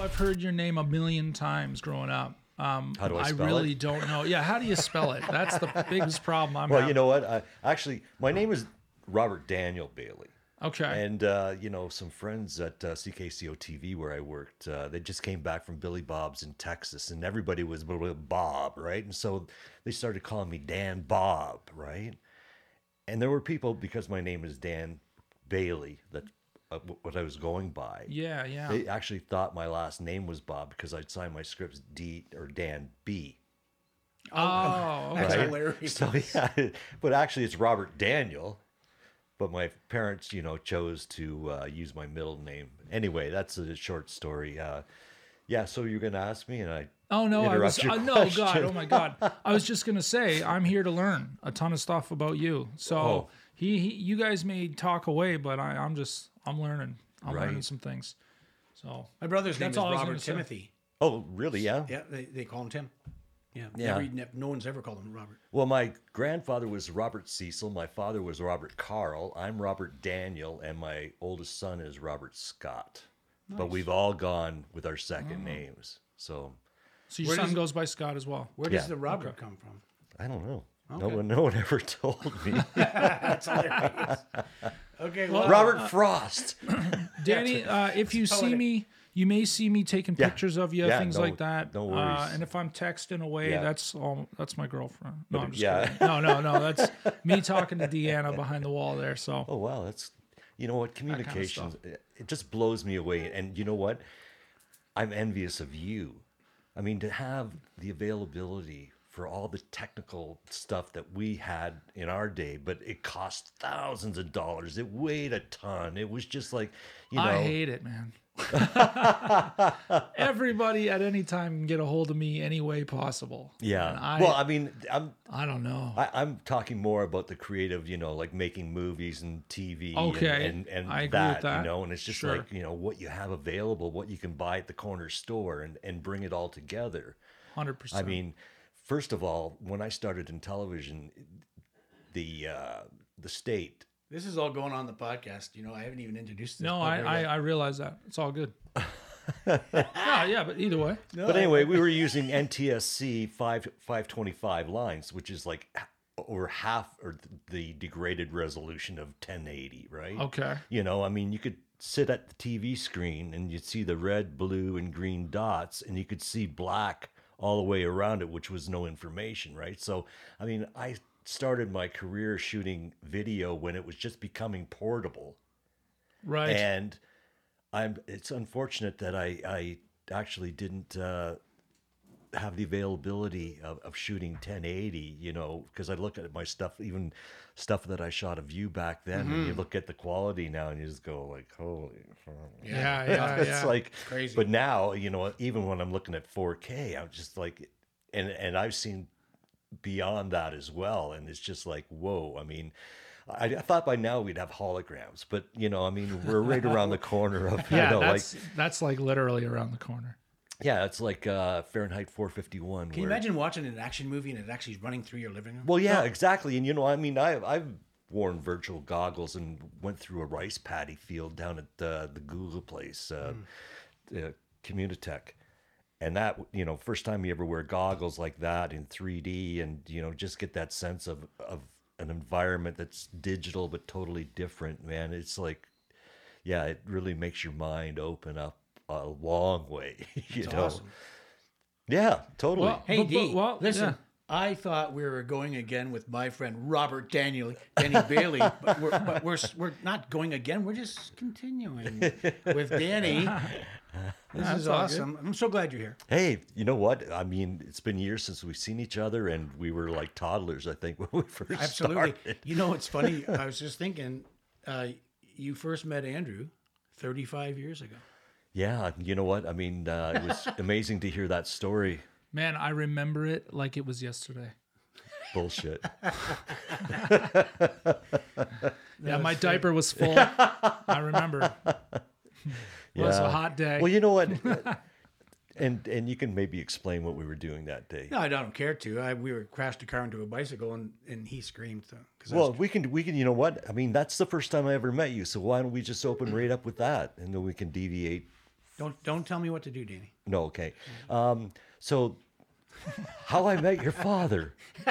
I've heard your name a million times growing up. Um, How do I spell really it? don't know. Yeah, how do you spell it? That's the biggest problem I'm Well, having. you know what? I, actually, my name is Robert Daniel Bailey. Okay. And uh, you know, some friends at uh, CKCO TV where I worked, uh, they just came back from Billy Bob's in Texas, and everybody was Bob, right? And so they started calling me Dan Bob, right? And there were people because my name is Dan Bailey that uh, what I was going by. yeah, yeah. They actually thought my last name was Bob because I'd signed my scripts D or Dan B. oh, okay. That's right? hilarious. So yeah, but actually it's Robert Daniel. But my parents, you know, chose to uh, use my middle name. Anyway, that's a short story. Uh, yeah, so you're gonna ask me, and I Oh no, I was your uh, no God, oh my God. I was just gonna say I'm here to learn a ton of stuff about you. So Oh. he, he you guys may talk away, but I, I'm just I'm learning. I'm learning some things. So My brother's name That's is all I was Robert gonna say. Timothy. Oh, really? Yeah. Yeah, they, they call him Tim. Yeah, Yeah. Never, ne- no one's ever called him Robert. Well, my grandfather was Robert Cecil. My father was Robert Carl. I'm Robert Daniel, and my oldest son is Robert Scott. But we've all gone with our second Oh. names. So so your Where son does- goes by Scott as well. Where does Yeah. the Robert come from? I don't know. No one, no one ever told me. That's hilarious. Okay, well, Robert Frost. Danny, uh, if you see me, you may see me taking Yeah. pictures of you, Yeah, things no- like that. no Uh, worries. and if I'm texting away, Yeah. that's all. That's my girlfriend. No, I'm just yeah. kidding. No, no, no. That's me talking to Deanna behind the wall there. So Oh wow, that's you know what kind of it it just blows me away, and you know what? I'm envious of you. I mean, to have the availability for all the technical stuff that we had in our day, but it cost thousands of dollars. It weighed a ton. It was just like, you know, I hate it, man. Everybody at any time can get a hold of me any way possible. yeah. I, well, I mean, I'm I don't know. I, I'm talking more about the creative, you know, like making movies and TV Okay, and, and, and that, that. you know, and it's just Sure. like, you know, what you have available, what you can buy at the corner store and, and bring it all together. Hundred percent. I mean, first of all, when I started in television, the uh, the state, this is all going on the podcast. You know, I haven't even introduced this. no, I, I. I realize that. It's all good. yeah, yeah, but either way, No, but anyway, we were using NTSC 5 525 lines, which is like h- over half or the degraded resolution of 1080, right? okay. You know, I mean, you could sit at the TV screen and you'd see the red, blue, and green dots, and you could see black all the way around it, which was no information, right? So, I mean, I started my career shooting video when it was just becoming portable, Right. and I'm. It's unfortunate that I I actually didn't. Uh, have the availability of, of shooting 1080 you know because i look at my stuff even stuff that i shot of you back then and you mm-hmm. look at the quality now and you just go like holy yeah, yeah, it's yeah. like crazy. but now you know even when i'm looking at 4k i'm just like and and i've seen beyond that as well and it's just like whoa i mean I, I thought by now we'd have holograms, but you know, I mean, we're right around the corner of you yeah, know, like that's that's like literally around the corner. Yeah, it's like uh, Fahrenheit 451. Can you imagine watching an action movie and it actually running through your living room? Well, yeah, exactly. And you know, I mean, I I've worn virtual goggles and went through a rice paddy field down at uh, the Google place, uh, uh, Communitech, and that you know, first time you ever wear goggles like that in 3D, and you know, just get that sense of of an environment that's digital but totally different. Man, it's like, yeah, it really makes your mind open up a long way. You It's know, awesome. yeah, totally. Well, Hey, But- but- well, listen. yeah. I thought we were going again with my friend Robert Daniel, Danny Bailey, but we're but we're we're not going again. We're just continuing with Danny. This That's is all good. awesome. I'm so glad you're here. Hey, you know what? I mean, it's been years since we've seen each other, and we were like toddlers, I think, when we first Absolutely. started. You know, it's funny. I was just thinking, uh, you first met Andrew 35 years ago. Yeah, you know what? I mean, uh, it was amazing to hear that story. Man, I remember it like it was yesterday. Bullshit. Yeah, my diaper was full. I remember. It was a hot day. Well, you know what? and and you can maybe explain what we were doing that day. No, I don't care to. I, we were crashed a car into a bicycle and, and he screamed. So, Well, was, we can we can. You know what? I mean, that's the first time I ever met you. So why don't we just open right up with that, and then we can deviate Don't don't tell me what to do, Danny. No, okay. Um, so, How I Met Your Father.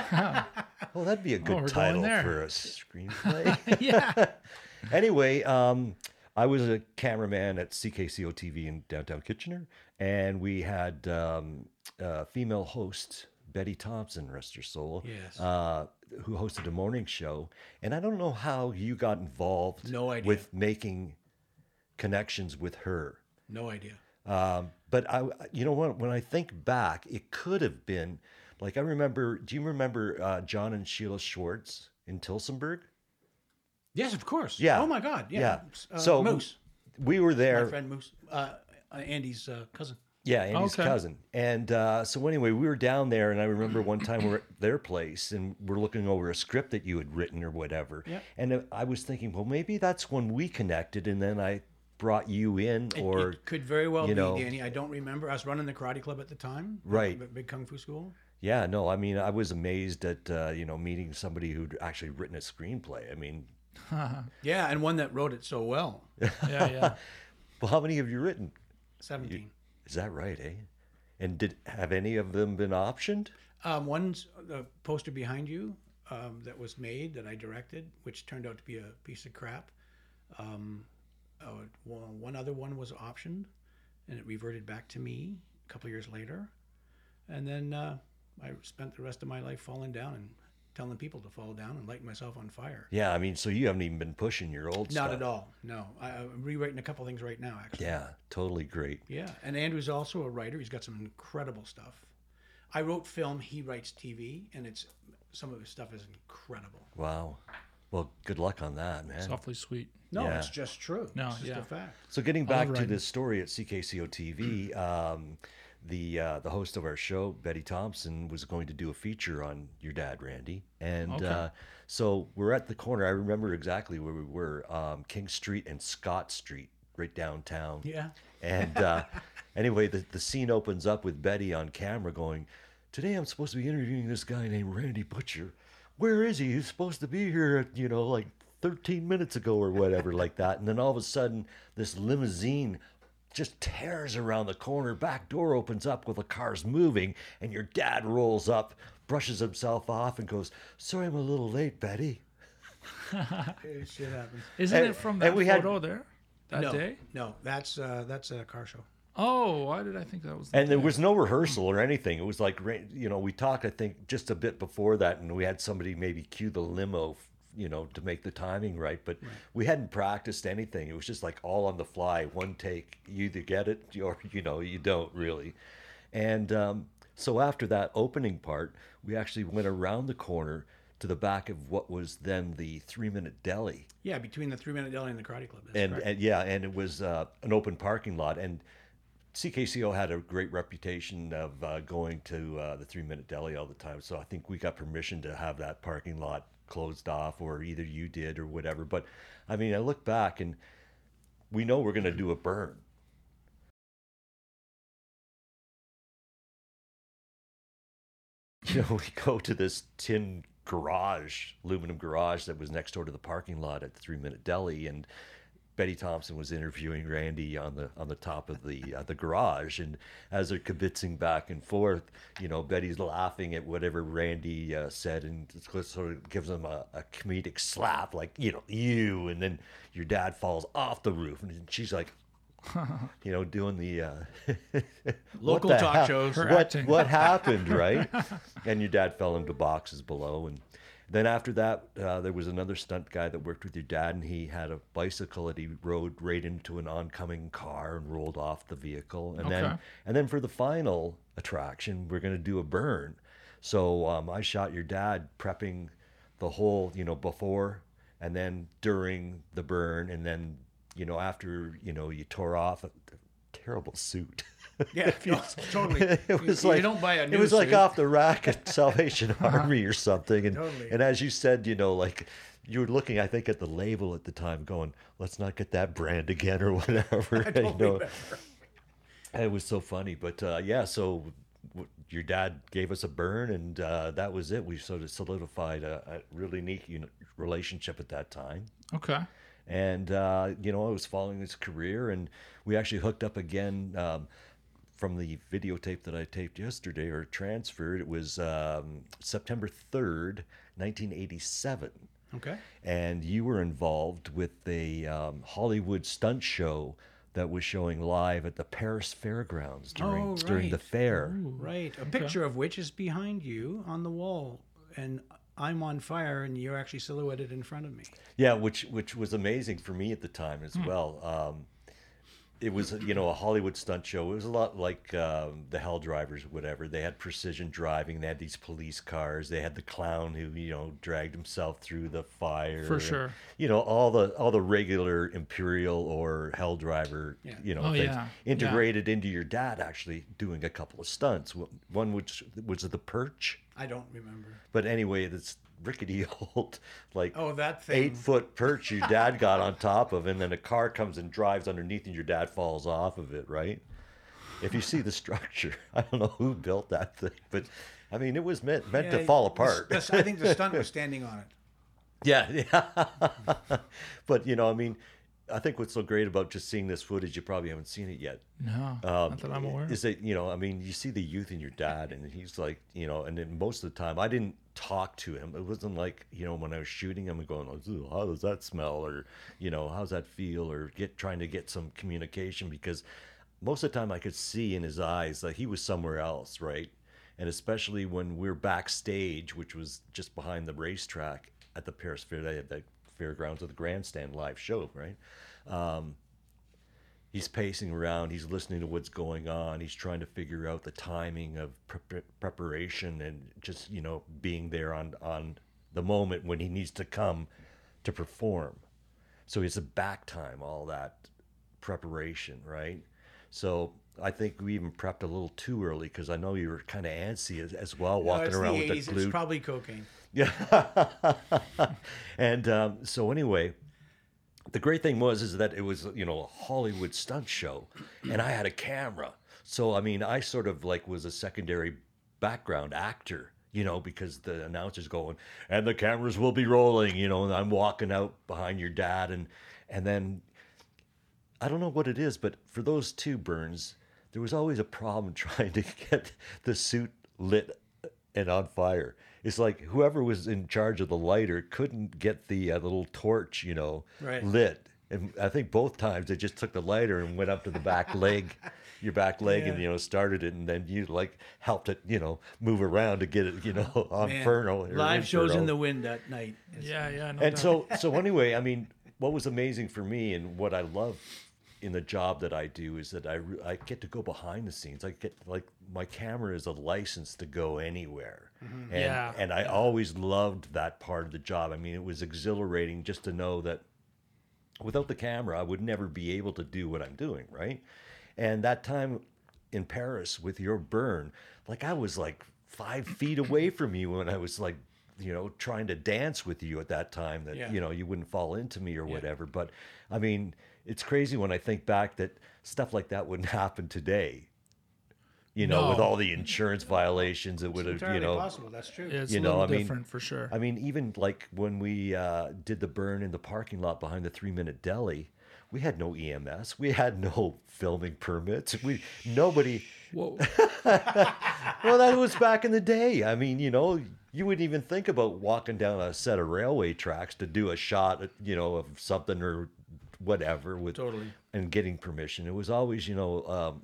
well, that'd be a good we're going title there. for a screenplay. yeah. anyway, um, I was a cameraman at CKCO TV in downtown Kitchener, and we had um, a female host, Betty Thompson, rest her soul, Yes. uh, who hosted a morning show. And I don't know how you got involved No idea. with making connections with her. No idea. Um, but I, you know what? When I think back, it could have been like I remember. Do you remember uh, John and Sheila Schwartz in Tillsonburg? Yes, of course. Yeah. Oh my God. Yeah. Uh, so Moose, we were there. my friend Moose, uh, uh, Andy's uh, cousin. Yeah, Andy's Okay. cousin. And uh, so anyway, we were down there, and I remember one time we we're at their place, and we're looking over a script that you had written or whatever. Yep. And I was thinking, well, maybe that's when we connected, and then I brought you in, or it could very well you be, Danny. I don't remember. I was running the karate club at the time. Right. Big, kung fu school. yeah, no, I mean, I was amazed at uh, you know meeting somebody who'd actually written a screenplay. I mean, Yeah, and one that wrote it so well. Yeah. Yeah. well, how many have you written? Seventeen. Is that right, eh? And did have any of them been optioned? Um, one's the poster behind you um, that was made that I directed, which turned out to be a piece of crap. Um, uh, one one other one was optioned, and it reverted back to me a couple years later. And then uh, I spent the rest of my life falling down and telling people to fall down and lighting myself on fire. Yeah, I mean, so you haven't even been pushing your old stuff. Not stuff. at all. No, I, I'm rewriting a couple things right now, actually. Yeah, totally great. Yeah, and Andrew's also a writer. He's got some incredible stuff. I wrote film. He writes TV, and it's some of his stuff is incredible. Wow. Well, good luck on that, man. It's awfully sweet. No, Yeah. it's just true. No, it's just yeah. a fact. So getting back to this story at CKCO TV, um, the uh, the host of our show, Betty Thompson, was going to do a feature on your dad, Randy, and Okay. uh, so we're at the corner. I remember exactly where we were: um, King Street and Scott Street, right downtown. Yeah. And uh, anyway, the, the scene opens up with Betty on camera going, Today I'm supposed to be interviewing this guy named Randy Butcher. Where is he? He's supposed to be here, you know, like 13 minutes ago or whatever, like that. And then all of a sudden, this limousine just tears around the corner. Back door opens up while the car's moving, and your dad rolls up, brushes himself off, and goes, Sorry I'm a little late, Betty. shit happens. Isn't And- it from and that we had- photo there? That no, day? no, that's uh, that's a car show. Oh, why did I think that was? The And there day? was no rehearsal or anything. It was like, you know, we talked, I think, just a bit before that, and we had somebody maybe cue the limo, you know, to make the timing right. But we hadn't practiced anything. It was just like all on the fly, one take. You either get it or, you know, you don't really. And um, so after that opening part, we actually went around the corner to the back of what was then the three minute deli Yeah, between the Three Minute Deli and the Karate Club. That's and, and yeah, and it was uh, an open parking lot. And CKCO had a great reputation of uh, going to uh, the Three Minute Deli all the time. So I think we got permission to have that parking lot closed off, or either you did or whatever. But I mean, I look back and we know we're going to do a burn. You know, we go to this tin garage, aluminum garage that was next door to the parking lot at the Three Minute Deli, and Betty Thompson was interviewing Randy on the on the top of the uh, the garage, and as they're kibitzing back and forth, you know, Betty's laughing at whatever Randy uh, said, and just sort of gives him a, a comedic slap, like you know, you, and then your dad falls off the roof, and she's like. you know, doing the uh, Local the talk hell- shows. What what happened, right? and your dad fell into boxes below, and then after that, uh, there was another stunt guy that worked with your dad, and he had a bicycle that he rode right into an oncoming car and rolled off the vehicle. And Okay. then, and then for the final attraction, we're going to do a burn. So um, I shot your dad prepping the whole, you know, before and then during the burn, and then you know after you know you tore off a terrible suit. yeah, no, totally. it was you, like you don't buy a new it new was like off the rack at Salvation Army or something. And Totally. and as you said, you know, like you were looking, I think, at the label at the time, going, "Let's not get that brand again" or whatever. I you don't know, it was so funny. But uh, yeah, so w- your dad gave us a burn, and uh, that was it. We sort of solidified a, a really neat you know, relationship at that time. okay. And uh, you know, I was following his career, and we actually hooked up again. Um, from the videotape that I taped yesterday or transferred, it was um, September 3rd, 1987 Okay. and you were involved with a um, Hollywood stunt show that was showing live at the Paris Fairgrounds during Oh, during the right. fair. Right. A picture of which is behind you on the wall, and I'm on fire, and you're actually silhouetted in front of me. Yeah, which which was amazing for me at the time Hmm. as well. Um, it was you know a Hollywood stunt show. It was a lot like um, the Hell Drivers, or whatever. They had precision driving. They had these police cars. They had the clown who you know dragged himself through the fire. For and, sure. You know all the all the regular Imperial or Hell Driver. Yeah. You know Oh, things yeah. integrated into your dad actually doing a couple of stunts. One which was the Perch. I don't remember. But anyway, this rickety old like Oh, that thing. eight foot perch your dad got on top of, and then a car comes and drives underneath, and your dad falls off of it, right? If you see the structure, I don't know who built that thing, but I mean, it was meant meant to Yeah, fall the- apart. the- I think the stunt was standing on it. Yeah, yeah. but you know, I mean, I think what's so great about just seeing this footage, you probably haven't seen it yet. No, Um, not that I'm aware. Is that you know? I mean, you see the youth in your dad, and he's like, you know, and then most of the time, I didn't talk to him. It wasn't like you know when I was shooting him and going, "Ooh, how does that smell, or you know, how's that feel, or get trying to get some communication because most of the time I could see in his eyes that he was somewhere else, right? And especially when we're backstage, which was just behind the racetrack at the Paris Fair, they had fairgrounds of the grandstand live show, right? Um, he's pacing around he's listening to what's going on he's trying to figure out the timing of pre- preparation and just you know being there on on the moment when he needs to come to perform so it's a back time all that preparation right so I think we even prepped a little too early because I know you were kind of antsy as, as well, walking it's around the with 80s. the glue It's probably cocaine. yeah. and um, so anyway, the great thing was is that it was you know a Hollywood stunt show, and I had a camera. So I mean, I sort of like was a secondary background actor, you know, because the announcer's going and the cameras will be rolling, you know, and I'm walking out behind your dad, and and then I don't know what it is, but for those two burns, there was always a problem trying to get the suit lit and on fire. It's like whoever was in charge of the lighter couldn't get the uh, little torch, you know, Right. lit. And I think both times they just took the lighter and went up to the back leg, your back leg, and you know started it, and then you like helped it, you know, move around to get it, you know, on Man, inferno. or Live shows in the wind at night. Yeah, yeah. No And doubt. so, so anyway, I mean, what was amazing for me and what I love in the job that I do is that I, re- I get to go behind the scenes. I get like my camera is a license to go anywhere. Mm-hmm. And, Yeah. and I always loved that part of the job. I mean, it was exhilarating just to know that without the camera, I would never be able to do what I'm doing, right? And that time in Paris with your burn, like I was like five feet away from you when I was like, you know, trying to dance with you at that time that, Yeah. you know, you wouldn't fall into me or whatever. But I mean, it's crazy when I think back that stuff like that wouldn't happen today. You know, with all the insurance violations, it would have, you know, possible. That's true. it's you a know, little I mean- different for sure. I mean, even like when we uh, did the burn in the parking lot behind the three minute deli, we had no EMS. We had no filming permits. We nobody. Whoa. Well, that was back in the day. I mean, you know, you wouldn't even think about walking down a set of railway tracks to do a shot, you know, of something or whatever with Totally. and getting permission. It was always, you know, um,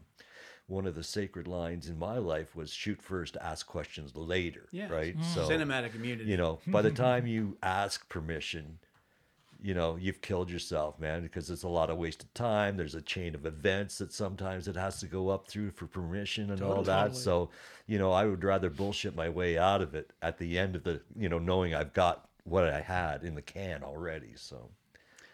one of the sacred lines in my life was shoot first, ask questions later. Yeah. Right. So Cinematic immunity. you know, by the time you ask permission, you know, you've killed yourself, man, because it's a lot of wasted time. There's a chain of events that sometimes it has to go up through for permission and all that. Totally. So, you know, I would rather bullshit my way out of it at the end of the, you know, knowing I've got what I had in the can already. So,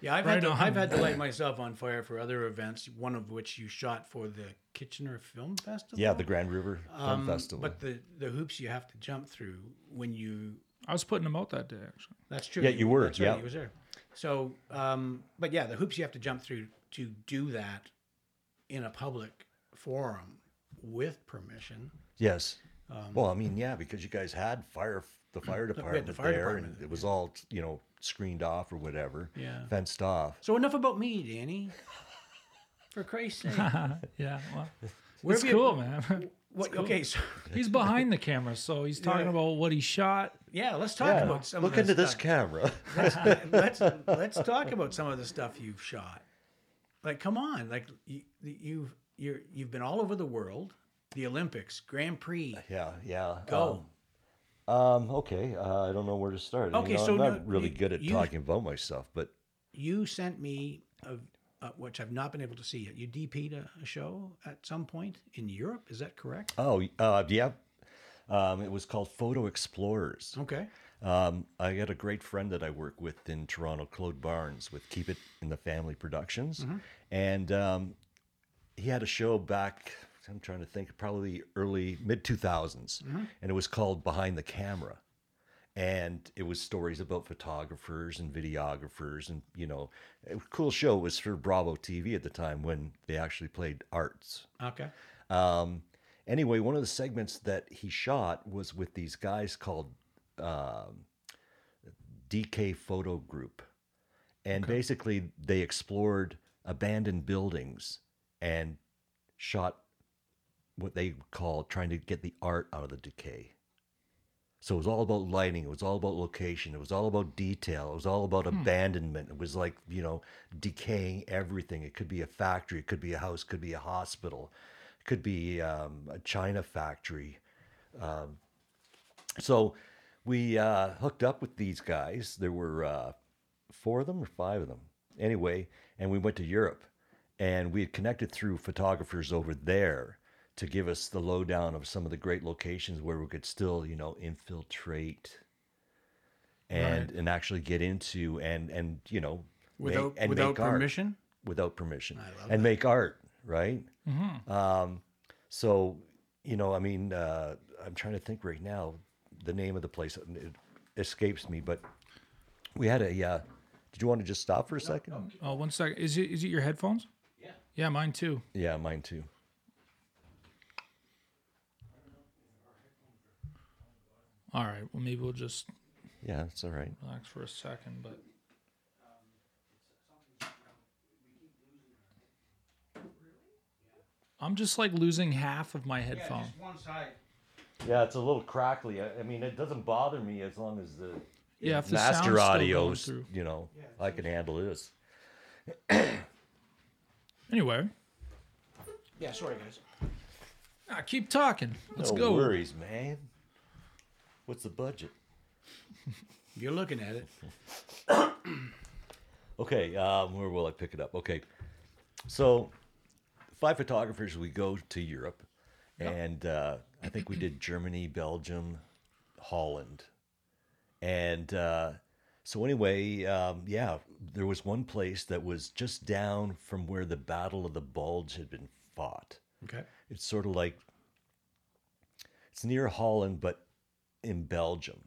Yeah, I've Right had to, on. I've had to light myself on fire for other events. One of which you shot for the Kitchener Film Festival. yeah, the Grand River Film Um, Festival. But the the hoops you have to jump through when you I was putting them out that day actually. That's true. Yeah, you were, That's right. yeah. You was there. So, um, but yeah, the hoops you have to jump through to do that in a public forum with permission. yes. well, I mean, yeah, because you guys had fire, the fire department fire there, department, and it was all you know screened off or whatever, Yeah. fenced off. So enough about me, Danny. For Christ's sake. yeah, well, Where it's have you- cool, man. What, okay, so he's behind the camera, so he's talking Yeah. about what he shot. yeah, let's talk Yeah, about some look of into this stuff. camera. let's let's talk about some of the stuff you've shot. Like, come on, like you, you've you're you've been all over the world, the Olympics, Grand Prix. yeah, yeah. Go. Um, um, okay, uh, I don't know where to start. Okay, you know, so I'm no, not really you- good at you- talking about myself, but You sent me a, uh, which I've not been able to see yet. You DP'd a, a show at some point in Europe. Is that correct? oh, uh, yeah. Um, it was called Photo Explorers. Okay. Um, I got a great friend that I work with in Toronto, Claude Barnes, with Keep It in the Family Productions, and um, he had a show back. I'm trying to think, probably early mid 2000s, and it was called Behind the Camera, and it was stories about photographers and videographers, and you know, a cool show. It was for Bravo TV at the time when they actually played arts. Okay. Um, anyway, one of the segments that he shot was with these guys called um, DK Photo Group. And basically, they explored abandoned buildings and shot what they call trying to get the art out of the decay. So it was all about lighting. It was all about location. It was all about detail. It was all about abandonment. It was like, you know, decaying everything. It could be a factory. It could be a house. It could be a hospital. It could be um, a China factory. Um, so we uh, hooked up with these guys. There were uh, four of them or five of them. Anyway, and we went to Europe and we had connected through photographers over there to give us the lowdown of some of the great locations where we could still, you know, infiltrate and and actually get into and and you know make- Without and without make art permission. without permission love and make art, right? Um, so, you know, I mean, uh, I'm trying to think right now the name of the place. It escapes me, but we had a. Uh, did you want to just stop for a second? Oh, one second. Is it is it your headphones? Yeah. Yeah, mine too. Yeah, mine too. All right. Well, maybe we'll just Yeah, it's all right. relax for a second, but. I'm just like losing half of my headphone. one side. Yeah, it's a little crackly. I, I mean, it doesn't bother me as long as the Yeah, if the sound's master still going audio's, through. you know, I can handle this. Anyway, Yeah, sorry guys. ah, keep talking. Let's no go. worries, man. What's the budget? You're looking at it. Okay, um, where will I pick it up? Okay, so five photographers. We go to Europe, and uh, I think we did Germany, Belgium, Holland, and uh, so anyway, um, yeah, there was one place that was just down from where the Battle of the Bulge had been fought. Okay. It's sort of like it's near Holland, but in Belgium.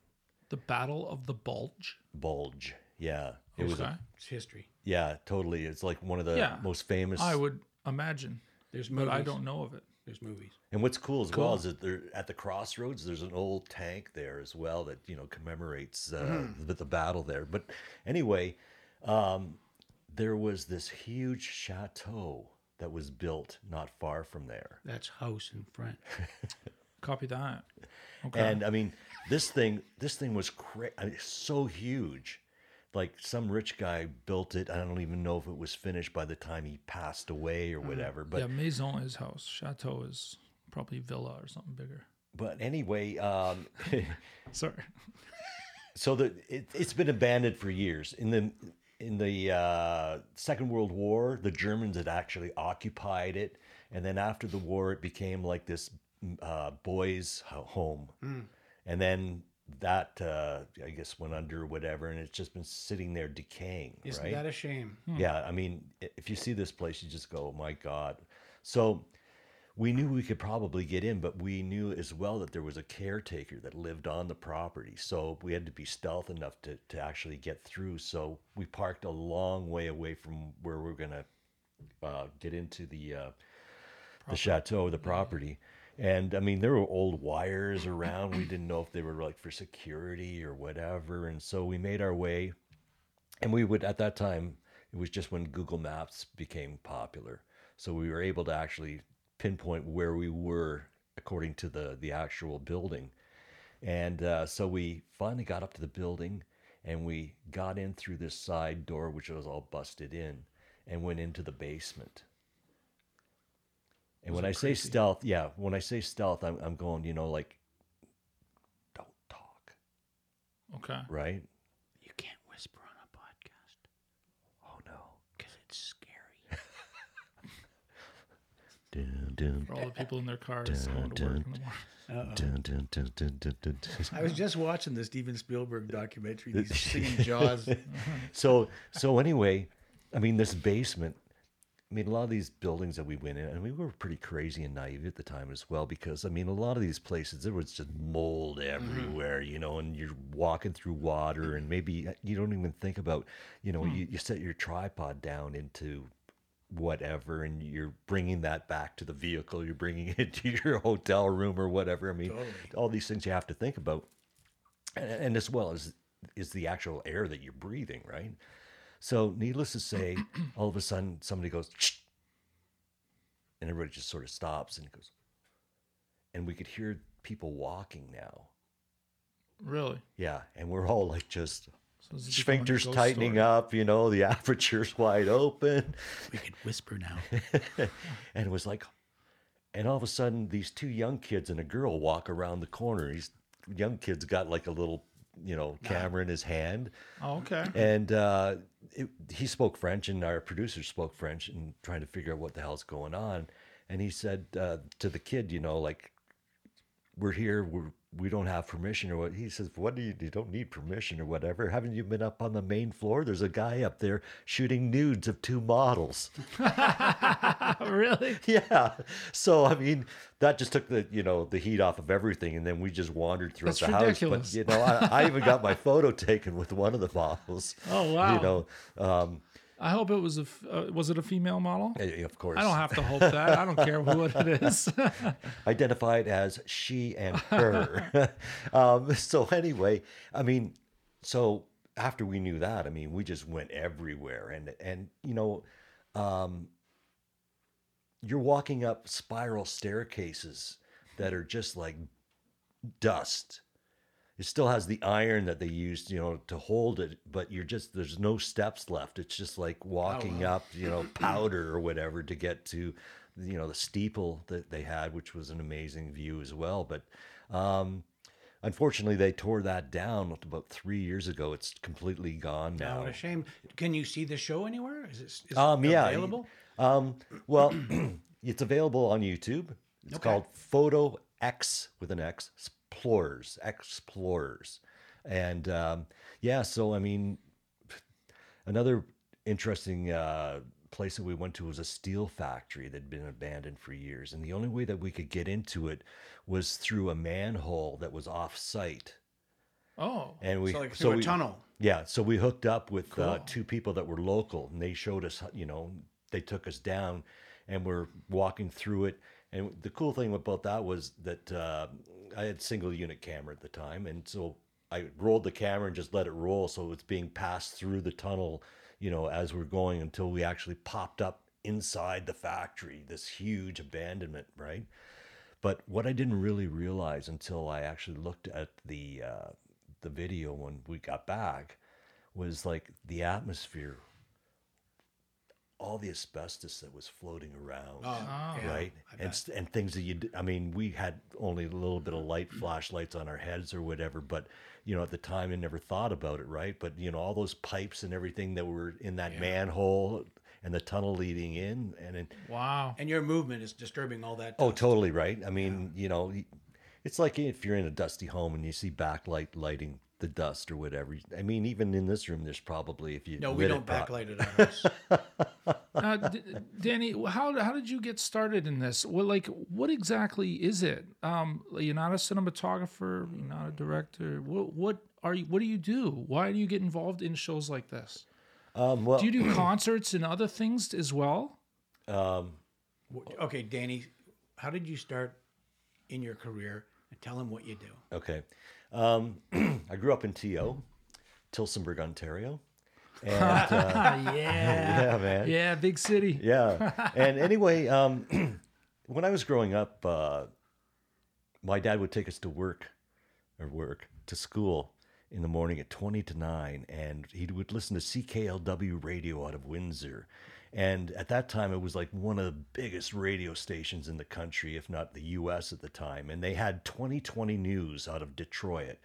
The Battle of the Bulge. Bulge, yeah, it was. A, It's history. yeah, totally. It's like one of the Yeah. most famous. I would imagine, There's but movies. I don't know of it. There's movies. And what's cool as well is that there at the crossroads, there's an old tank there as well that you know commemorates uh, Mm-hmm. the, the battle there. But anyway, um, there was this huge chateau that was built not far from there, That's house in front. Copy that. Okay. and I mean this thing this thing was cra- I mean, so huge. Like some rich guy built it. I don't even know if it was finished by the time he passed away or whatever. But yeah, Maison is house. Chateau is probably villa or something bigger. but anyway, um, Sorry. so the it, it's been abandoned for years in the in the uh, second world war the germans had actually occupied it and then after the war it became like this uh, boys ho- home and then that uh, i guess went under or whatever and it's just been sitting there decaying Isn't right that a shame? yeah, I mean, if you see this place, you just go, oh my God. So we knew we could probably get in, but we knew as well that there was a caretaker that lived on the property. So we had to be stealth enough to, to actually get through. So we parked a long way away from where we are going to uh, get into the, uh, the chateau, the property. And I mean, there were old wires around. We didn't know if they were like for security or whatever. And so we made our way. And we would, at that time, it was just when Google Maps became popular. So we were able to actually pinpoint where we were according to the, the actual building. And uh, so we finally got up to the building and we got in through this side door, which was all busted in, and went into the basement. And when I say stealth, yeah, when I say stealth, I'm, I'm going, you know, like, don't talk, Okay. right? You can't whisper on a podcast Oh no. because it's scary. Dun, dun, For all the people in their cars going to work in the morning. dun, dun, dun, dun, dun, dun. I was just watching the Steven Spielberg documentary. He's singing Jaws. so so anyway, I mean this basement. I mean a lot of these buildings that we went in, and we were pretty crazy and naive at the time as well, because I mean a lot of these places there was just mold mm-hmm. everywhere, you know, and you're walking through water, and maybe uh, you don't even think about, you know, hmm. you, you set your tripod down into whatever and you're bringing that back to the vehicle you're bringing it to your hotel room or whatever. I mean Totally. all these things you have to think about and, and as well as is the actual air that you're breathing right so needless to say all of a sudden somebody goes "Shh," and everybody just sort of stops and goes and we could hear people walking now Really? yeah and we're all like just So this is becoming a sphincters tightening story. up you know the aperture's wide open We could whisper now. and it was like and all of a sudden these two young kids and a girl walk around the corner these young kids got like a little you know camera in his hand. Oh, okay. and uh, it, he spoke french and our producer spoke french and trying to figure out what the hell's going on. And he said uh, to the kid you know like we're here we're we don't have permission or what he says what do you you don't need permission or whatever haven't you been up on the main floor there's a guy up there shooting nudes of two models really? yeah. So I mean, that just took the you know the heat off of everything, and then we just wandered throughout That's the house. But you know, I, I even got my photo taken with one of the models. Oh, wow. You know, um, I hope it was a. Uh, was it a female model? eh, of course, I don't have to hope that. I don't care what it is. identified as she and her. um, so anyway, I mean, so after we knew that, I mean, we just went everywhere, and and you know, um, you're walking up spiral staircases that are just like dust. It still has the iron that they used, you know, to hold it, but you're just there's no steps left. It's just like walking up, you know, powder or whatever to get to, you know, the steeple that they had, which was an amazing view as well. But um, unfortunately, they tore that down about three years ago. It's completely gone Oh, now. what a shame. Can you see the show anywhere? Is it, is Um, it yeah. available? Um, well, it's available on YouTube. It's Okay. called Photo X with an X Explorers Explorers, and um, yeah. So I mean, another interesting uh, place that we went to was a steel factory that had been abandoned for years, and the only way that we could get into it was through a manhole that was off site. Oh, And we so like through a we, tunnel. yeah, so we hooked up with uh, two people that were local, and they showed us, you know, they took us down, and we're walking through it. And the cool thing about that was that uh, I had single unit camera at the time, and so I rolled the camera and just let it roll, so it's being passed through the tunnel, you know, as we're going until we actually popped up inside the factory, this huge abandonment, right? But what I didn't really realize until I actually looked at the uh, the video when we got back was like the atmosphere, all the asbestos that was floating around, Oh, oh. right? I And and things that you, I mean, we had only a little bit of light mm. flashlights on our heads or whatever, but you know, at the time, I never thought about it, right? But you know, all those pipes and everything that were in that manhole and the tunnel leading in, and then wow. And your movement is disturbing all that. Oh, totally right. I mean, you know, it's like if you're in a dusty home and you see backlight lighting the dust or whatever. I mean, even in this room, there's probably if you No, we don't it pro- backlight it on us. Uh, D- Danny, how how did you get started in this? Well, like, what exactly is it? Um, you're not a cinematographer. You're not a director. What what are you? What do you do? Why do you get involved in shows like this? Um, well, Do you do concerts and other things as well? um, okay, Danny, how did you start in your career tell them what you do. Okay. Um, I grew up in T.O., Tillsonburg, Ontario. And uh, yeah. yeah, man. Yeah, big city. Yeah. And anyway, um, when I was growing up, uh, my dad would take us to work or work to school in the morning at 20 to 9 and he would listen to CKLW radio out of Windsor. And at that time it was like one of the biggest radio stations in the country if not the US at the time and they had 2020 news out of Detroit.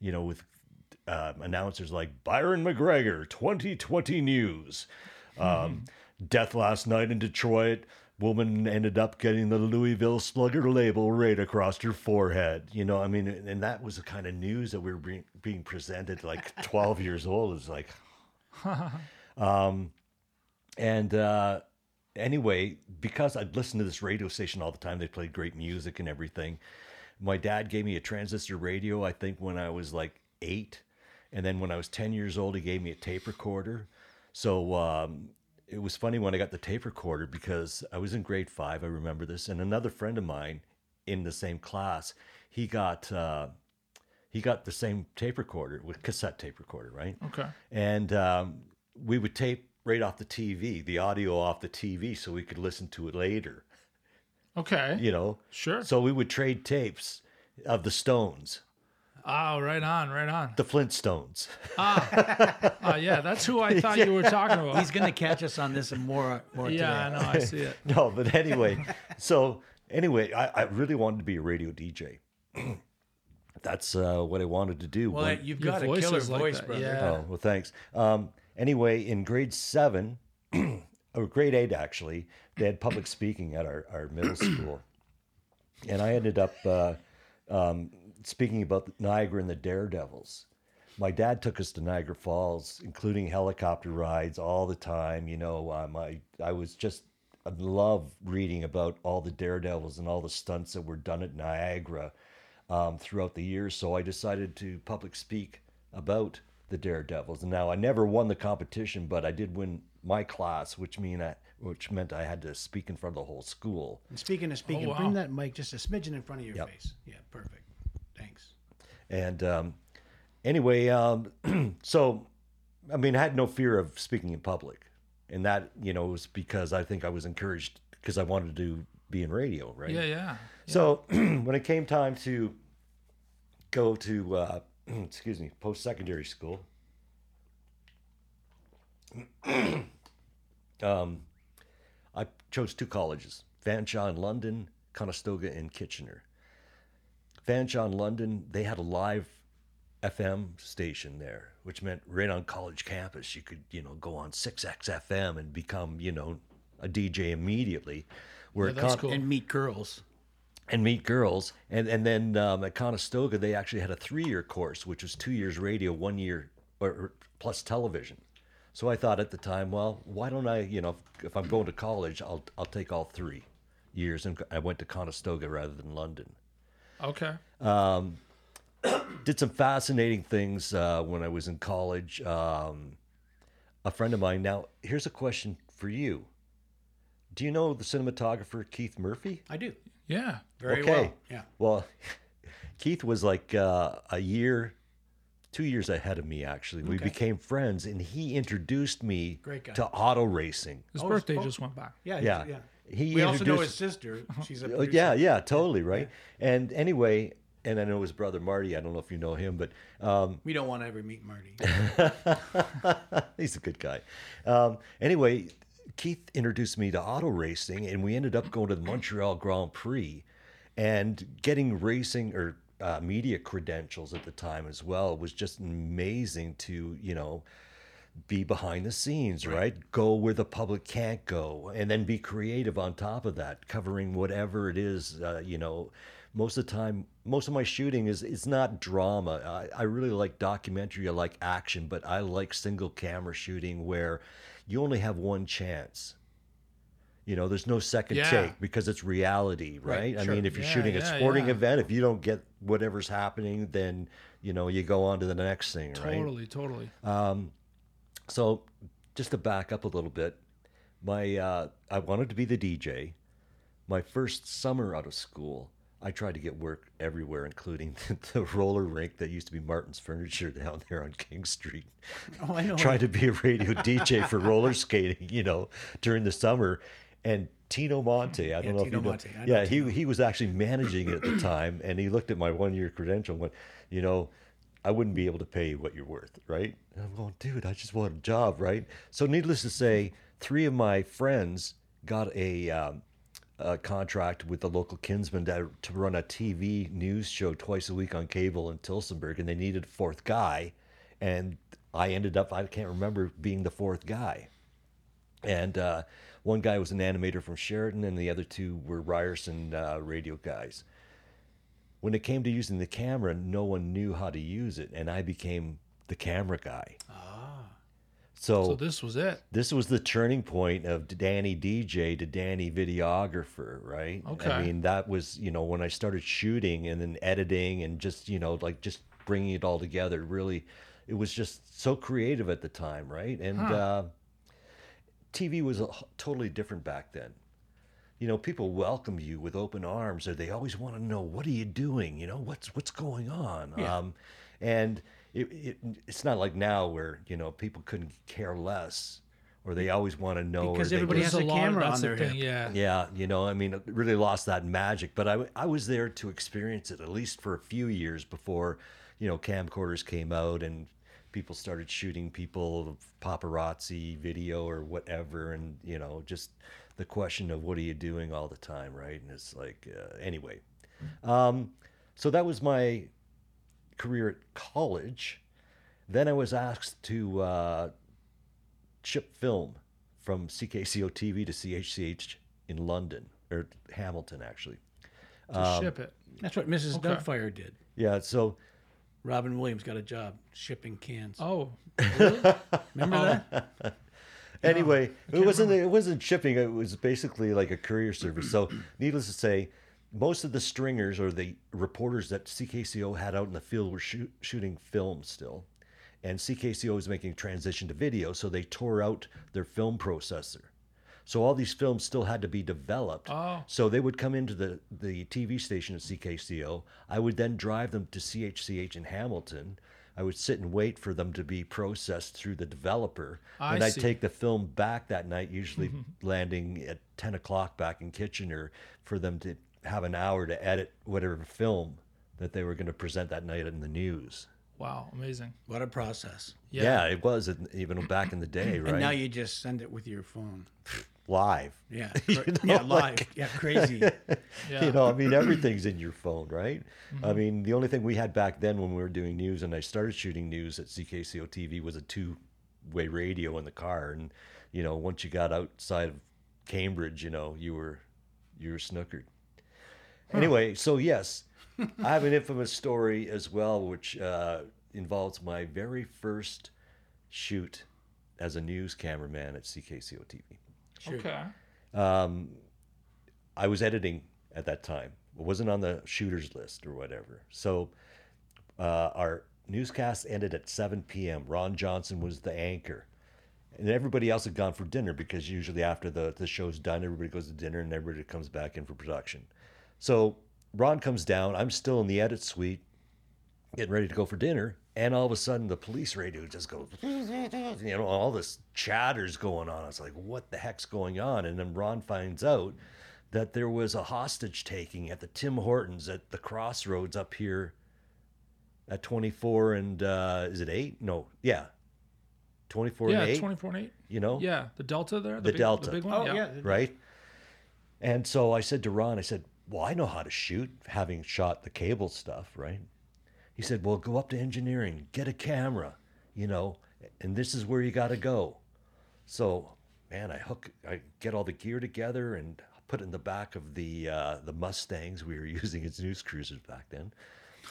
You know with uh, announcers like Byron MacGregor 2020 news. Um, death last night in Detroit. Woman ended up getting the Louisville Slugger label right across her forehead. You know, I mean, and that was the kind of news that we were being, being presented like 12 years old. It's like, um, and uh, anyway, because I'd listened to this radio station all the time, they played great music and everything. My dad gave me a transistor radio, I think, when I was like eight. And then when I was 10 years old, he gave me a tape recorder. So um, it was funny when I got the tape recorder because I was in grade five. I remember this, and another friend of mine in the same class, he got uh, he got the same tape recorder with cassette tape recorder, right? Okay. And um, we would tape right off the TV, the audio off the TV, so we could listen to it later. Okay. You know, Sure. So we would trade tapes of the Stones, Oh, right on, right on. the Flintstones. Oh, yeah, that's who I thought you were talking about. He's going to catch us on this and more, more yeah, I know, I see it. no, but anyway, so anyway, I, I really wanted to be a radio DJ. That's uh, what I wanted to do. Well, When- you've got a killer is like voice, that, brother. yeah. Oh, well, thanks. Um, anyway, in grade seven, or grade eight, actually, they had public speaking at our, our middle school. And I ended up uh, um, speaking about Niagara and the Daredevils. My dad took us to Niagara Falls, including helicopter rides all the time. You know, um, I, I was just, I love reading about all the Daredevils and all the stunts that were done at Niagara um, throughout the years. So I decided to public speak about the Daredevils. And now I never won the competition, but I did win my class, which mean I, which meant I had to speak in front of the whole school. And speaking of speaking, Oh, wow. bring that mic just a smidgen in front of your Yep. face. Yeah, perfect. Thanks. And um, anyway, um, so I mean, I had no fear of speaking in public, and that you know was because I think I was encouraged because I wanted to be in radio, right? Yeah, yeah. So when it came time to go to, uh, excuse me, post secondary school, um, I chose two colleges Fanshawe in London, Conestoga in Kitchener. Fanshawe in London, they had a live FM station there, which meant right on college campus, you could, you know, go on 6XFM and become, you know, a DJ immediately. Where Yeah, at that's Con- cool. And meet girls. And meet girls. And and then um, at Conestoga, they actually had a three year course, which was two years radio, one year or, or plus television. So I thought at the time, well, why don't I, you know, if, if I'm going to college, I'll I'll take all three years. And I went to Conestoga rather than London. Okay. Did some fascinating things uh, when I was in college. Um, a friend of mine. Now, here's a question for you. Do you know the cinematographer Keith Murphy? I do. Yeah. Very Okay. well. Yeah. Well, Keith was like uh, a year, two years ahead of me, actually. We Okay. became friends, and he introduced me Great guy. to auto racing. His Oh, birthday oh. just went by. Yeah. Yeah. Yeah. He we also know his sister. She's a Oh, producer. yeah, yeah, totally, right? And anyway, and I know his brother Marty. I don't know if you know him, but um, We don't want to ever meet Marty. he's a good guy. Um, anyway, Keith introduced me to auto racing, and we ended up going to the Montreal Grand Prix and getting racing or uh, media credentials at the time as well. It was just amazing to, you know, be behind the scenes, right. Go where the public can't go, and then be creative on top of that, covering whatever it is. Uh, you know, most of the time, most of my shooting is it's not drama. I, I really like documentary. I like action, but I like single camera shooting where you only have one chance. You know, there's no second Yeah. take because it's reality, right? Right, I sure. mean, if you're Yeah, shooting a sporting yeah. event, if you don't get whatever's happening, then you know you go on to the next thing, right? Totally, totally. So, just to back up a little bit, my uh, I wanted to be the DJ. My first summer out of school, I tried to get work everywhere, including the roller rink that used to be Martin's Furniture down there on King Street. Oh, I know. Tried to be a radio DJ for roller skating, you know, during the summer. And Tino Monte, I don't Yeah, know Tino if you know. Monte, know Yeah, he he was actually managing it at the time, and he looked at my one year credential and went, you know, I wouldn't be able to pay you what you're worth, right? And I'm going, dude, I just want a job, right? So, needless to say, three of my friends got a, um, a contract with the local kinsman to, to run a TV news show twice a week on cable in Tillsonburg, and they needed a fourth guy. And I ended up, I can't remember being the fourth guy. And uh, one guy was an animator from Sheridan, and the other two were Ryerson uh, radio guys. When it came to using the camera, no one knew how to use it, and I became the camera guy. Ah, So, So this was it. this was the turning point of Danny DJ to Danny videographer, right? Okay. I mean, that was, you know, when I started shooting and then editing and just, you know, like just bringing it all together. Really, it was just so creative at the time, right? And Huh. uh, TV was a, totally different back then. You know, people welcome you with open arms, or they always want to know what are you doing. You know, what's what's going on. Yeah. Um, and it, it it's not like now where you know people couldn't care less, or they always want to know. Because or they everybody just- has a camera on their thing, hip. Yeah. yeah, you know, I mean, it really lost that magic. But I, I was there to experience it at least for a few years before, you know, camcorders came out and people started shooting people, paparazzi video or whatever. And, you know, just the question of what are you doing all the time, right? And it's like, uh, anyway. Um, so that was my career at college. Then I was asked to uh, ship film from CKCO TV to CHCH in London or Hamilton, actually. To Um, ship it. That's what Mrs. Okay. Doubtfire did. Yeah, so Robin Williams got a job shipping cans. Oh, Remember that? anyway, it wasn't it wasn't shipping. It was basically like a courier service. So, needless to say, most of the stringers or the reporters that CKCO had out in the field were shoot, shooting film still, and CKCO was making a transition to video. So they tore out their film processor. So all these films still had to be developed. Oh. So they would come into the, the TV station at CKCO. I would then drive them to CHCH in Hamilton. I would sit and wait for them to be processed through the developer. I and I'd see. take the film back that night, usually landing at 10 o'clock back in Kitchener for them to have an hour to edit whatever film that they were going to present that night in the news. wow, amazing. What a process. Yeah, it was even back in the day, right? And now you just send it with your phone. Live. Yeah. You know, yeah, live. like- yeah, crazy. Yeah. You know, I mean, everything's in your phone, right? I mm-hmm. mean, the only thing we had back then when we were doing news and I started shooting news at CKCO TV was a two way radio in the car. And, you know, once you got outside of Cambridge, you know, you were, you were snookered. Anyway, so yes, I have an infamous story as well, which uh, involves my very first shoot as a news cameraman at CKCO TV. Sure. Okay. Um, I was editing at that time. It wasn't on the shooters list or whatever. So uh, our newscast ended at 7 p.m. Ron Johnson was the anchor. And everybody else had gone for dinner because usually after the, the show's done, everybody goes to dinner and everybody comes back in for production. So Ron comes down. I'm still in the edit suite getting ready to go for dinner. And all of a sudden, the police radio just goes, you know, all this chatter's going on. It's like, what the heck's going on? And then Ron finds out that there was a hostage taking at the Tim Hortons at the crossroads up here at 24 and, uh, is it 8? No, yeah. 24 Yeah, and 8, 24 and 8. you know? Yeah, the Delta there. The big, Delta. The big one. Oh, yeah. yeah. right? And so I said to Ron, I said, Well, I know how to shoot, having shot the cable stuff, right? He said, Well, go up to engineering, get a camera, you know, and this is where you got to go. So, man, I hook, I get all the gear together and put it in the back of the uh, the Mustangs we were using as news cruisers back then,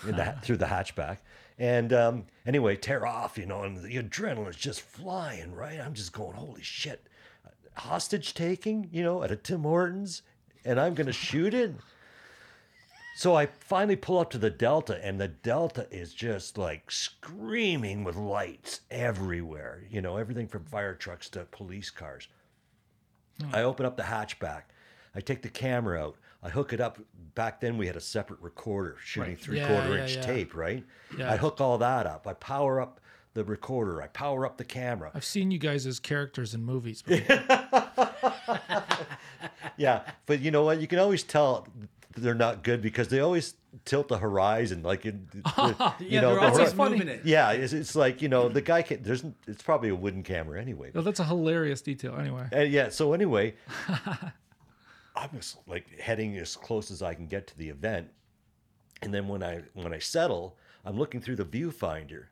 in the, through the hatchback. And um, anyway, tear off, you know, and the adrenaline's just flying, right? I'm just going, holy shit, hostage taking, you know, at a Tim Hortons, and I'm going to shoot it. So I finally pull up to the Delta, and the Delta is just like screaming with lights everywhere. You know, everything from fire trucks to police cars. I hmm. open up the hatchback. I take the camera out. I hook it up. Back then, we had a separate recorder shooting Right. three Yeah, quarter yeah, inch yeah. tape, right? Yeah. I hook all that up. I power up the recorder. I power up the camera. I've seen you guys as characters in movies. yeah, but you know what? You can always tell they're not good because they always tilt the horizon, like in, you Yeah, know, always hor- funny. it. yeah, it's, it's like you know the guy can. There's it's probably a wooden camera anyway. Oh, that's a hilarious detail. Anyway, And yeah, so anyway, I'm just like heading as close as I can get to the event, and then when I when I settle, I'm looking through the viewfinder,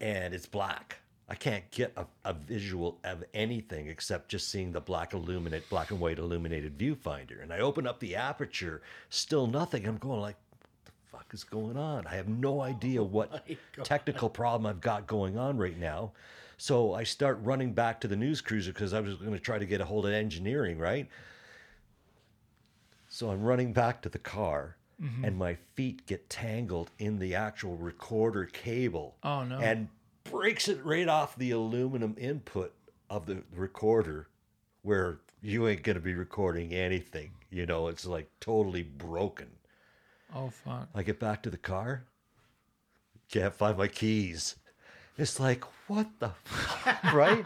and it's black. I can't get a, a visual of anything except just seeing the black illuminate, black and white illuminated viewfinder. And I open up the aperture, still nothing. I'm going like, what the fuck is going on? I have no oh idea what technical problem I've got going on right now. So I start running back to the news cruiser because I was going to try to get a hold of engineering, right? So I'm running back to the car, mm-hmm. and my feet get tangled in the actual recorder cable. Oh, no. And breaks it right off the aluminum input of the recorder, where you ain't gonna be recording anything. You know, it's like totally broken. oh fuck. I get back to the car, can't find my keys. It's like, what the, right?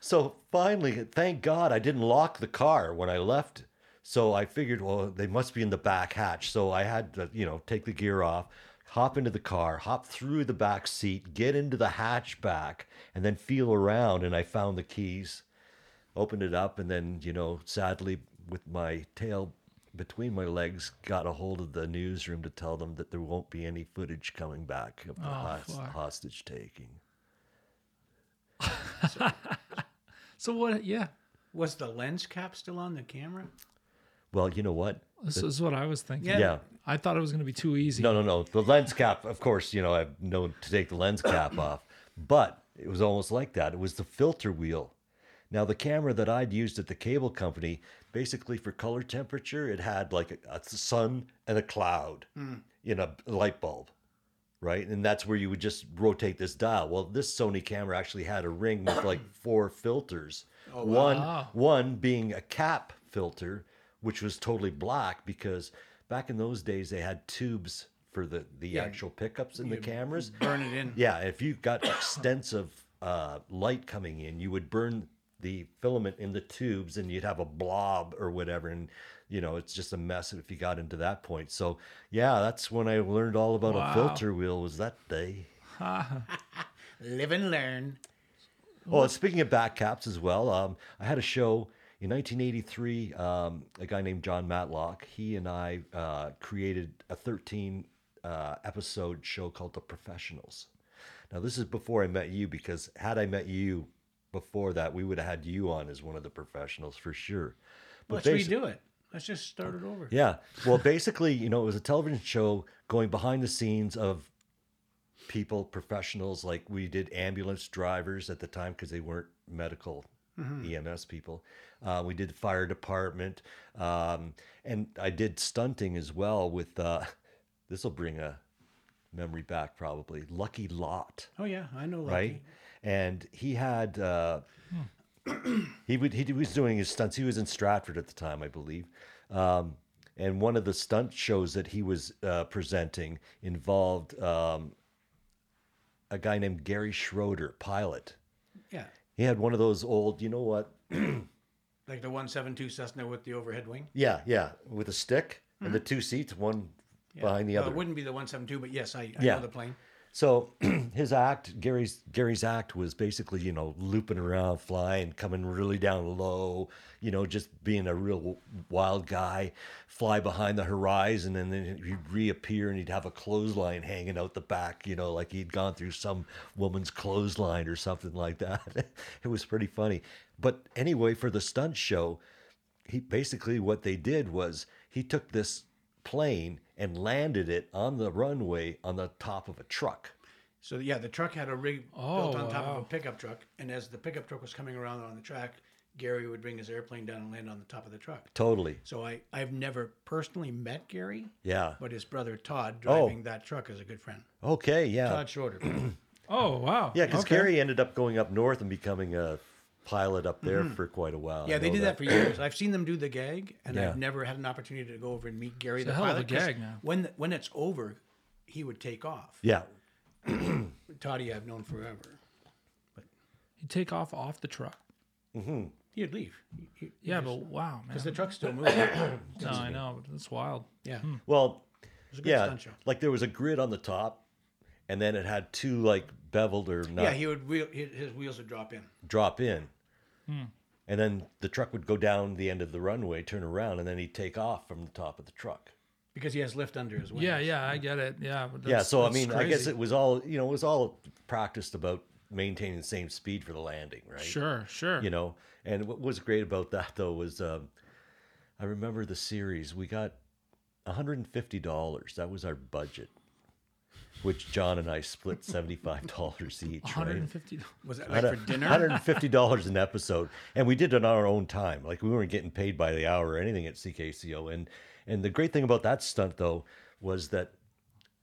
so finally, thank God I didn't lock the car when I left. So I figured, well, they must be in the back hatch. So I had to, you know, take the gear off, hop into the car, hop through the back seat, get into the hatchback, and then feel around. And I found the keys, opened it up, and then, you know, sadly, with my tail between my legs, got a hold of the newsroom to tell them that there won't be any footage coming back of the Oh, hos- fuck. hostage taking. So what? Yeah, Was the lens cap still on the camera? Well, you know what? this is what I was thinking. Yeah. Yeah. I thought it was going to be too easy. No, no, no. The lens cap, of course, you know, I've known to take the lens cap off, but it was almost like that. It was the filter wheel. Now, the camera that I'd used at the cable company, basically for color temperature, it had like a, a sun and a cloud hmm. in a light bulb, right? And that's where you would just rotate this dial. Well, this Sony camera actually had a ring with like four filters. One, Wow. One, one being a cap filter, which was totally black because back in those days they had tubes for the the actual pickups in the cameras. Burn it in. Yeah, if you got extensive uh, light coming in, you would burn the filament in the tubes, and you'd have a blob or whatever, and you know it's just a mess if you got into that point. So yeah, that's when I learned all about Wow. a filter wheel. Was that day? Live and learn. Oh, and speaking of back caps as well, um, I had a show in 1983. Um, a guy named John Matlock, he and I uh, created a 13 uh, episode show called The Professionals. Now, this is before I met you because had I met you before that, we would have had you on as one of the professionals for sure. Let's basi- redo it. Let's just start it over. yeah. Well, basically, you know, it was a television show going behind the scenes of people, professionals, like we did ambulance drivers at the time because they weren't medical EMS people. Uh, we did fire department. Um, and I did stunting as well with, uh, this will bring a memory back probably, Lucky Lott Oh yeah, I know. Lucky. right? And he had uh, he would he was doing his stunts. He was in Stratford at the time, I believe. Um, and one of the stunt shows that he was uh, presenting involved um, a guy named Gary Schroeder, pilot. Yeah, He had one of those old, you know what? like the one seven two Cessna with the overhead wing. Yeah, yeah, with a stick and the mm-hmm. two seats, one behind the Well, other. it wouldn't be the one seven two, but yes, I, I Yeah. know the plane. So his act, Gary's Gary's act was basically, you know, looping around, flying, coming really down low, you know, just being a real wild guy, fly behind the horizon, and then he'd reappear and he'd have a clothesline hanging out the back, you know, like he'd gone through some woman's clothesline or something like that. it was pretty funny. But anyway, for the stunt show, he basically what they did was he took this plane and landed it on the runway on the top of a truck. So yeah, the truck had a rig Oh, built on top of a pickup truck, and as the pickup truck was coming around on the track, Gary would bring his airplane down and land on the top of the truck. Totally. So I I've never personally met Gary, Yeah. but his brother Todd Oh. driving that truck is a good friend. Okay. Yeah. Todd Schroeder. Oh wow. Yeah, because Okay. Gary ended up going up north and becoming a pilot up there mm-hmm. for quite a while. Yeah, they did that. for years. I've seen them do the gag, and Yeah. I've never had an opportunity to go over and meet Gary It's the a hell of a gag now. When when it's over, he would take off. Yeah, Toddy, I've known forever. He'd take off off the truck. Mm-hmm. He'd leave. He- he- Yeah, but wow, man. because the truck's still moving. yeah, no, I know. but That's wild. Yeah. Hmm. Well, was a good yeah, stunt show. like there was a grid on the top, and then it had two like beveled or not Yeah, he would wheel, his his wheels would drop in. drop in. And then the truck would go down the end of the runway, turn around, and then he'd take off from the top of the truck. Because he has lift under his wings. Yeah, yeah, I get it. Yeah, but yeah, that's- so I that's mean, I guess it was all you know, it was all practiced about maintaining the same speed for the landing, right? Sure, sure. You know, and what was great about that though was, um, I remember the series we got one hundred and fifty dollars. That was our budget, which John and I split seventy five dollars each. right? 150. Was that like for dinner? Hundred and fifty dollars an episode, and we did it on our own time. Like we weren't getting paid by the hour or anything at CKCO. And and the great thing about that stunt though was that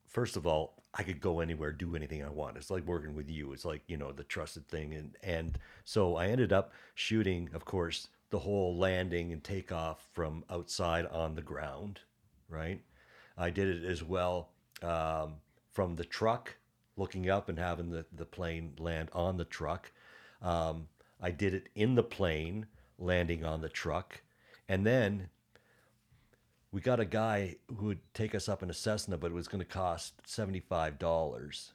first of all, I could go anywhere, do anything I want. It's like working with you. It's like you know the trusted thing. And and so I ended up shooting, of course, the whole landing and takeoff from outside on the ground, right? I did it as well um, from the truck, looking up and having the, the plane land on the truck. Um, I did it in the plane, landing on the truck. And then we got a guy who would take us up in a Cessna, but it was going to cost $75.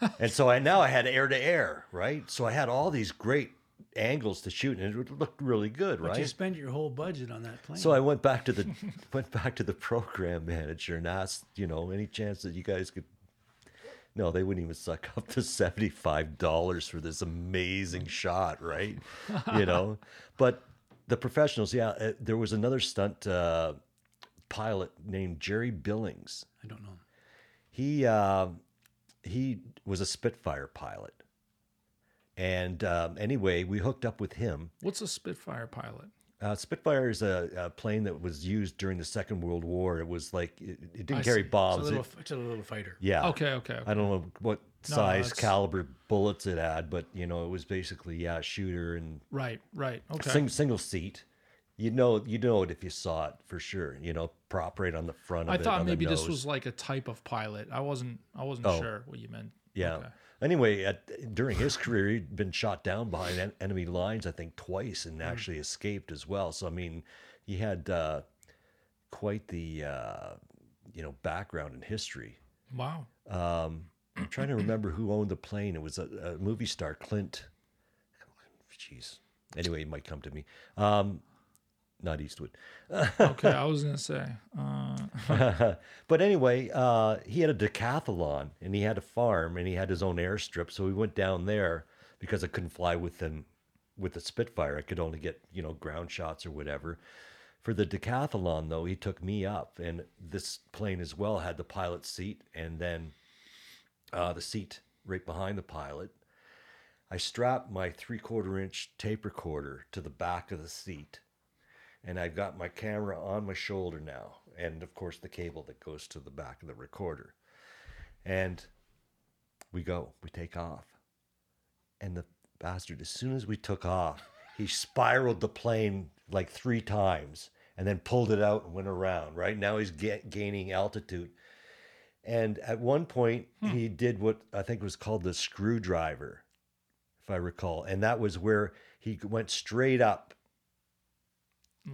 and so I now I had air to air, right? So I had all these great angles to shoot, and it looked really good, But right? you spent your whole budget on that plane. So I went back to the went back to the program manager and asked, you know, any chance that you guys could. No, they wouldn't even suck up to seventy five dollars for this amazing shot, right? You know, but the professionals, yeah. Uh, there was another stunt uh, pilot named Jerry Billings. I don't know. He uh, he was a Spitfire pilot, and um, anyway, we hooked up with him. What's a Spitfire pilot? Uh, Spitfire is a, a plane that was used during the Second World War. It was like it, it didn't I carry see. It's a bombs. little, It- it's a little fighter. yeah. Okay, okay. okay. I don't know what No, size caliber bullets it had, but you know it was basically yeah, shooter and Right, right. Okay. sing, single seat. You know, you know it if you saw it for sure. You know, prop right on the front of I it. thought the maybe this was like a type of pilot. I wasn't. I wasn't Oh. sure what you meant. Yeah. Okay. Anyway, at, during his career, he'd been shot down behind en- enemy lines, I think, twice, and actually escaped as well. So, I mean, he had uh, quite the uh, you know background in history. Wow. Um, I'm trying to remember who owned the plane. It was a, a movie star, Clint. Jeez. Anyway, it might come to me. Um, not Eastwood. Okay, I was gonna say. Uh, but anyway, uh, he had a decathlon and he had a farm and he had his own airstrip. So we went down there because I couldn't fly with them with the Spitfire. I could only get, you know, ground shots or whatever. For the decathlon, though, he took me up, and this plane as well had the pilot seat and then uh, the seat right behind the pilot. I strapped my three quarter inch tape recorder to the back of the seat and I've got my camera on my shoulder now, and of course the cable that goes to the back of the recorder. And we go, we take off. And the bastard, as soon as we took off, he spiraled the plane like three times and then pulled it out and went around. Right now he's ga- gaining altitude. And at one point, hmm. he did what I think was called the screwdriver, if I recall. And that was where he went straight up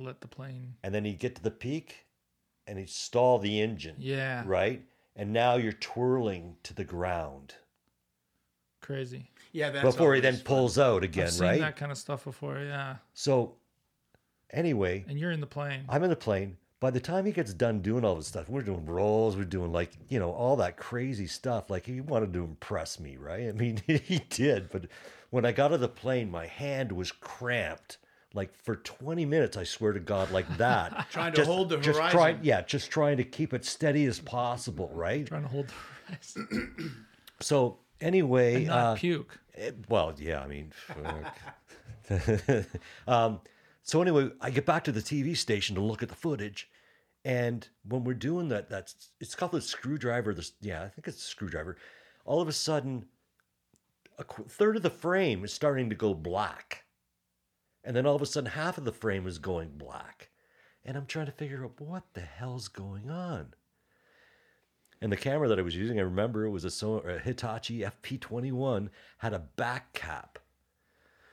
let the plane. and then he'd get to the peak and he'd stall the engine. Yeah. Right? And now you're twirling to the ground Crazy. Yeah, that's before he always then fun. pulls out again, I've seen right? that kind of stuff before. Yeah. So, anyway, And you're in the plane. I'm in the plane. By the time he gets done doing all this stuff, we're doing rolls, we're doing like, you know, all that crazy stuff. Like he wanted to impress me, right? I mean, he did. But when I got out of the plane, my hand was cramped. Like for 20 minutes, I swear to God, like that. Trying to hold the just horizon. Trying, yeah, just trying to keep it steady as possible, right? trying to hold the rest. So anyway, And not uh, puke. it- well, yeah, I mean, fuck. um, so anyway, I get back to the TV station to look at the footage, and when we're doing that, that's it's called the screwdriver. This, yeah, I think it's a screwdriver. All of a sudden, a qu- third of the frame is starting to go black. And then all of a sudden, half of the frame is going black. And I'm trying to figure out what the hell's going on. And the camera that I was using, I remember it was a, a Hitachi FP21, had a back cap.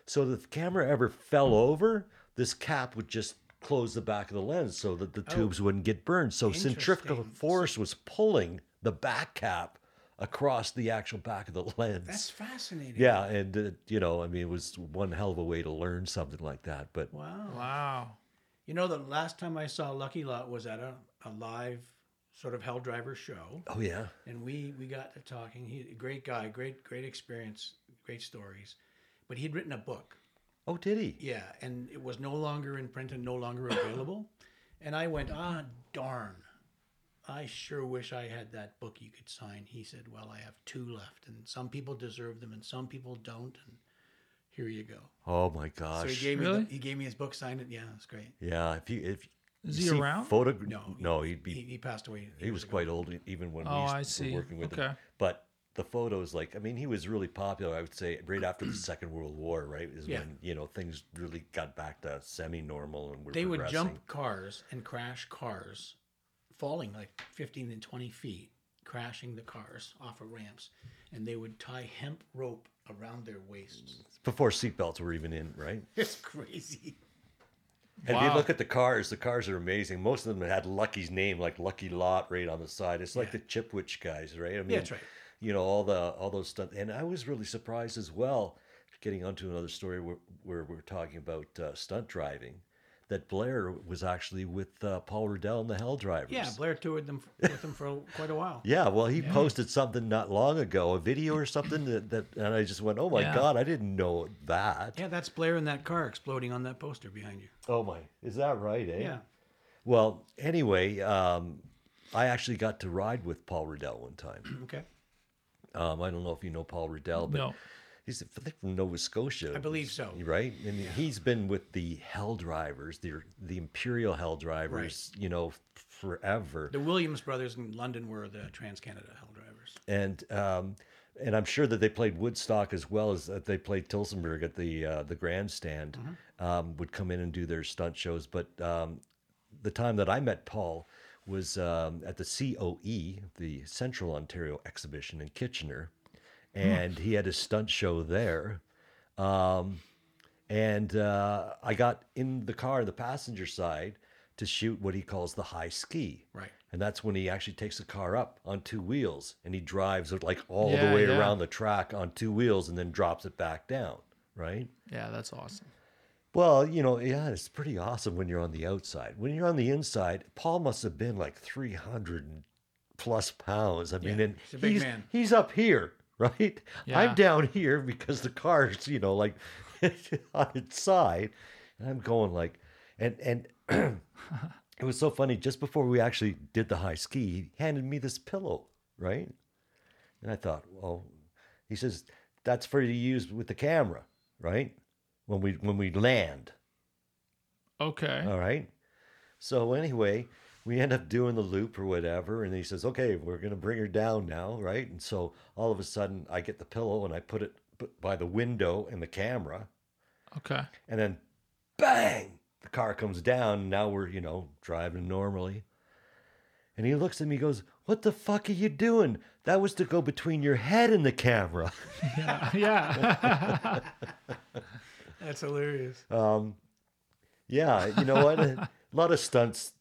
So if the camera ever fell over, this cap would just close the back of the lens so that the oh, tubes wouldn't get burned. So centrifugal force was pulling the back cap across the actual back of the lens. That's fascinating. yeah, and uh, you know, I mean, it was one hell of a way to learn something like that. But Wow. Wow. You know, the last time I saw Lucky Lott was at a, a live sort of Hell Driver show, oh yeah, and we we got to talking. He a great guy, great great experience, great stories, but he'd written a book. oh did he? Yeah, and it was no longer in print and no longer available. and I went, ah, darn. I sure wish I had that book you could sign. He said, well, I have two left, and some people deserve them, and some people don't. And here you go. Oh my So gosh. he gave me Really? the, he gave me his book, signed it. Yeah, it's great. yeah, if you if Is you he see around? Photo, No, no, he'd be He, he passed away. he was ago. quite old even when Oh, we I see. were working with Okay. him. But the photos, like I mean, he was really popular. I would say right after the Second World War, right, is Yeah. when you know things really got back to semi-normal and we're They would jump cars and crash cars, falling like 15 and 20 feet, crashing the cars off of ramps, and they would tie hemp rope around their waists. before seatbelts were even in, right? It's crazy. And if you look at the cars, the cars are amazing. Most of them had Lucky's name, like Lucky Lott, right on the side. It's like Yeah. the Chitwood guys, right? I mean, yeah, that's right. You know all the all those stuff, and I was really surprised as well. Getting onto another story where, where we're talking about uh, stunt driving, that Blair was actually with uh, Paul Riddell and the Hell Drivers. Yeah, Blair toured them with them for quite a while. Yeah, well, he posted something not long ago, a video or something that, that and I just went, "Oh my Yeah. god, I didn't know that." Yeah, that's Blair in that car exploding on that poster behind you. Oh my, is that right? Eh? Yeah. Well, anyway, um, I actually got to ride with Paul Riddell one time. Okay. Um, I don't know if you know Paul Riddell, but No. He's from Nova Scotia. I believe so. Right, and he's been with the Hell Drivers, the the Imperial Hell Drivers, you know, forever. The Williams brothers in London were the Trans Canada Hell Drivers. and um, and I'm sure that they played Woodstock as well as that they played Tillsonburg at the uh, the grandstand. Um, would come in and do their stunt shows, but um, the time that I met Paul was um, at the COE, the Central Ontario Exhibition in Kitchener, and he had a stunt show there. Um, and uh, I got in the car, the passenger side, to shoot what he calls the high ski. Right. And that's when he actually takes the car up on two wheels and he drives it like all Yeah, the way yeah. around the track on two wheels and then drops it back down. Right. Yeah, that's awesome. Well, you know, yeah, it's pretty awesome when you're on the outside. When you're on the inside, Paul must have been like 300 plus pounds. I mean, Yeah, and he's a big he's, man. he's up here, right? Yeah. I'm down here because the car's, you know, like on its side. And I'm going like, and, and it was so funny. Just before we actually did the high ski, he handed me this pillow, right? And I thought, well, he says, that's for you to use with the camera, right? When we when we land. Okay. All right. So anyway, we end up doing the loop or whatever, and he says, "Okay, we're gonna bring her down now, right?" And so all of a sudden, I get the pillow and I put it by the window and the camera, Okay. and then, bang! The car comes down. And now we're you know driving normally, and he looks at me, he goes, "What the fuck are you doing? That was to go between your head and the camera." Yeah. yeah. That's hilarious. Um, yeah, you know what? a lot of stunts,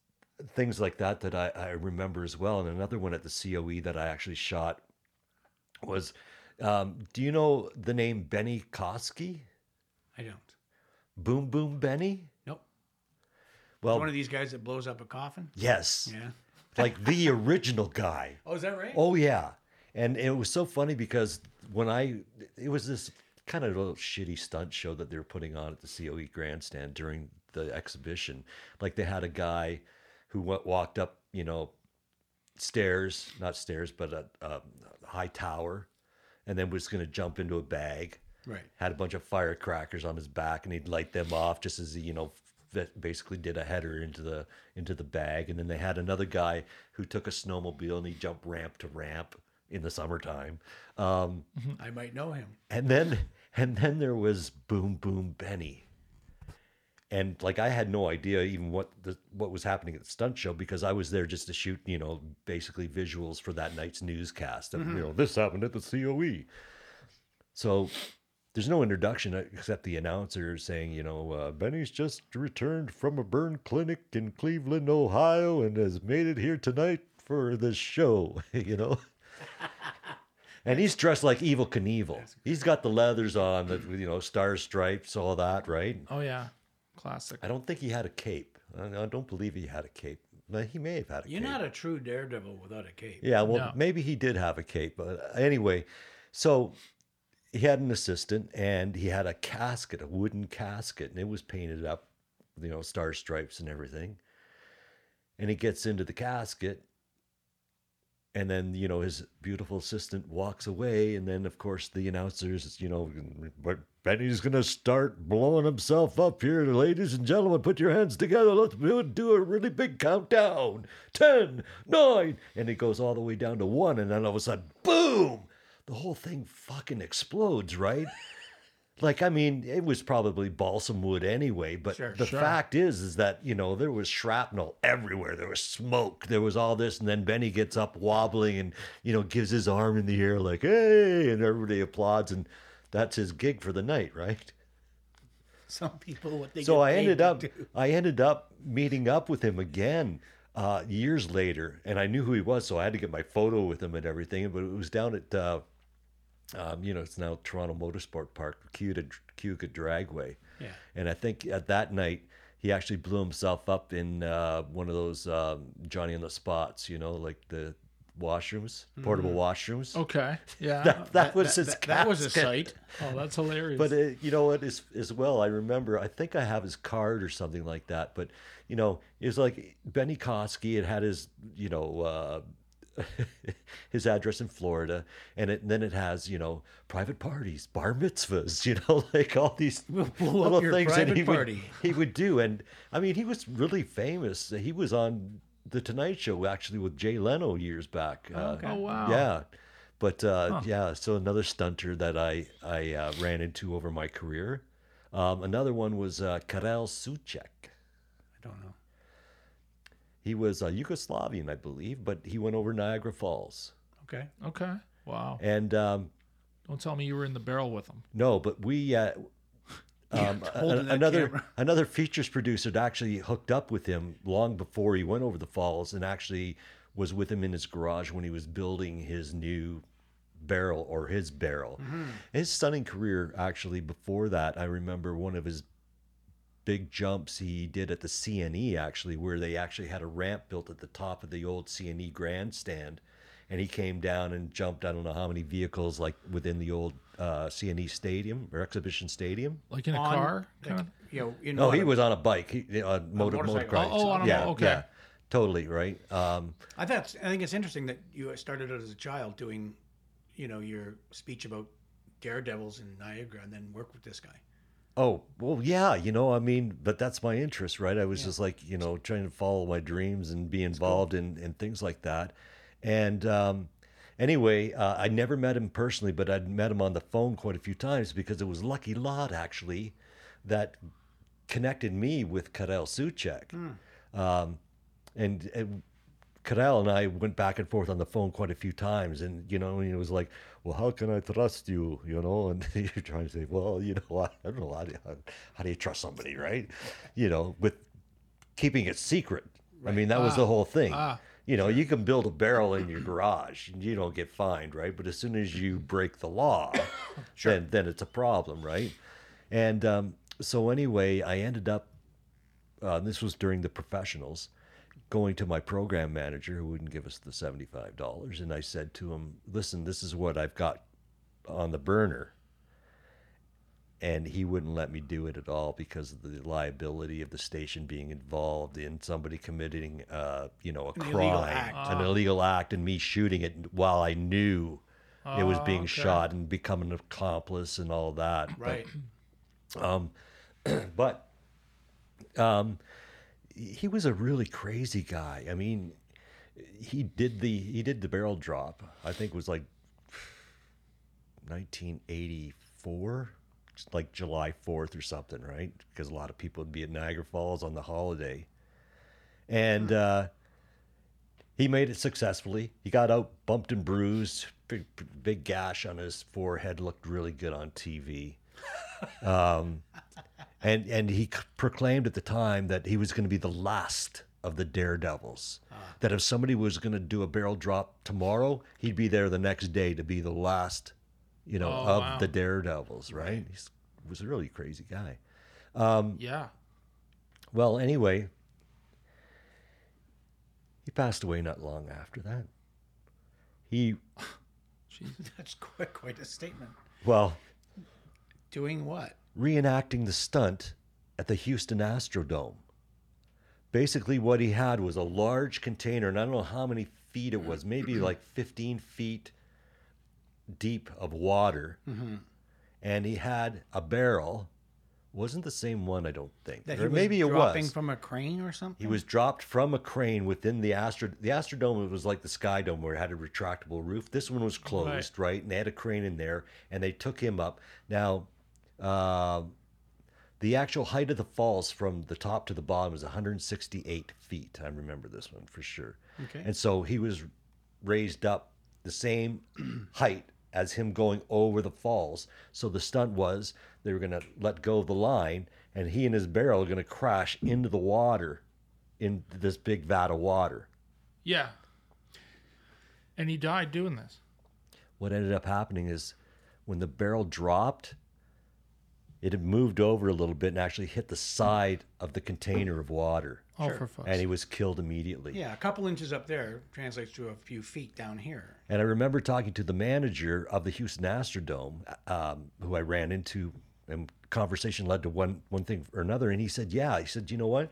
things like that that I, I remember as well. And another one at the COE that I actually shot was um, do you know the name Benny Koski? I don't. Boom Boom Benny? Nope. Well, One of these guys that blows up a coffin. yes, Yeah. like the original guy. Oh, is that right? Oh yeah, and it was so funny because when I it was this kind of little shitty stunt show that they were putting on at the COE grandstand during the exhibition. Like they had a guy who went, walked up, you know, stairs, not stairs, but a, a high tower, and then was going to jump into a bag. Right. Had a bunch of firecrackers on his back, and he'd light them off just as he, you know, basically did a header into the into the bag. And then they had another guy who took a snowmobile and he jumped ramp to ramp in the summertime. Um, I might know him. and then and then there was Boom Boom Benny. And like I had no idea even what the what was happening at the stunt show because I was there just to shoot, you know, basically visuals for that night's newscast. And you know, this happened at the COE. So there's no introduction except the announcer saying, you know, uh, Benny's just returned from a burn clinic in Cleveland, Ohio, and has made it here tonight for the show. you know. And he's dressed like Evel Knievel. He's got the leathers on, the you know star stripes, all that, right? Oh yeah, classic. I don't think he had a cape. I I don't believe he had a cape. But he may have had a You're cape. not a true daredevil without a cape. Yeah, well, No. maybe he did have a cape, but uh, anyway, so he had an assistant and he had a casket, a wooden casket, and it was painted up, you know, star stripes and everything. And he gets into the casket, and then you know his beautiful assistant walks away, and then of course the announcers, you know, but Benny's gonna start blowing himself up here, ladies and gentlemen. Put your hands together. Let's do a really big countdown. Ten, nine, and it goes all the way down to one, and then all of a sudden, boom! The whole thing fucking explodes, right? Like, I mean, it was probably balsam wood anyway, but Sure, the sure. fact is, is that, you know, there was shrapnel everywhere. There was smoke. There was all this. And then Benny gets up wobbling and, you know, gives his arm in the air like, hey, and everybody applauds. And that's his gig for the night, right? Some people what they so I ended up, do. I ended up meeting up with him again uh, years later. And I knew who he was. So I had to get my photo with him and everything. But it was down at, uh, um, you know, it's now Toronto Motorsport Park, Cuda, Cayuga Dragway. Yeah. And I think at that night, he actually blew himself up in uh, one of those um, Johnny on the spots, you know, like the washrooms, portable washrooms. Okay, yeah. That, that was his that, that was a sight. oh, that's hilarious. But uh, you know what? As, as well, I remember. I think I have his card or something like that. But you know, it was like Benny Koski It had his, you know, uh, his address in Florida, and it, then it has you know private parties, bar mitzvahs. You know, like all these up little things that he party. would he would do. And I mean, he was really famous. He was on the Tonight Show actually with Jay Leno years back. Uh, oh wow. yeah. But uh, yeah, so another stunter that I I uh, ran into over my career. Um, another one was uh, Karel Soucek. I don't know. He was uh, Yugoslavian, I believe, but he went over Niagara Falls. Okay. Okay. Wow. And um, Don't tell me you were in the barrel with him. no, but we uh, um, a- holding that another camera. another features producer had actually hooked up with him long before he went over the falls, and actually was with him in his garage when he was building his new barrel or his barrel. His stunning career actually before that, I remember one of his big jumps he did at the CNE actually, where they actually had a ramp built at the top of the old CNE grandstand. And he came down and jumped, I don't know how many vehicles, like within the old uh, CNE stadium or exhibition stadium. Like in a On- car? like, Kind of? you know, you No, know he how- was on a bike, he, uh, motor, motorcycle. motocross. Oh, oh, on a yeah, okay. yeah, totally right. Um, I thought I think it's interesting that you started out as a child doing, you know, your speech about daredevils in Niagara, and then work with this guy. Oh, well, yeah, you know, I mean, but that's my interest, right? I was just like, you know, trying to follow my dreams and be involved in, in things like that. And um, anyway, uh, I never met him personally, but I'd met him on the phone quite a few times because it was Lucky Lott, actually, that connected me with Karel Soucek. Um, and, and Karel and I went back and forth on the phone quite a few times, and you know, and it was like, "Well, how can I trust you?" You know, and you're trying to say, "Well, you know, I don't know how do, how, how do you trust somebody, right?" You know, with keeping it secret. I mean, that was the whole thing. Ah, you know, you can build a barrel in your garage and you don't get fined, right? But as soon as you break the law, then then it's a problem, right? And um, so anyway, I ended up. Uh, this was during the professionals going to my program manager who wouldn't give us the $75 and i said to him listen this is what i've got on the burner and he wouldn't let me do it at all because of the liability of the station being involved in somebody committing uh, you know a An illegal crime act. an illegal act and me shooting it while i knew it was being okay. shot and become an accomplice and all that But- Right. um, but um, he was a really crazy guy. I mean, he did the he did the barrel drop. I think it was like 1984, like July 4th or something, right? Because a lot of people would be at Niagara Falls on the holiday, and uh, he made it successfully. He got out bumped and bruised, big big gash on his forehead, looked really good on TV. Um, and and he proclaimed at the time that he was going to be the last of the daredevils. Ah. That if somebody was going to do a barrel drop tomorrow, he'd be there the next day to be the last, you know, Oh, of wow. the daredevils. Right? He was a really crazy guy. Um, yeah. Well, anyway, he passed away not long after that. He That's quite, quite a statement. well, Doing what? Reenacting the stunt at the Houston Astrodome. Basically, what he had was a large container, and I don't know how many feet it was, maybe like 15 feet deep of water. Mm-hmm. And he had a barrel. Wasn't the same one, I don't think. That or maybe it dropping was. from a crane or something. He was dropped from a crane within the Astro. The Astrodome was like the Sky Dome, where it had a retractable roof. This one was closed, right? And they had a crane in there, and they took him up. Now, uh, the actual height of the falls from the top to the bottom is 168 feet. I remember this one for sure. Okay. And so he was raised up the same height as him going over the falls. So the stunt was they were going to let go of the line, and he and his barrel are going to crash into the water, in this big vat of water. Yeah. And he died doing this. What ended up happening is when the barrel dropped, it had moved over a little bit and actually hit the side of the container of water, Oh, Sure. for fuck's and he was killed immediately. yeah, a couple inches up there translates to a few feet down here. And I remember talking to the manager of the Houston Astrodome, um, who I ran into, and conversation led to one one thing or another. And he said, "Yeah," he said, "You know what?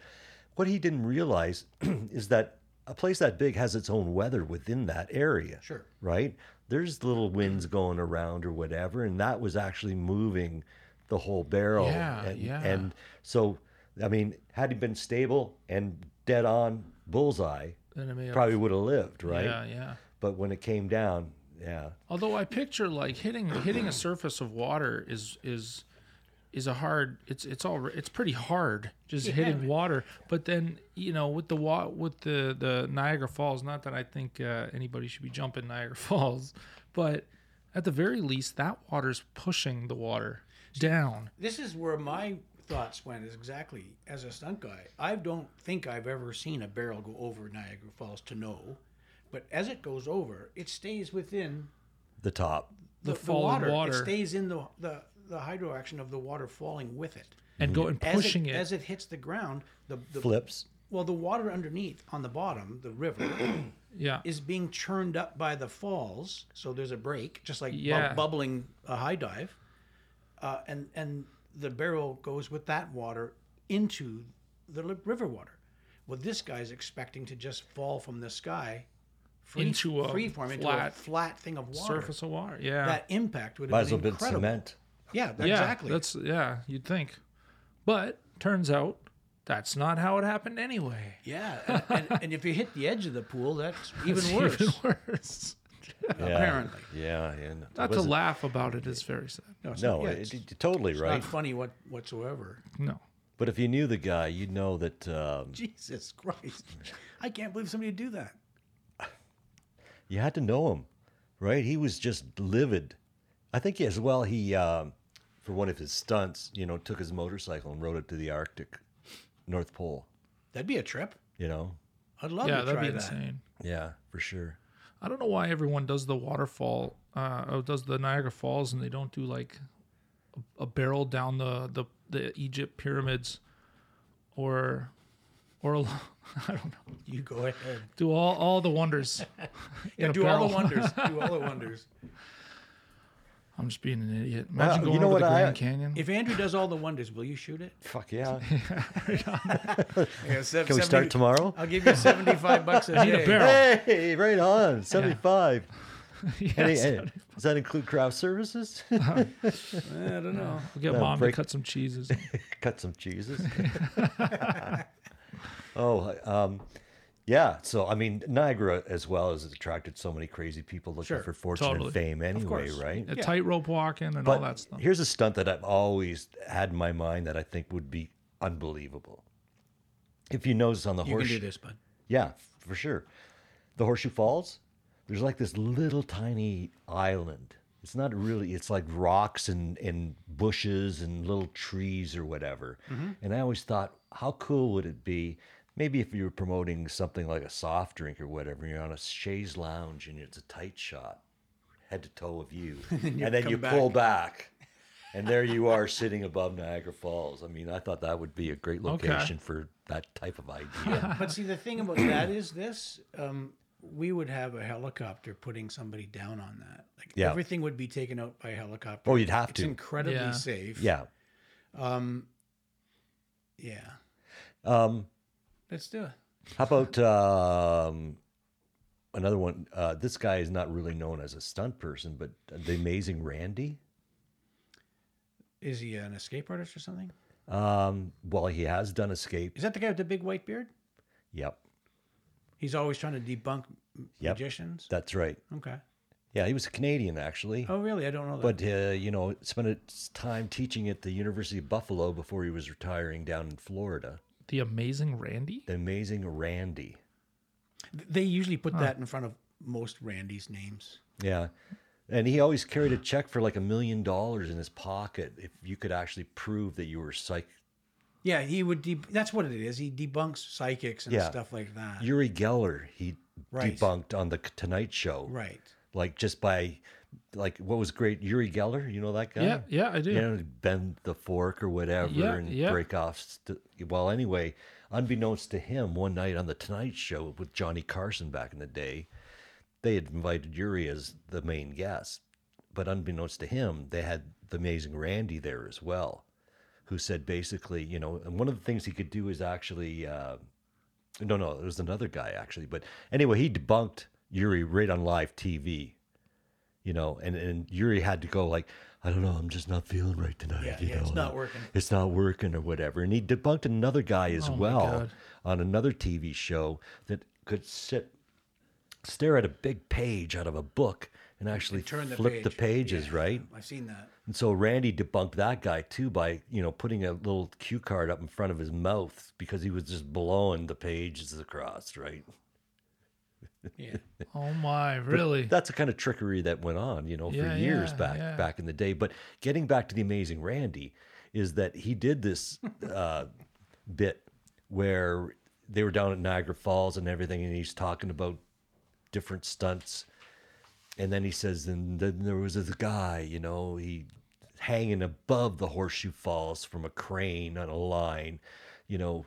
What he didn't realize is that a place that big has its own weather within that area. Sure. right? There's little winds going around or whatever, and that was actually moving the whole barrel. Yeah, and, yeah. And so, I mean, had he been stable and dead on bullseye, Then have- probably would have lived, right? Yeah, yeah. But when it came down, yeah, Although I picture like hitting hitting a surface of water is is is a hard it's it's all it's pretty hard just hitting water but then you know with the wa- with the the Niagara Falls not that I think uh, anybody should be jumping Niagara Falls but at the very least that water's pushing the water down This is where my thoughts went is exactly as a stunt guy. I don't think I've ever seen a barrel go over Niagara Falls to know, but as it goes over, it stays within the top. the, The the falling water. water. It stays in the, the the hydro action of the water falling with it. and go and As pushing it, it, as it hits the ground. The, the Flips. well, the water underneath on the bottom, the river, yeah is being churned up by the falls. So there's a break, just like bu- bubbling a high dive, uh, and and the barrel goes with that water into the li- river water. Well, this guy's expecting to just fall from the sky, free, Into a freeform into a flat flat thing of water. surface of water yeah That impact would Might have as been well have been cement. Yeah, yeah exactly. that's yeah you'd think but turns out that's not how it happened anyway yeah, and, and, and if you hit the edge of the pool, that's even It's worse. even worse Yeah. Apparently. Yeah. yeah. Not to wasn't- laugh about it is very sad. No, it's, No, yeah, it's, it- totally it's right. not funny what whatsoever. No. But if you knew the guy, you'd know that um, Jesus Christ. I can't believe somebody would do that. you had to know him, right? He was just livid. I think as well. He, um, for one of his stunts, you know, took his motorcycle and rode it to the Arctic, North Pole. That'd be a trip. You know, I'd love yeah, to that'd try be that. insane. yeah, for sure. I don't know why everyone does the waterfall, uh, or does the Niagara Falls, and they don't do like a, a barrel down the, the the Egypt pyramids, or or a, I don't know, You go ahead. do all all the wonders. Yeah, do all the wonders. do all the wonders. I'm just being an idiot. Imagine Uh, going you know over what the I- Grand Canyon. If Andrew does all the wonders, will you shoot it? Fuck yeah. Yeah, sev- Can we 70 start tomorrow? I'll give you 75 bucks a need a day. barrel. Hey, right on. 75. yes, Any- hey, does that include craft services? I don't know. we'll get No, mom break- to cut some cheeses. Cut some cheeses. oh, um, Yeah, so I mean, Niagara as well has attracted so many crazy people looking Sure, for fortune totally. and fame anyway, course. right? A Yeah. tightrope walking and But all that stuff. here's a stunt that I've always had in my mind that I think would be unbelievable. If you notice on the You horse, can do this, bud. yeah, for sure, the Horseshoe Falls, there's like this little tiny island. It's not really. It's like rocks and and bushes and little trees or whatever. Mm-hmm. And I always thought, how cool would it be? Maybe if you were promoting something like a soft drink or whatever, you're on a chaise lounge and it's a tight shot, head to toe of you, and then you back. pull back, and there you are sitting above Niagara Falls. I mean, I thought that would be a great Okay. location for that type of idea. But see, the thing about that is this: um, we would have a helicopter putting somebody down on that. Like Yeah. everything would be taken out by a helicopter. Oh, you'd have it's to. incredibly Yeah. safe. yeah. yeah. Um, Let's do it. How about um, another one? Uh, this guy is not really known as a stunt person, but the Amazing Randi. Is he an escape artist or something? Um, well, he has done escape. Is that the guy with the big white beard? Yep, He's always trying to debunk Yep. magicians. that's right. Okay. Yeah, he was a Canadian actually, Oh, really? I don't know that. but uh, you know, spent his time teaching at the University of Buffalo before he was retiring down in Florida. The amazing Randi. The Amazing Randi. they usually put that in front of most Randi's names. Yeah. And he always carried a check for like a million dollars in his pocket if you could actually prove that you were psych Yeah, he would. De- that's what it is. He debunks psychics and Yeah. stuff like that. Uri Geller, he Right. debunked on the Tonight Show. right. Like just by, like what was great, Uri Geller, you know that guy? Yeah, yeah, I do. You know, bend the fork or whatever Yeah, and yeah. break off. St- well, anyway, unbeknownst to him, one night on the Tonight Show with Johnny Carson back in the day, they had invited Uri as the main guest. But unbeknownst to him, they had the amazing Randi there as well, who said basically, you know, and one of the things he could do is actually, uh, no, no, it was another guy actually. But anyway, he debunked Uri right on live TV, you know, and, and Uri had to go like, I don't know, I'm just not feeling right tonight. Yeah, you yeah, it's not working. It's not working or whatever. And he debunked another guy as Oh well on another TV show that could sit, stare at a big page out of a book and actually Turn the flip the pages, Yeah, right? I've seen that. And so Randi debunked that guy too by, you know, putting a little cue card up in front of his mouth because he was just blowing the pages across, right? Yeah. Oh my, really? That's the kind of trickery that went on, you know, for Yeah, years yeah, back yeah. back in the day. But getting back to the amazing Randi is that he did this uh, bit where they were down at Niagara Falls and everything, and he's talking about different stunts. And then he says, and then there was this guy, you know, he hanging above the horseshoe falls from a crane on a line, you know,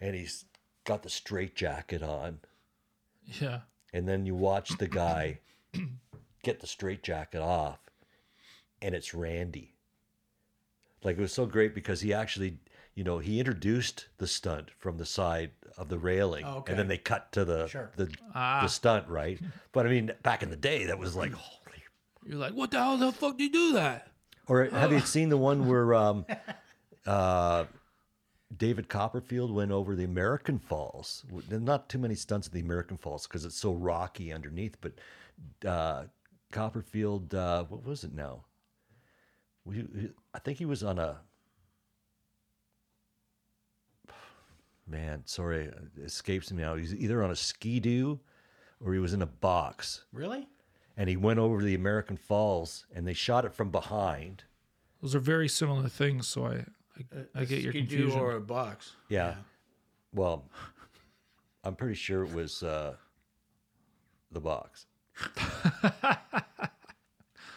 and he's got the straight jacket on. Yeah. And then you watch the guy get the straight jacket off, and it's Randi. Like it was so great because he actually, you know, he introduced the stunt from the side of the railing, Oh, okay. and then they cut to the Sure. the, Ah. the stunt, right? But I mean, back in the day, that was like, holy. You're like, what the hell the fuck do you do that? Or have you seen the one where um, uh, David Copperfield went over the American Falls? Not too many stunts at the American Falls because it's so rocky underneath. But uh, Copperfield, uh, what was it now? We, I think he was on a. Man, sorry, it escapes me now. He's either on a ski doo or he was in a box. Really? And he went over the American Falls and they shot it from behind. Those are very similar things, so I I, I get your Skidoo confusion. or a box. Yeah. Well, I'm pretty sure it was uh, the box.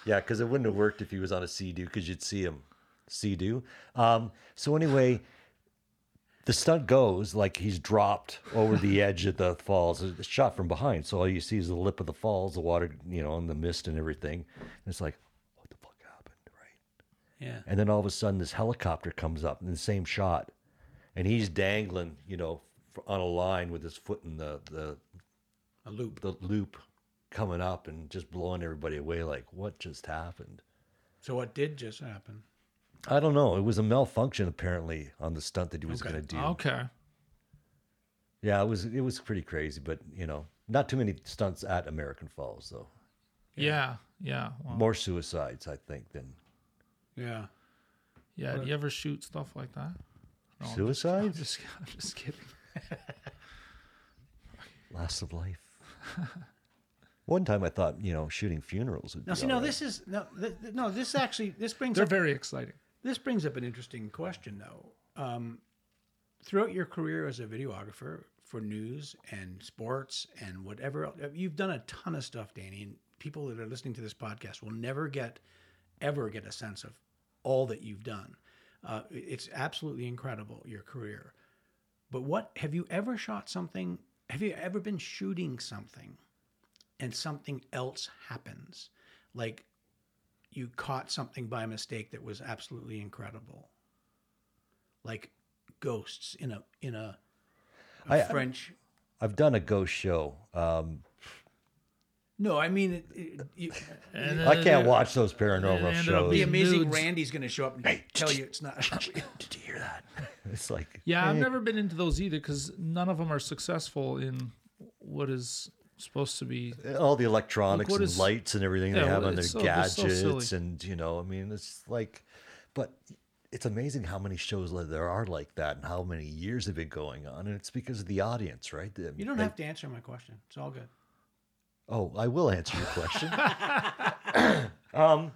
yeah, because it wouldn't have worked if he was on a Sea-Doo because you'd see him Sea-Doo. Um, so anyway, the stunt goes like he's dropped over the edge of the falls. It's shot from behind, so all you see is the lip of the falls, the water, you know, and the mist and everything. And it's like, what the fuck happened, right? Yeah. And then all of a sudden, this helicopter comes up in the same shot, and he's dangling, you know, on a line with his foot in the the A loop. the loop, coming up and just blowing everybody away. Like, what just happened? So what did just happen? I don't know. It was a malfunction apparently on the stunt that he was Okay. going to do. Okay. Yeah, it was it was pretty crazy, but you know, not too many stunts at American Falls though. Yeah, yeah. Well, More suicides, I think, than Yeah. yeah. Do you ever shoot stuff like that? No, I'm just- I'm just, I'm just kidding. Loss of life. One time I thought, you know, shooting funerals would Now, be see, no, all right. this is no, th- th- no. This actually this brings They're up very exciting. this brings up an interesting question, though. Um, throughout your career as a videographer for news and sports and whatever, else, you've done a ton of stuff, Danny. And people that are listening to this podcast will never get, ever get a sense of all that you've done. Uh, it's absolutely incredible your career. But what have you ever shot something? Have you ever been shooting something, and something else happens, like you caught something by mistake that was absolutely incredible like ghosts in a in a, a I- french I've done a ghost show. Um, no i mean it, it, you, And I can't there- watch those paranormal it ended shows. the amazing nudes. randi's going to show up and tell you it's not Did you hear that? It's like Yeah, I've eh, never been into those either because none of them are successful in what is supposed to be. all the electronics what and is- lights and everything Yeah, they have on their so- they're so gadgets and you know, I mean, it's like, but it's amazing how many shows there are like that and how many years have been going on, and it's because of the audience, right? The- you don't they- have to answer my question it's all good Oh, I will answer your question. um,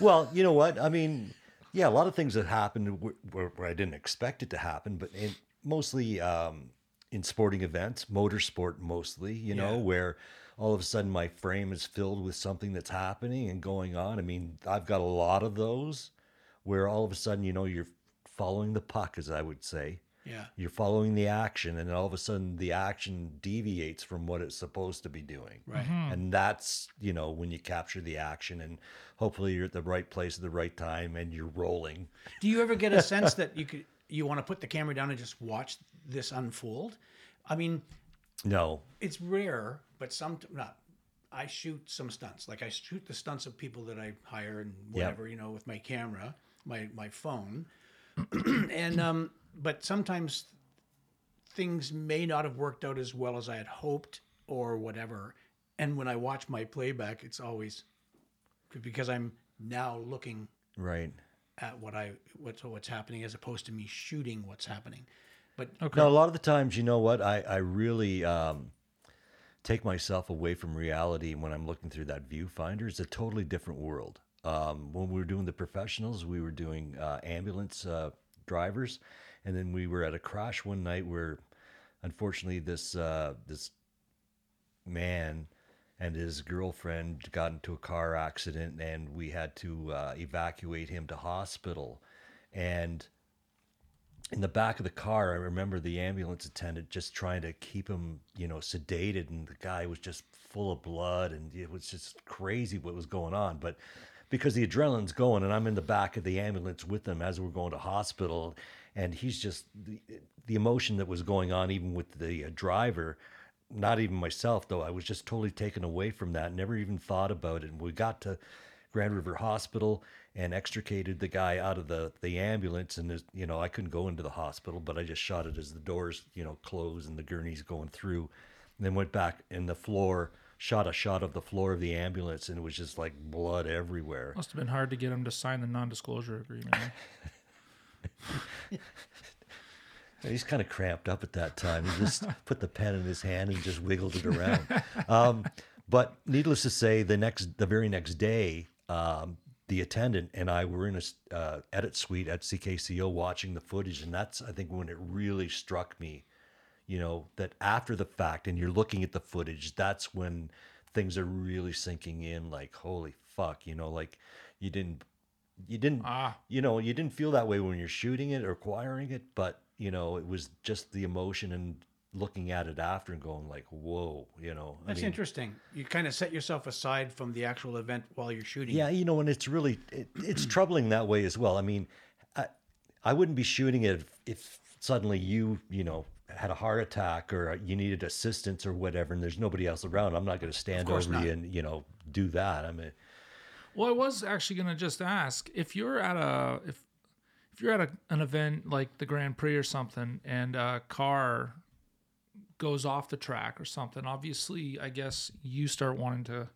well, you know what? I mean, yeah, a lot of things that happened where, where, where I didn't expect it to happen, but in, mostly um, in sporting events, motorsport mostly, you know, Yeah. where all of a sudden my frame is filled with something that's happening and going on. I mean, I've got a lot of those where all of a sudden, you know, you're following the puck, as I would say yeah you're following the action and all of a sudden the action deviates from what it's supposed to be doing right and that's you know when you capture the action and hopefully you're at the right place at the right time and you're rolling do you ever get a sense that you could you want to put the camera down and just watch this unfold i mean no it's rare, but some not. I shoot some stunts. Like I shoot the stunts of people that I hire and Yeah. whatever, you know, with my camera, my my phone. and um but sometimes things may not have worked out as well as I had hoped or whatever. And when I watch my playback, it's always because I'm now looking right. at what I what's what's happening as opposed to me shooting what's happening. But no a lot of the times you know what? I i really um take myself away from reality when i'm looking through that viewfinder. It's a totally different world. Um when we were doing the professionals we were doing uh, ambulance uh, drivers and then we were at a crash one night where unfortunately this uh this man and his girlfriend got into a car accident and we had to uh, evacuate him to hospital and in the back of the car, I remember the ambulance attendant just trying to keep him, you know, sedated, and the guy was just full of blood, and it was just crazy what was going on. But because the adrenaline's going, and I'm in the back of the ambulance with him as we're going to hospital, and he's just the, the emotion that was going on, even with the uh, driver. Not even myself, though. I was just totally taken away from that. Never even thought about it. And we got to Grand River Hospital and extricated the guy out of the, the ambulance. And, you know, I couldn't go into the hospital, but I just shot it as the doors, you know, closed and the gurney's going through. And then went back in the floor, shot a shot of the floor of the ambulance, and it was just like blood everywhere. Must have been hard to get him to sign the non-disclosure agreement. He's kind of cramped up at that time. He just put the pen in his hand and just wiggled it around. Um, but needless to say, the next, the very next day, um, the attendant and I were in a uh, edit suite at CKCO watching the footage, and that's I think when it really struck me, you know, that after the fact, and you're looking at the footage, that's when things are really sinking in. Like, holy fuck, you know, like you didn't, you didn't Ah, you know, you didn't feel that way when you're shooting it or acquiring it, but you know, it was just the emotion and looking at it after and going like, "Whoa," you know. I that's mean, interesting. You kind of set yourself aside from the actual event while you're shooting. Yeah, you know, and it's really it, it's troubling that way as well. I mean, I, I wouldn't be shooting it if, if suddenly you, you know, had a heart attack or you needed assistance or whatever, and there's nobody else around. I'm not going to stand over not. you and you know do that. I mean, well, I was actually gonna just ask if you're at a if if you're at a, an event like the Grand Prix or something, and a car goes off the track or something, obviously, I guess you start wanting to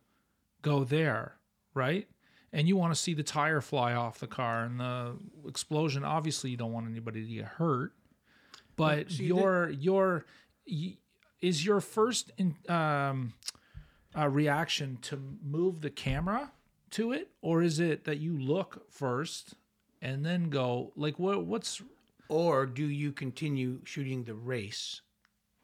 go there, right? And you want to see the tire fly off the car and the explosion. Obviously, you don't want anybody to get hurt. But see, your your y- is your first in, um, uh, reaction to move the camera to it, or is it that you look first and then go like what what's Or do you continue shooting the race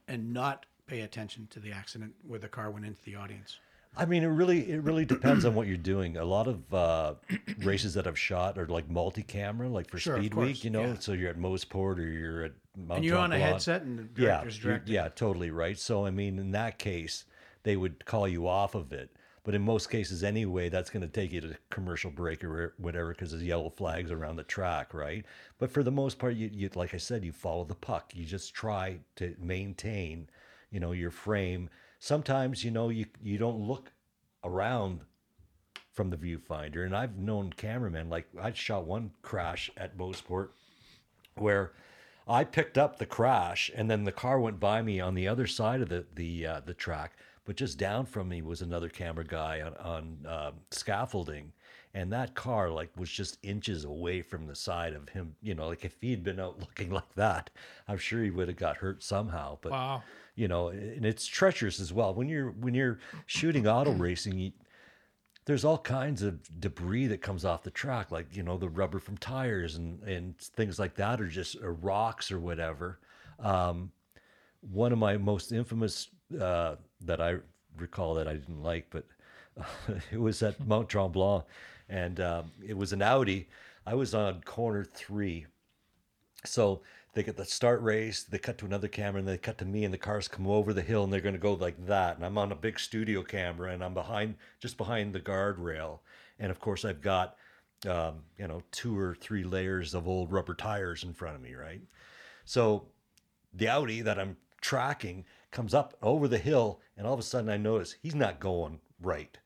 and not pay attention to the accident where the car went into the audience? I mean, it really it really depends on what you're doing. A lot of uh, races that I've shot are like multi-camera, like for Sure, Speed Week. You know, yeah. so you're at Mosport or you're at Mount And you're on a Tremblant. headset and the Yeah, director's you- directing. yeah, totally right. So I mean, in that case, they would call you off of it. But in most cases, anyway, that's going to take you to commercial break or whatever because there's yellow flags around the track, right? But for the most part, you, you like I said, you follow the puck. You just try to maintain, you know, your frame. Sometimes, you know, you you don't look around from the viewfinder. And I've known cameramen like I shot one crash at Mosport where I picked up the crash and then the car went by me on the other side of the the uh, the track, but just down from me was another camera guy on on um scaffolding, and that car like was just inches away from the side of him. You know, like if he'd been out looking like that, I'm sure he would have got hurt somehow. But wow? You know, and it's treacherous as well when you're when you're shooting auto racing. You, there's all kinds of debris that comes off the track, like you know the rubber from tires and and things like that, or just or rocks or whatever. Um, one of my most infamous uh, that I recall that I didn't like, but it was at Mount Tremblant, and um, it was an Audi. I was on corner three, so they get the start race, they cut to another camera, and they cut to me, and the cars come over the hill, and they're going to go like that. And I'm on a big studio camera, and I'm behind, just behind the guardrail. And of course, I've got, um, you know, two or three layers of old rubber tires in front of me, right? So the Audi that I'm tracking comes up over the hill, and all of a sudden I notice he's not going right.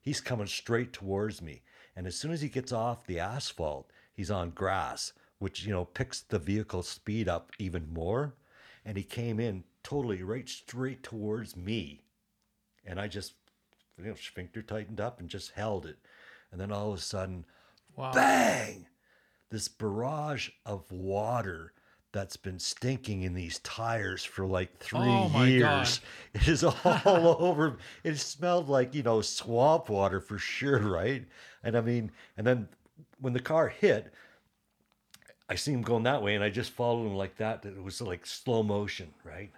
He's coming straight towards me. And as soon as he gets off the asphalt, he's on grass, which, you know, picks the vehicle speed up even more. And he came in totally right straight towards me. And I just, you know, sphincter tightened up and just held it. And then all of a sudden, Wow. bang this barrage of water that's been stinking in these tires for like three Oh years God. it is all over it smelled like you know swamp water for sure right and i mean and then when the car hit i see him going that way and i just followed him like that it was like slow motion right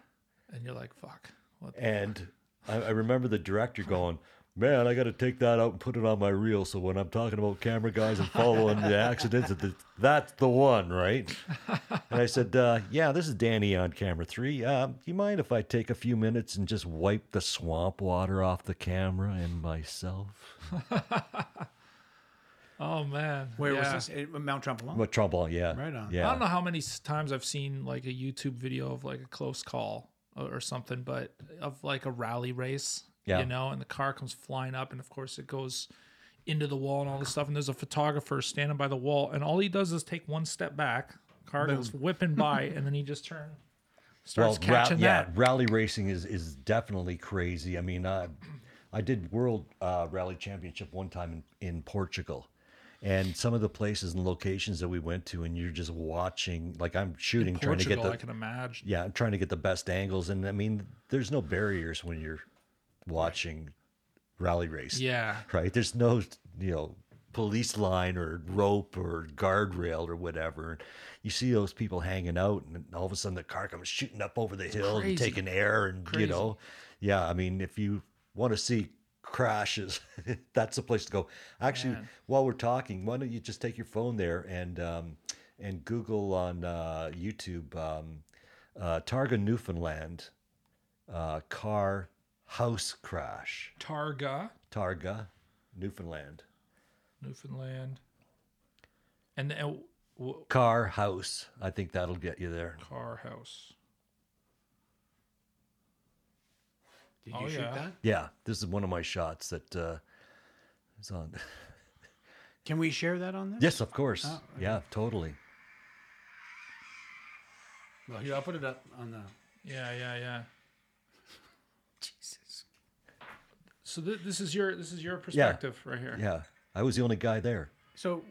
And you're like, fuck. What? and I, I remember the director going, "Man, I got to take that out and put it on my reel. So when I'm talking about camera guys and following the accidents, that- that's the one, right?" And I said, uh, "Yeah, this is Danny on camera three. Uh, do you mind if I take a few minutes and just wipe the swamp water off the camera and myself?" Oh man. Where Yeah. was this? Eh, Mount Tremblant. What trouble? Yeah, Right on. Yeah, I don't know how many times I've seen like a YouTube video of like a close call or, or something, but of like a rally race, Yeah. you know, and the car comes flying up, and of course it goes into the wall and all this stuff, and there's a photographer standing by the wall, and all he does is take one step back, car goes whipping by, and then he just turns. starts ra- catching yeah, that. rally racing is is definitely crazy. I mean, uh, I did World uh, Rally Championship one time in, in Portugal, and some of the places and locations that we went to, and you're just watching. Like I'm shooting, trying to Portugal, get I can imagine. yeah, I'm trying to get the best angles, and I mean, there's no barriers when you're watching rally race Yeah. right? There's no, you know, police line or rope or guardrail or whatever. You see those people hanging out, and all of a sudden the car comes shooting up over the hill and taking air, and you know, yeah. I mean, if you want to see crashes, that's the place to go. Actually, Man. while we're talking, why don't you just take your phone there and um, and Google on uh, YouTube um, uh, Targa, Newfoundland, uh, car house crash. Targa, Targa, Newfoundland. Newfoundland, and then uh, w- Car house. I think that'll get you there. car house. Did Oh, you shoot yeah. that? Yeah, this is one of my shots that uh, is on. Can we share that on there? yes, of course. Oh, okay. Yeah, totally. Well, here, I'll put it up on the. Yeah, yeah, yeah. Jesus. So th- this is your this is your perspective right here. Yeah, I was the only guy there. So,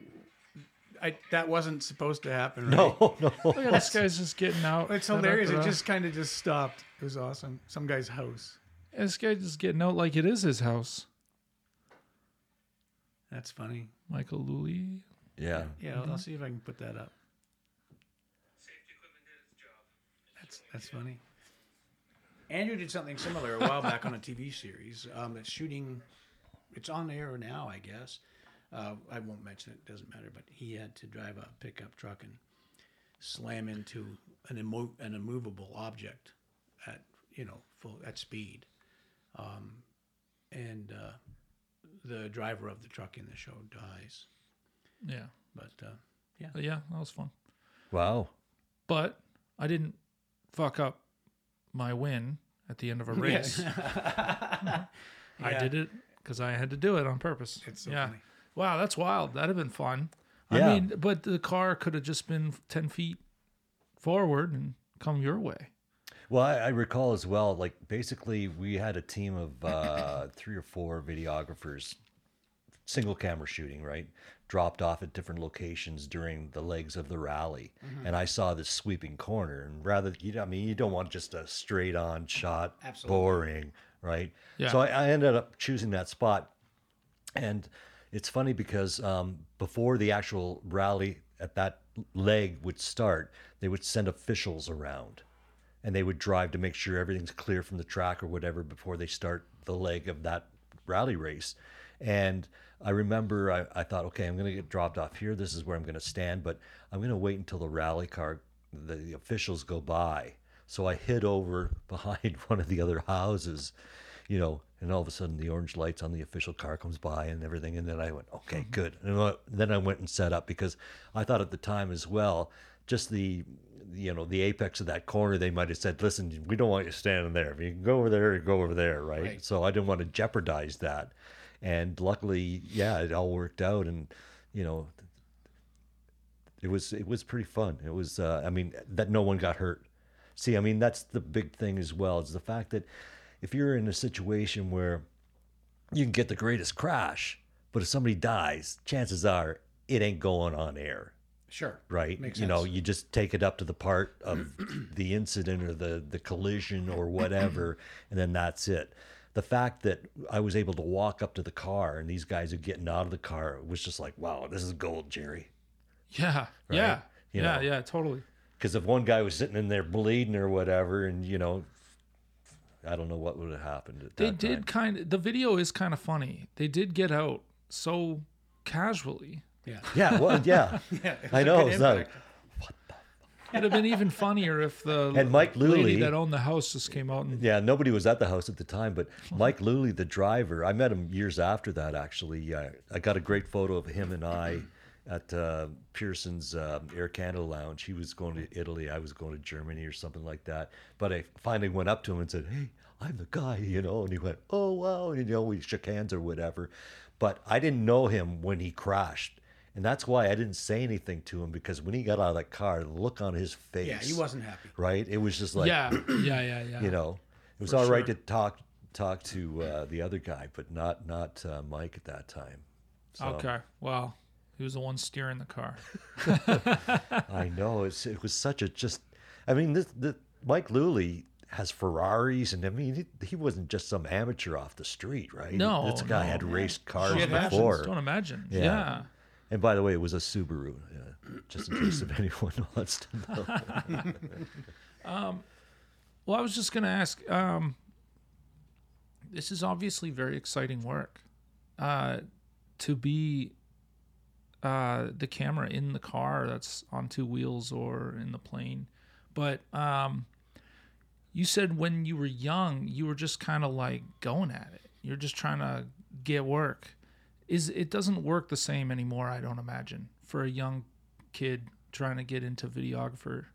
I that wasn't supposed to happen. Right? No, no. Look at this guy's just getting out. It's Da, da, hilarious. It just kind of just stopped. It was awesome. Some guy's house. This guy just getting out like it is his house. That's funny. Michael Lully. Yeah. Yeah, I'll, I'll see if I can put that up. That's that's funny. Andrew did something similar a while back on a TV series. Um, it's shooting. It's on air now, I guess. Uh, I won't mention it. Doesn't matter. But he had to drive a pickup truck and slam into an immo- an immovable object at you know full at speed. Um, and uh, the driver of the truck in the show dies. Yeah. But uh, yeah, But yeah, that was fun. Wow. But I didn't fuck up my win at the end of a race. I did it because I had to do it on purpose. It's so yeah. funny. Wow, that's wild. That'd have been fun. Yeah. I mean, but the car could have just been 10 feet forward and come your way. Well, I, I recall as well, like basically we had a team of uh, three or four videographers, single camera shooting, right? Dropped off at different locations during the legs of the rally. And I saw this sweeping corner. And rather, you know, I mean, you don't want just a straight on shot, Absolutely. boring, right? Yeah. So I, I ended up choosing that spot. And it's funny because um, before the actual rally at that leg would start, they would send officials around and they would drive to make sure everything's clear from the track or whatever before they start the leg of that rally race. And I remember I, I thought, okay, I'm going to get dropped off here. This is where I'm going to stand, but I'm going to wait until the rally car, the, the officials go by. So I hid over behind one of the other houses, you know, and all of a sudden the orange lights on the official car comes by and everything. And then I went, okay, mm-hmm. good. And then I went and set up because I thought at the time as well, just the, you know, the apex of that corner, they might have said, listen, we don't want you standing there. If you can go over there, go over there, right? Right. So I didn't want to jeopardize that. And luckily, yeah, it all worked out. And, you know, it was it was pretty fun. It was uh, I mean that no one got hurt. See, I mean that's the big thing as well. Is the fact that if you're in a situation where you can get the greatest crash, but if somebody dies, chances are it ain't going on air, sure. right? Makes you know, you just take it up to the part of the incident or the the collision or whatever, and then that's it. The fact that I was able to walk up to the car and these guys are getting out of the car was just like, wow, this is gold, Jerry. Yeah. Yeah. You yeah. know. Yeah. Totally. Because if one guy was sitting in there bleeding or whatever, and you know, I don't know what would have happened. At They that did kind of, the video is kind of funny. They did get out so casually. Yeah. Yeah, well, yeah, Yeah. I know. It's not. It'd have been even funnier if the And Mike lady Luley- that owned the house just came out and yeah, nobody was at the house at the time, but Mike Luley, the driver, I met him years after that. Actually, uh, I got a great photo of him and I at uh, Pearson's um, Air Canada Lounge. He was going to Italy, I was going to Germany or something like that. But I finally went up to him and said, "Hey, I'm the guy," you know, and he went, "Oh wow," and you know, we shook hands or whatever. But I didn't know him when he crashed. And that's why I didn't say anything to him because when he got out of that car, the look on his face, Yeah, he wasn't happy. right? It was just like, yeah, yeah, yeah, yeah. you know, it was For all right sure. to talk talk to uh, the other guy, but not not uh, Mike at that time. So, Okay. Well, he was the one steering the car. I know it's it was such a just. I mean, this the Mike Luley has Ferraris, and I mean, he, he wasn't just some amateur off the street, right? No, this guy no. had raced cars Shit happens. before. Don't imagine. Yeah. Yeah. And by the way, it was a Subaru, uh, just in case if anyone wants to know. Well, I was just going to ask. Um, this is obviously very exciting work. Uh, to be uh, the camera in the car that's on two wheels or in the plane, but um, you said when you were young, you were just kind of like going at it. You're just trying to get work. Is it doesn't work the same anymore? I don't imagine for a young kid trying to get into videographer.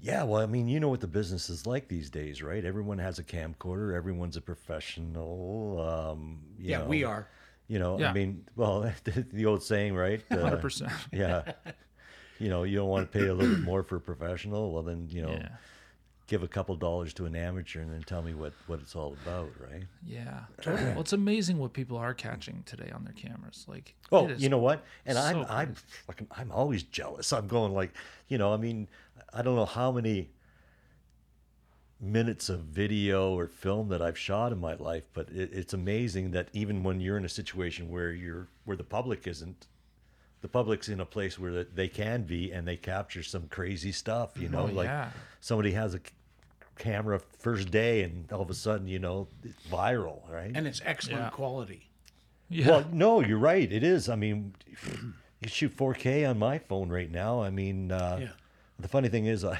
Yeah, well, I mean, you know what the business is like these days, right? Everyone has a camcorder. Everyone's a professional. Um, you Yeah, know, we are. You know, Yeah. I mean, well, the old saying, right? Uh, Hundred percent. yeah. You know, you don't want to pay a little bit more for a professional. Well, then, you know, Yeah. Give a couple dollars to an amateur and then tell me what what it's all about, right? Yeah. Totally. well, it's amazing what people are catching today on their cameras. Like, Oh, you know what? And so I'm I'm fucking I'm always jealous. I'm going like, you know, I mean, I don't know how many minutes of video or film that I've shot in my life, but it, it's amazing that even when you're in a situation where you're where the public isn't, the public's in a place where they can be and they capture some crazy stuff. You know, Oh, like yeah. Somebody has a camera first day and all of a sudden, you know, it's viral, right? And it's excellent Yeah. quality. Yeah. Well, no, you're right. It is. I mean, you shoot 4K on my phone right now. I mean, uh, Yeah. the funny thing is, I,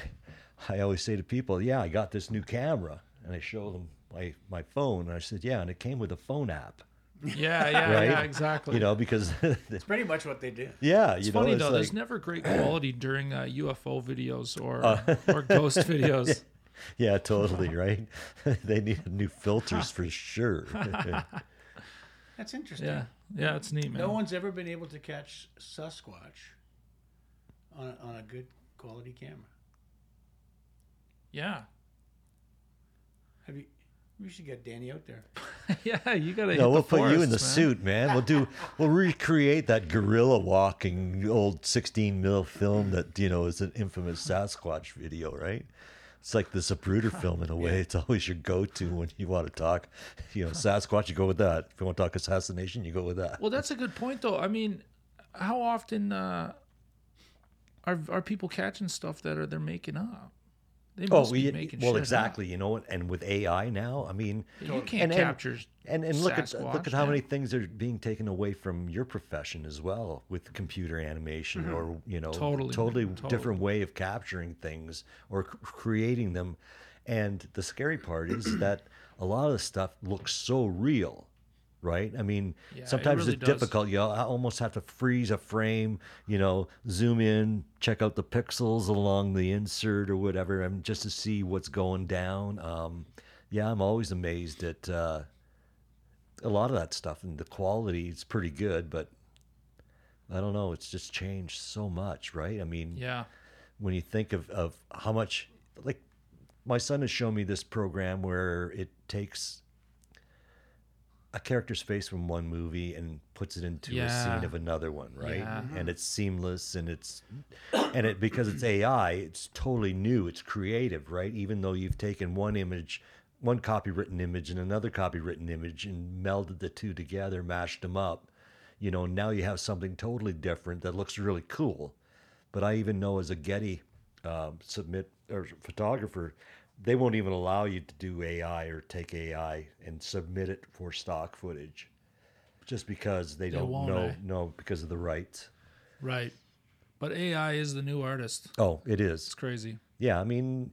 I always say to people, "Yeah, I got this new camera," and I show them my my phone, and I said, "Yeah," and it came with a phone app, yeah, yeah, right? yeah, exactly. You know, because It's pretty much what they do. yeah, It's you know, funny it's though. like, There's never great quality during uh, UFO videos or Uh. or ghost videos. yeah, totally right. they need new filters for sure. That's interesting. Yeah, yeah, it's neat, man. No one's ever been able to catch Sasquatch on a, on a good quality camera. Yeah, Have you? We should get Danny out there. yeah. You gotta. No, we'll the put you in the man. suit, man. We'll do. We'll recreate that gorilla walking old 16 mil film that you know is an infamous Sasquatch video, right? It's like the Zapruder film in a way. It's always your go-to when you want to talk, you know, Sasquatch. You go with that. If you want to talk assassination, you go with that. Well, that's a good point, though. I mean, how often uh, are are people catching stuff that are they're making up? They Oh, must we, be making well, exactly. You know, what? and with AI now, I mean, You can't And- and- capture. And and look at look at how yeah. many things are being taken away from your profession as well with computer animation or you know Mm-hmm. Totally, totally totally. different way of capturing things or c- creating them. And the scary part is that a lot of the stuff looks so real, right? I mean, Yeah, it sometimes really it's does. difficult. You I almost have to freeze a frame, you know, zoom in, check out the pixels along the insert or whatever, and just to see what's going down. Um, yeah, I'm always amazed at uh, a lot of that stuff, and the quality is pretty good, but I don't know. It's just changed so much, right? I mean, Yeah, when you think of, of how much like my son has shown me this program where it takes a character's face from one movie and puts it into a scene of another one right? Yeah. and it's seamless and it's and it because it's ai it's totally new it's creative right? Even though you've taken one image one copywritten image and another copywritten image and melded the two together mashed them up you know now you have something totally different that looks really cool. But I even know as a Getty um, submit or photographer, they won't even allow you to do AI or take AI and submit it for stock footage, just because they don't know eh? know because of the rights. right. But AI is the new artist. Oh, it is. It's crazy. Yeah, I mean,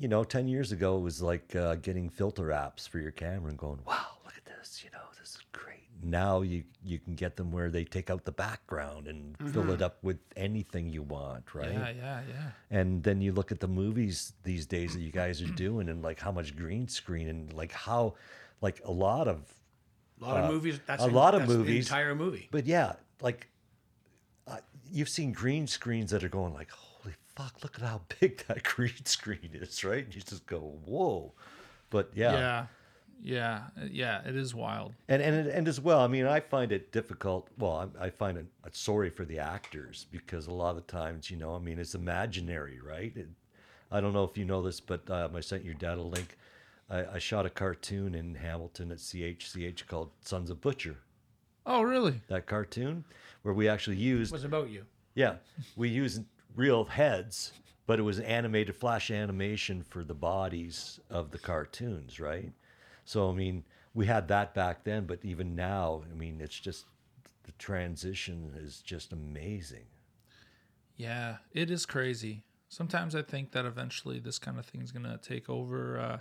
you know, ten years ago it was like uh, getting filter apps for your camera and going, "Wow, look at this! You know, this is great." Now you you can get them where they take out the background and fill it up with anything you want, right? Yeah, yeah, yeah. And then you look at the movies these days that you guys are doing and like how much green screen and like how like a lot of A lot of movies. That's Uh, a lot of movies- entire movie. but yeah, like uh, you've seen green screens that are going like holy fuck, look at how big that green screen is, right? And you just go, "Whoa." But yeah. Yeah, yeah, yeah. It is wild. And and and as well, I mean, I find it difficult. Well, I, I find it uh, sorry for the actors because a lot of times, you know, I mean, it's imaginary, right? It, I don't know if you know this, but um, I sent your dad a link. I, I shot a cartoon in Hamilton at CHCH called Sons of Butcher. Oh, really? That cartoon where we actually used It was about you. yeah, we used real heads, but it was animated flash animation for the bodies of the cartoons, right? So I mean, we had that back then, but even now, I mean, it's just the transition is just amazing. Yeah, it is crazy. Sometimes I think that eventually this kind of thing is gonna take over. Uh,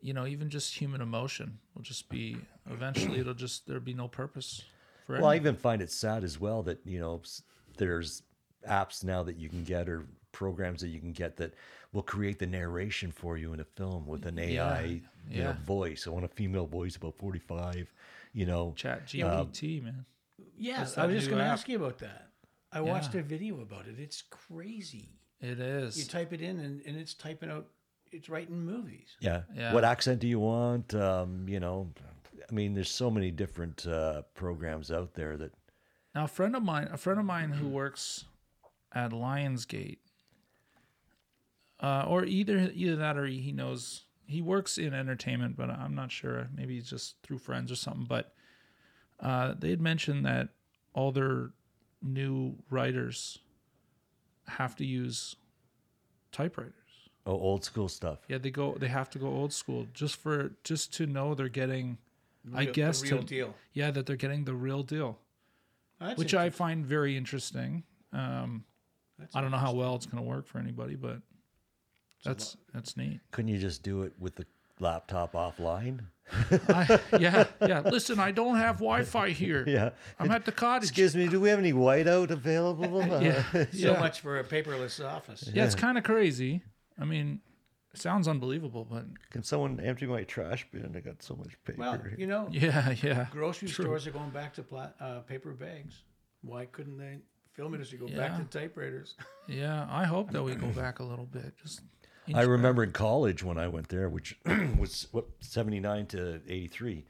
you know, even just human emotion will just be. Eventually, it'll just there'll be no purpose for it. Well, I even find it sad as well that you know there's apps now that you can get or programs that you can get that will create the narration for you in a film with an AI you know, voice. I want a female voice about forty five. You know, Chat GPT, man. Yeah, I was just going to ask you about that. I watched a video about it. It's crazy. It is. You type it in, and, and it's typing out. It's writing movies. Yeah. Yeah. What accent do you want? Um, you know, I mean, there's so many different uh, programs out there that. Now, a friend of mine, a friend of mine who works at Lionsgate, uh, or either either that or he knows he works in entertainment, but I'm not sure. Maybe it's just through friends or something. But uh, they had mentioned that all their new writers have to use typewriters. Oh, old school stuff. Yeah, they go. They have to go old school just for just to know they're getting. I Real- the guess real to, deal. Yeah, that they're getting the real deal, That's which I find very interesting. Um, I don't know how well it's going to work for anybody, but that's that's neat. Couldn't you just do it with the laptop offline? I, yeah, yeah. Listen, I don't have Wi-Fi here. Yeah. I'm at the cottage. Excuse me, do we have any whiteout available? Uh, yeah, so yeah. much for a paperless office. Yeah, it's kind of crazy. I mean, it sounds unbelievable, but Can someone empty my trash bin? I got so much paper. Well, you know, yeah, yeah. grocery True. stores are going back to pla- uh, paper bags. Why couldn't they? Film industry go Yeah. back to typewriters. Yeah, I hope that we go back a little bit. Just I remember in college when I went there, which was what seventy nine to eighty three.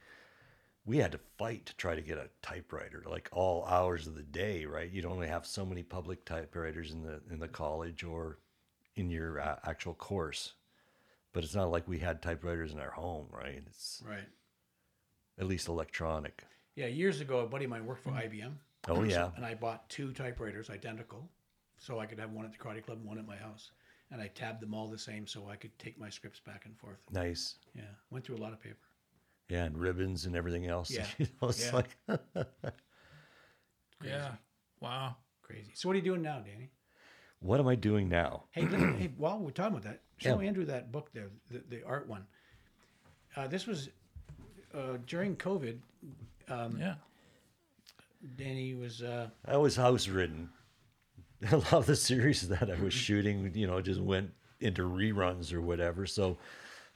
We had to fight to try to get a typewriter, like all hours of the day. Right? You'd only have so many public typewriters in the in the college or in your uh, actual course. But it's not like we had typewriters in our home, right? It's Right. at least electronic. Yeah, years ago, a buddy of mine worked for IBM. Oh yeah, And I bought two typewriters identical so I could have one at the karate club and one at my house. And I tabbed them all the same so I could take my scripts back and forth. nice. Yeah, went through a lot of paper. Yeah, and ribbons and everything else. Yeah. you know, it's Yeah. like yeah. Wow. Crazy. So what are you doing now, Danny? what am I doing now? Hey, listen, hey, while we're talking about that, show Yeah. Andrew that book there, the, the art one. Uh, this was uh, during COVID. Um, Yeah. Danny was uh, I was house ridden. A lot of the series that I was shooting, you know, just went into reruns or whatever. So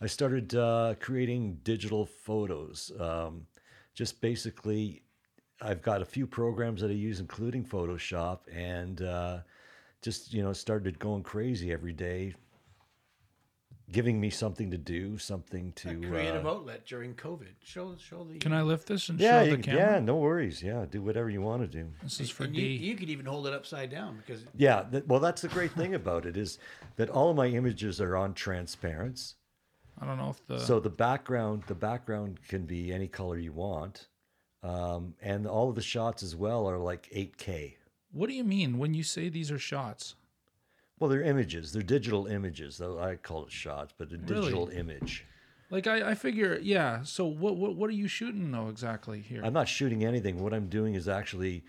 I started uh, creating digital photos. Um, just basically, I've got a few programs that I use, including Photoshop, and uh, just, you know, started going crazy every day, giving me something to do, something to. a creative uh, outlet during COVID. Show show the. Can I lift this and yeah, show you the camera? yeah, no worries. Yeah, do whatever you want to do. This is for and you, D. you could even hold it upside down because Yeah, that, well, that's the great thing about it is that all of my images are on transparents. I don't know if the So the background, the background can be any color you want, um, and all of the shots as well are like 8K. What do you mean when you say these are shots? Well, they're images. They're digital images. Though I call it shots, but a digital image. Like I, I figure, yeah. So what, what, what are you shooting though exactly here? I'm not shooting anything. What I'm doing is actually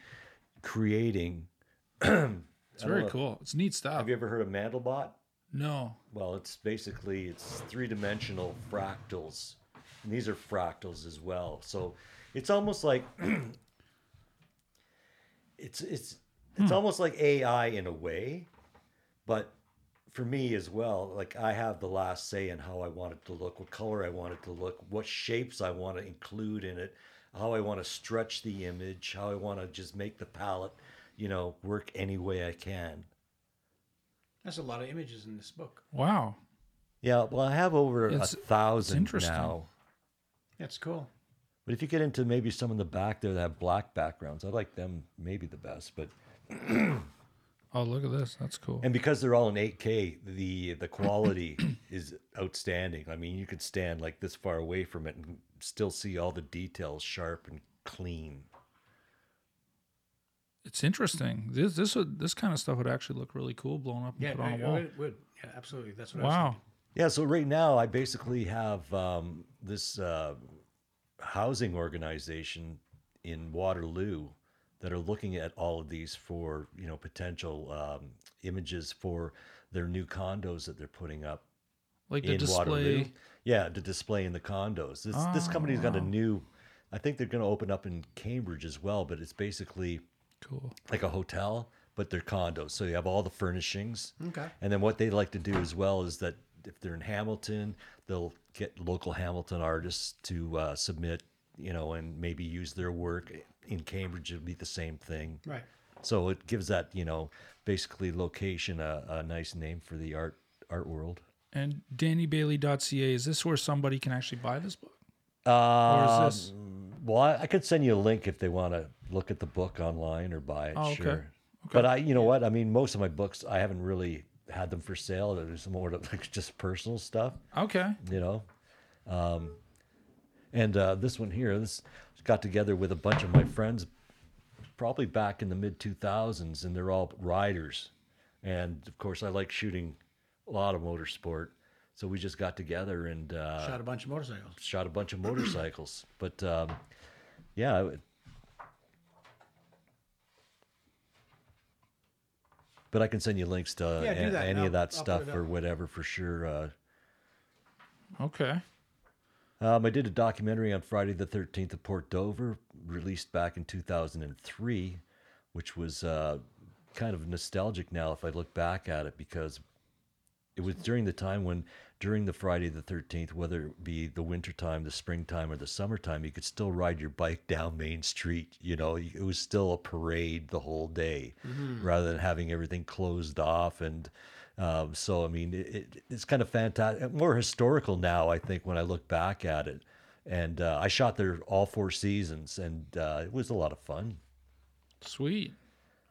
creating. it's very cool. It's neat stuff. Have you ever heard of Mandelbulb? No. Well, it's basically it's three-dimensional fractals. And these are fractals as well. So it's almost like it's it's it's hmm. almost like AI in a way, but for me as well, like I have the last say in how I want it to look, what color I want it to look, what shapes I want to include in it, how I want to stretch the image, how I want to just make the palette, you know, work any way I can. that's a lot of images in this book. Wow. Yeah, well, I have over It's- a thousand interesting. now. That's cool. But if you get into maybe some in the back there that have black backgrounds, I like them maybe the best. But Oh, look at this. That's cool. and because they're all in 8K, the the quality is outstanding. I mean, you could stand like this far away from it and still see all the details sharp and clean. It's interesting. This this would this kind of stuff would actually look really cool blown up and Yeah, put on I- a I wall. would, would. Yeah, absolutely. That's what I was Wow. Yeah, so right now I basically have um, this uh, housing organization in Waterloo that are looking at all of these for you know potential um, images for their new condos that they're putting up Like the in display. Waterloo. Yeah, to display in the condos. This this Oh, company's got a new. I think they're going to open up in Cambridge as well, but it's basically Cool. like a hotel, but they're condos. So you have all the furnishings. Okay. And then what they like to do as well is that if they're in Hamilton, they'll get local Hamilton artists to uh, submit, you know, and maybe use their work. In Cambridge, it'd be the same thing. Right. So it gives that, you know, basically location a, a nice name for the art art world. And DannyBailey.ca is this where somebody can actually buy this book? Uh, this- Well, I, I could send you a link if they want to look at the book online or buy it. Oh, okay. Sure. But I, you know what? I mean, most of my books, I haven't really had them for sale. There's more to, like just personal stuff, Okay. you know. Um, and uh, this one here, this got together with a bunch of my friends, probably back in the mid 2000s, and they're all riders. And of course, I like shooting a lot of motorsport. So we just got together and uh, Shot a bunch of motorcycles. shot a bunch of motorcycles. But um, yeah, I would- but I can send you links to Yeah, a- any I'll- of that I'll stuff or whatever for sure. Uh, Okay. Um, I did a documentary on Friday the 13th of Port Dover, released back in 2003, which was uh, kind of nostalgic now if I look back at it because it was during the time when, during the Friday the 13th, whether it be the wintertime, the springtime, or the summertime, you could still ride your bike down Main Street. You know, it was still a parade the whole day rather than having everything closed off. And um, so, I mean, it, it, it's kind of fantastic, more historical now, I think, when I look back at it. And uh, I shot there all four seasons, and uh, it was a lot of fun. Sweet.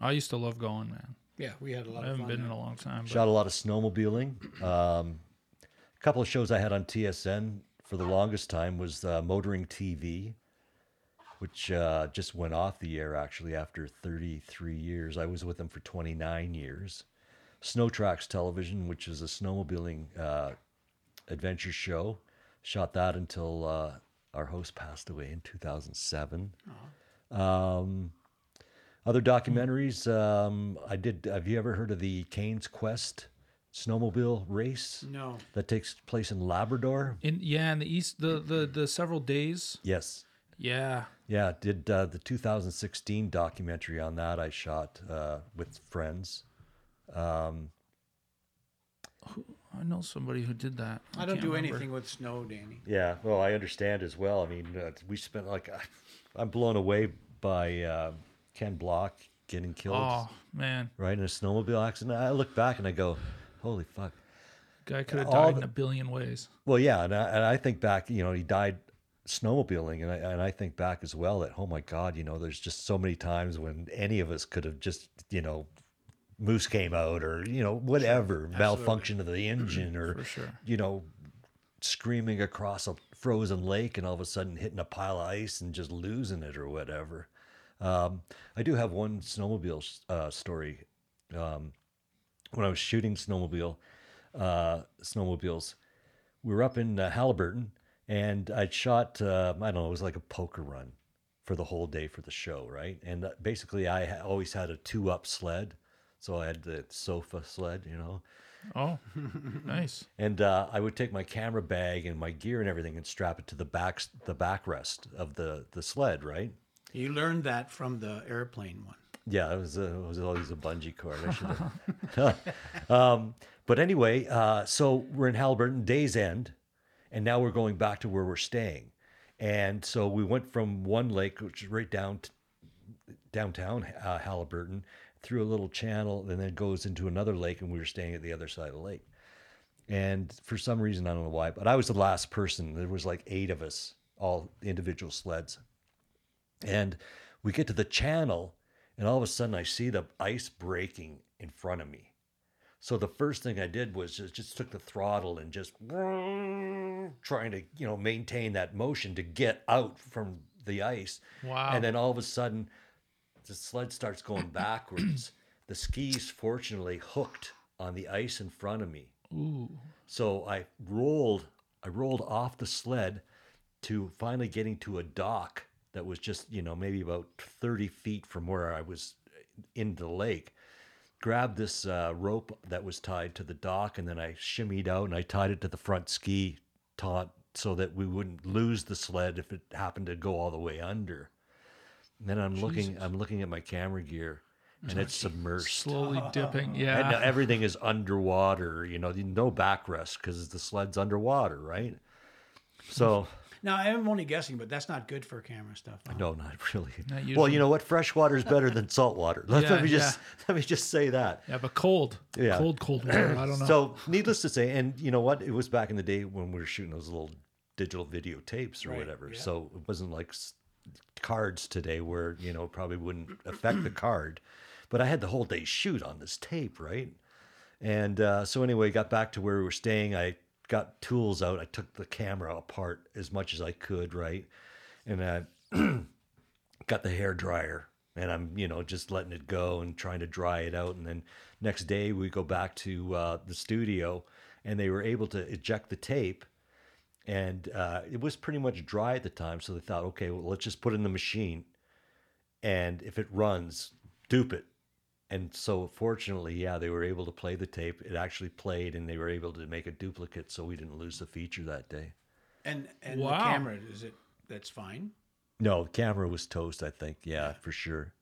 I used to love going, man. Yeah, we had a lot I of haven't fun. been in a long time. But Shot a lot of snowmobiling. Um, a couple of shows I had on TSN for the longest time was uh, Motoring TV, which uh, just went off the air actually after 33 years. I was with them for 29 years. Snow Tracks Television, which is a snowmobiling uh, adventure show, shot that until uh, our host passed away in 2007. Um, other documentaries, um, I did. Have you ever heard of the Cain's Quest snowmobile race No. that takes place in Labrador? in yeah, in the east, the the the several days. Yes. Yeah. Yeah, did uh, the 2016 documentary on that I shot uh, with friends. I know somebody who did that. I don't can't do remember. anything with snow, Danny. Yeah, well, I understand as well. I mean, uh, we spent like I'm blown away by uh, Ken Block getting killed Oh man, right in a snowmobile accident. I look back and I go, "Holy fuck!" guy could have All died the- in a billion ways. Well, yeah, and I, and I think back, you know, he died snowmobiling, and I, and I think back as well that, oh my God, you know, there's just so many times when any of us could have just, you know, moose came out or, you know, whatever, malfunction of the engine or, sure. you know, screaming across a frozen lake and all of a sudden hitting a pile of ice and just losing it or whatever. Um, I do have one snowmobile uh, story. Um, when I was shooting snowmobile, uh, snowmobiles, we were up in uh, Haliburton, and I'd shot. Uh, I don't know, it was like a poker run for the whole day for the show, right? And uh, basically, I ha- always had a two-up sled, so I had the sofa sled, you know. Oh, nice. And uh, I would take my camera bag and my gear and everything and strap it to the back the backrest of the the sled, right? You learned that from the airplane one. Yeah, it was a, it was always a bungee cord. I should have. um, but anyway, uh, so we're in Haliburton, day's end, and now we're going back to where we're staying. And so we went from one lake, which is right down t- downtown uh, Haliburton, through a little channel, and then goes into another lake, and we were staying at the other side of the lake. And for some reason, I don't know why, but I was the last person. There was like eight of us, all individual sleds. And we get to the channel, and all of a sudden I see the ice breaking in front of me. So the first thing I did was just, just took the throttle and just trying to, you know, maintain that motion to get out from the ice. Wow. And then all of a sudden the sled starts going backwards. the skis fortunately hooked on the ice in front of me. Ooh. So I rolled, I rolled off the sled to finally getting to a dock that was just, you know, maybe about 30 feet from where I was in the lake. Grabbed this uh, rope that was tied to the dock, and then I shimmied out and I tied it to the front ski taut so that we wouldn't lose the sled if it happened to go all the way under. And then I'm looking, I'm looking at my camera gear, and it's submerged. Slowly dipping. And Yeah. now everything is underwater, you know, no backrest because the sled's underwater, right? So Now I'm only guessing, but that's not good for camera stuff. huh? No, not really. Not Well, you know what? Fresh water is better than salt water. Let, Yeah, me just let me just say that. Yeah, but cold. Yeah. Cold, cold water. I don't know. So, needless to say, and you know what? It was back in the day when we were shooting those little digital videotapes or Right, whatever. yeah. So it wasn't like s- cards today where you know probably wouldn't affect the card. But I had the whole day shoot on this tape, right? And uh, so anyway, got back to where we were staying. I got tools out. I took the camera apart as much as I could, right? And I got the hair dryer and I'm, you know, just letting it go and trying to dry it out. And then next day we go back to uh, the studio and they were able to eject the tape. And uh, it was pretty much dry at the time. So they thought, okay, well, let's just put it in the machine. And if it runs, dupe it. And so fortunately, yeah, they were able to play the tape. It actually played and they were able to make a duplicate. So we didn't lose the feature that day. And and Wow. the camera is it? That's fine. No, the camera was toast, I think. Yeah, for sure.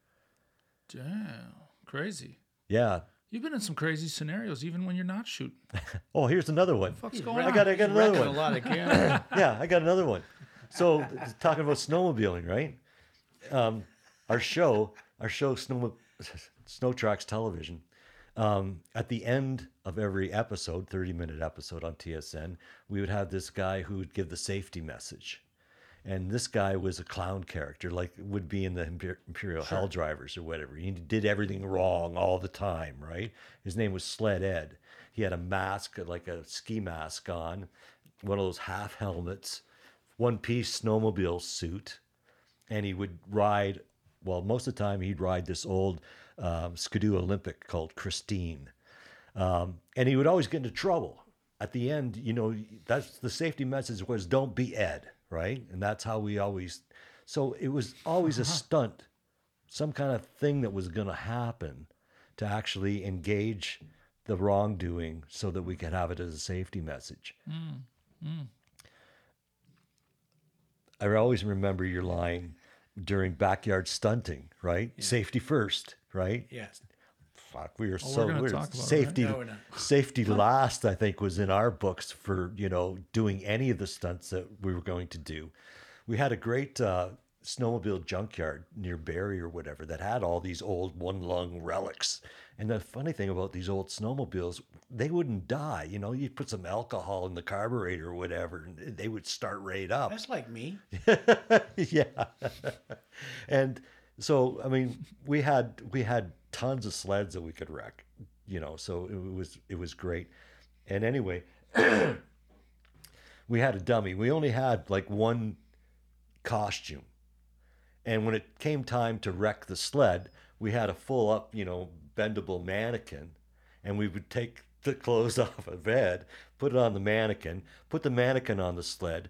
Damn. Crazy. Yeah. You've been in some crazy scenarios, even when you're not shooting. Oh, here's another one. What's going I got, I got another one. a lot of camera. yeah, I got another one. So talking about snowmobiling, right? Um, our show, our show, Snow, Snow Tracks Television. Um, at the end of every episode, thirty-minute episode on TSN, we would have this guy who would give the safety message, and this guy was a clown character, like would be in the Imper- Imperial Hell Drivers or whatever. He did everything wrong all the time, right? His name was Sled Ed. He had a mask, like a ski mask on, one of those half helmets, one piece snowmobile suit, and he would ride. Well, most of the time he'd ride this old um, Ski-Doo Olympic called Christine, um, and he would always get into trouble. At the end, you know, that's the safety message was don't be Ed, right? And that's how we always. So it was always a uh-huh. stunt, some kind of thing that was going to happen to actually engage the wrongdoing so that we could have it as a safety message. Mm, mm. I always remember your line during backyard stunting, right? Safety first, right? yes. Fuck, we were we're so gonna we're talk about it, right? safety. No, we're. Safety last, I think, was in our books for you know doing any of the stunts that we were going to do. We had a great uh, snowmobile junkyard near Barrie or whatever that had all these old one lung relics. And the funny thing about these old snowmobiles, they wouldn't die. You know, you put some alcohol in the carburetor or whatever, and they would start right up. That's like me. yeah. and so I mean, we had we had tons of sleds that we could wreck, you know, so it was it was great. And anyway, we had a dummy. We only had like one costume. And when it came time to wreck the sled, we had a full up, you know, bendable mannequin. And we would take the clothes off of Ed, put it on the mannequin, put the mannequin on the sled,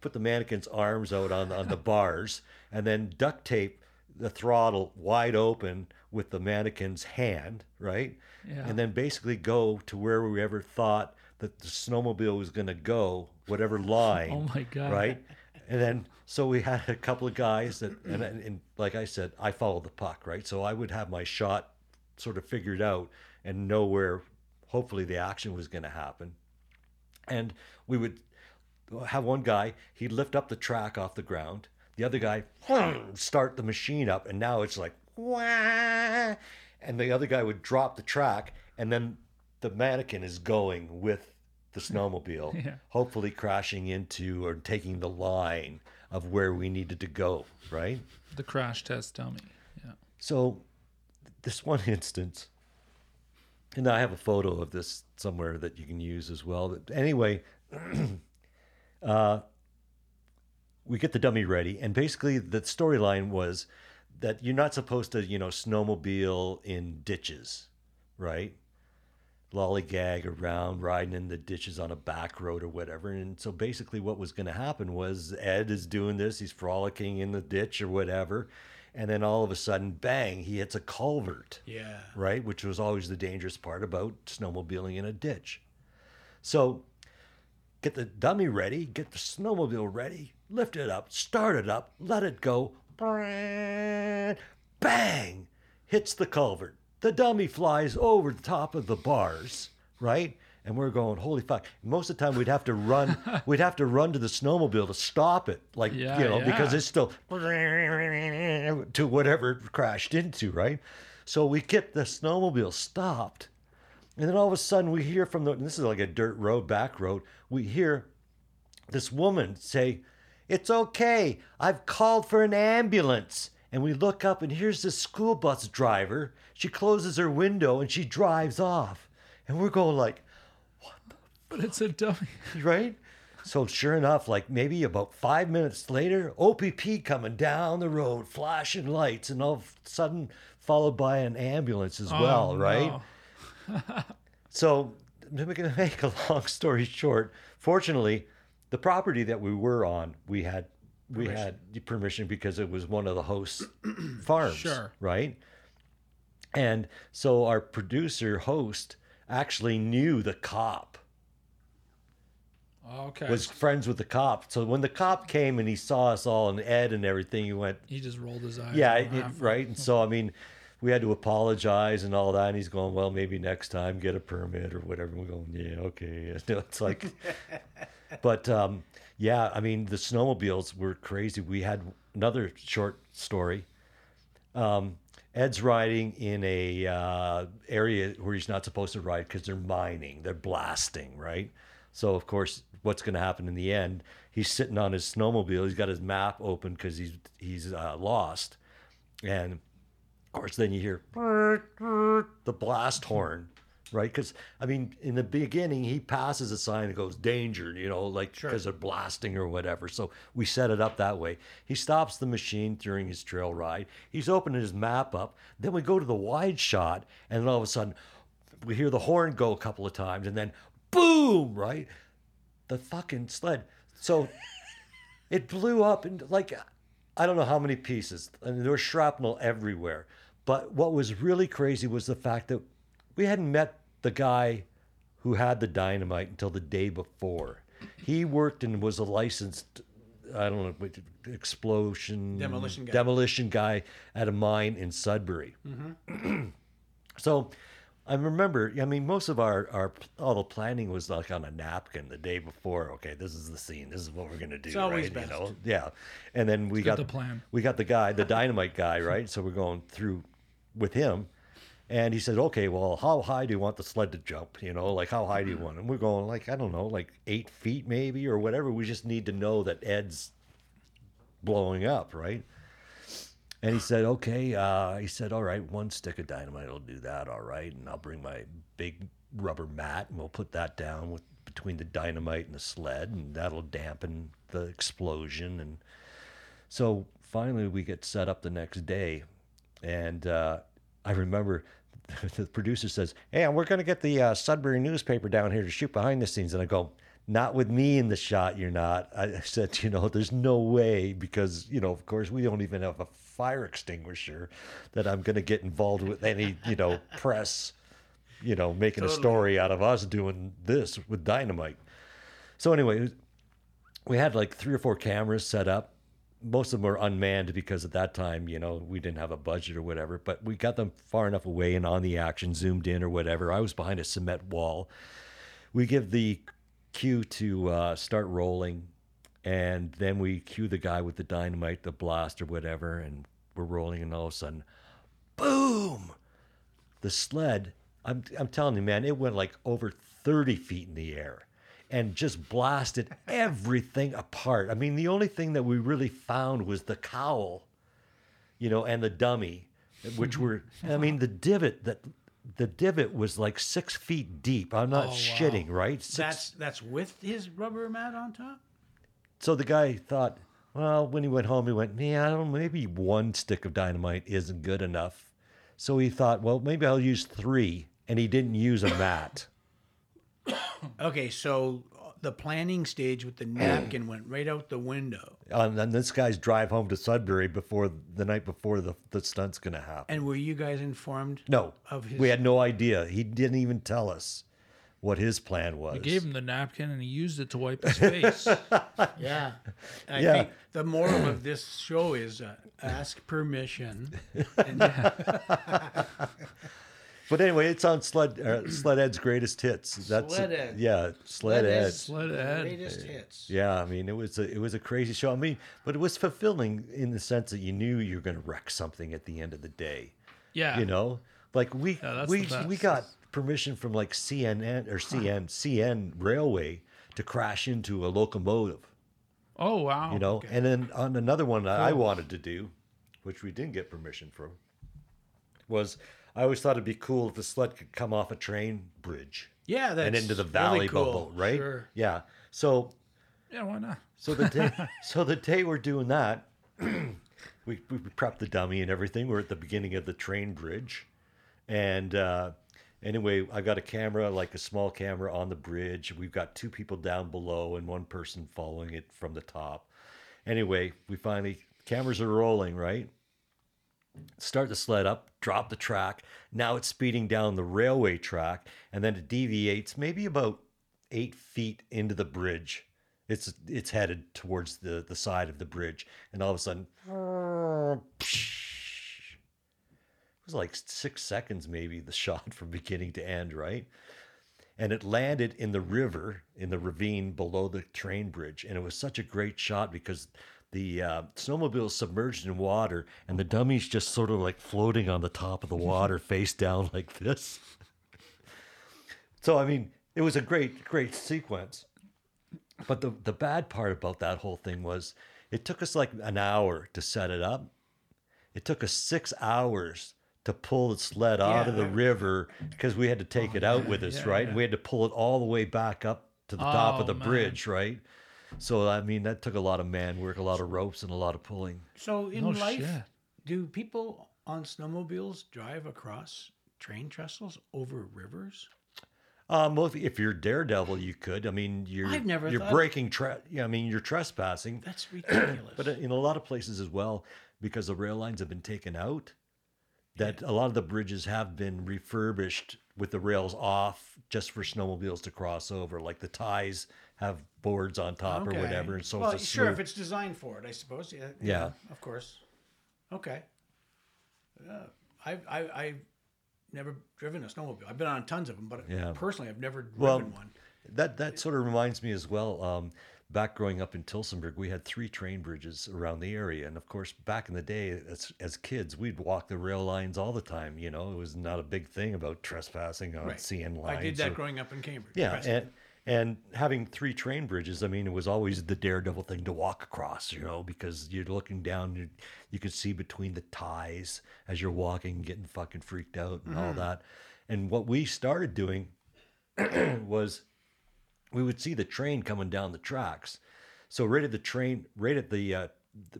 put the mannequin's arms out on, on the bars, and then duct tape the throttle wide open with the mannequin's hand, right? Yeah. And then basically go to where we ever thought that the snowmobile was going to go, whatever oh line. Oh my God. Right? And then so we had a couple of guys that, and, and like I said, I followed the puck, right? So I would have my shot sort of figured out and know where hopefully the action was going to happen. And we would have one guy, he'd lift up the track off the ground. The other guy start the machine up, and now it's like wah, and the other guy would drop the track, and then the mannequin is going with the snowmobile, Yeah. hopefully crashing into or taking the line of where we needed to go, right? The crash test dummy. Yeah. So, this one instance, and I have a photo of this somewhere that you can use as well. But anyway, uh, we get the dummy ready, and basically the storyline was that you're not supposed to, you know, snowmobile in ditches, right? Lollygag around, riding in the ditches on a back road or whatever. And so basically, what was going to happen was Ed is doing this, he's frolicking in the ditch or whatever. And then all of a sudden, bang, he hits a culvert Yeah. right? Which was always the dangerous part about snowmobiling in a ditch. So get the dummy ready, get the snowmobile ready, lift it up, start it up, let it go. Bang! Hits the culvert. The dummy flies over the top of the bars, right? And we're going, holy fuck! Most of the time, we'd have to run. we'd have to run to the snowmobile to stop it, like Yeah, you know, because it's still to whatever it crashed into, right? So we get the snowmobile stopped, and then all of a sudden we hear from the. and This is like a dirt road, back road. We hear this woman say, It's okay. I've called for an ambulance. And we look up, and here's the school bus driver. She closes her window and she drives off. And we're going, like, "What?" But it's a dummy. right? So sure enough, like maybe about five minutes later, OPP coming down the road, flashing lights, and all of a sudden followed by an ambulance as oh, well, Oh, right? no. So, to make a long story short, fortunately, the property that we were on, we had we had permission because it was one of the host farms, Sure. right? And so our producer host actually knew the cop oh, Okay. was friends with the cop. So when the cop came and he saw us all and Ed and everything, he went, he just rolled his eyes. yeah, it, right. And so I mean, we had to apologize and all that. And he's going, well, maybe next time get a permit or whatever. And We're going, yeah, okay. You know, It's like, but um, yeah, I mean, the snowmobiles were crazy. We had another short story. Um, Ed's riding in a uh, area where he's not supposed to ride because they're mining, they're blasting, right? So of course, what's going to happen in the end? He's sitting on his snowmobile. He's got his map open because he's he's uh, lost, and of course, then you hear the blast horn, right? Because I mean, in the beginning, he passes a sign that goes "danger," you know, like because they're blasting or whatever. So we set it up that way. He stops the machine during his trail ride. He's opening his map up. Then we go to the wide shot, and then all of a sudden, we hear the horn go a couple of times, and then boom, right? The fucking sled. So it blew up and like I don't know how many pieces, and there was shrapnel everywhere. But what was really crazy was the fact that we hadn't met the guy who had the dynamite until the day before. He worked and was a licensed, I don't know, explosion Demolition guy. demolition guy at a mine in Sudbury. Mm-hmm. so I remember, I mean, most of our, our all the planning was like on a napkin the day before. Okay, this is the scene. This is what we're gonna do. It's always right? best. You know? Yeah. And then we got got the plan. We got the guy, the dynamite guy, right? So we're going through with him. And he said, okay, well, how high do you want the sled to jump? You know, like how high do you want? And we're going like, I don't know, like eight feet maybe or whatever. We just need to know that Ed's blowing up, right? And he said, okay. Uh, he said, all right, one stick of dynamite will do that, all right. And I'll bring my big rubber mat and we'll put that down with between the dynamite and the sled, and that'll dampen the explosion. And so finally, we get set up the next day, and uh, I remember the producer says, "Hey, we're going to get the uh, Sudbury newspaper down here to shoot behind the scenes," and I go. Not with me in the shot, you're not. I said, you know, there's no way because, you know, of course, we don't even have a fire extinguisher that I'm going to get involved with any, you know, press, you know, making a story out of us doing this with dynamite. So, anyway, we had like three or four cameras set up. Most of them were unmanned because at that time, you know, we didn't have a budget or whatever, but we got them far enough away and on the action, zoomed in or whatever. I was behind a cement wall. We give the cue to uh, start rolling, and then we cue the guy with the dynamite, the blast or whatever, and we're rolling, and all of a sudden, boom! The sled, I'm, I'm telling you, man, it went like over 30 feet in the air and just blasted everything apart. I mean, the only thing that we really found was the cowl, you know, and the dummy, which were, I mean, the divot that. The divot was like six feet deep. I'm not Oh, wow. shitting, right? Six, That's that's with his rubber mat on top. so the guy thought, well, when he went home, he went, yeah, I don't maybe one stick of dynamite isn't good enough. So he thought, well, maybe I'll use three. And he didn't use a mat. Okay, so uh, the planning stage with the napkin went right out the window. and this guy's drive home to Sudbury before the night before the, the stunt's going to happen. And were you guys informed? No, Of his- we had no idea. He didn't even tell us what his plan was. You gave him the napkin and he used it to wipe his face. Yeah. I Yeah. think the moral of this show is uh, ask permission. And But anyway, it's on Sled uh, Sled Ed's greatest hits. That's Sled Ed. yeah, Sled Ed. Sled Ed. Greatest hits. Yeah, I mean it was a it was a crazy show. I mean, but it was fulfilling in the sense that you knew you were going to wreck something at the end of the day. Yeah. You know, like we Yeah, we we got permission from like CNN or CN CN Railway to crash into a locomotive. Oh wow. You know, and then on another one that I wanted to do, which we didn't get permission from, was I always thought it'd be cool if the sled could come off a train bridge Yeah, that's and into the really valley cool. bubble, right? Sure. Yeah. So Yeah. Why not? so the day, so the day we're doing that, we we prepped the dummy and everything. We're at the beginning of the train bridge, and uh, anyway, I got a camera, like a small camera, on the bridge. We've got two people down below and one person following it from the top. Anyway, we finally cameras are rolling, right? Start the sled up, drop the track. Now it's speeding down the railway track, and then it deviates maybe about eight feet into the bridge. It's it's headed towards the the side of the bridge, and all of a sudden, it was like six seconds maybe the shot from beginning to end, right? And it landed in the river in the ravine below the train bridge, and it was such a great shot because the uh, snowmobile submerged in water, and the dummy's just sort of like floating on the top of the water, face down like this. So I mean, it was a great, great sequence. But the the bad part about that whole thing was it took us like an hour to set it up. It took us six hours to pull the sled out of the river because we had to take it out with us, yeah, right? yeah. We had to pull it all the way back up to the top Oh, of the man. bridge, right? So I mean, that took a lot of man work, a lot of ropes, and a lot of pulling. So in No life, shit. do people on snowmobiles drive across train trestles over rivers? Um, well, if, if you're daredevil, you could. I mean, you're I've never you're breaking. Tra- yeah, I mean, you're trespassing. That's ridiculous. But in a lot of places as well, because the rail lines have been taken out, that a lot of the bridges have been refurbished with the rails off just for snowmobiles to cross over. Like the ties have boards on top or whatever, and so well, it's a sure, if it's designed for it, I suppose. Yeah, Yeah. of course. Okay. Yeah, I've I, I've never driven a snowmobile. I've been on tons of them, but Yeah. personally, I've never driven Well, one. That that sort of reminds me as well. Um, back growing up in Tillsonburg, we had three train bridges around the area, and of course, back in the day, as as kids, we'd walk the rail lines all the time. You know, it was not a big thing about trespassing on Right. CN lines. I did that growing up in Cambridge. Yeah, and and having three train bridges, I mean, it was always the daredevil thing to walk across, you know, because you're looking down, you you could see between the ties as you're walking, getting fucking freaked out and all that. And what we started doing was we would see the train coming down the tracks. So right at the train, right at the uh,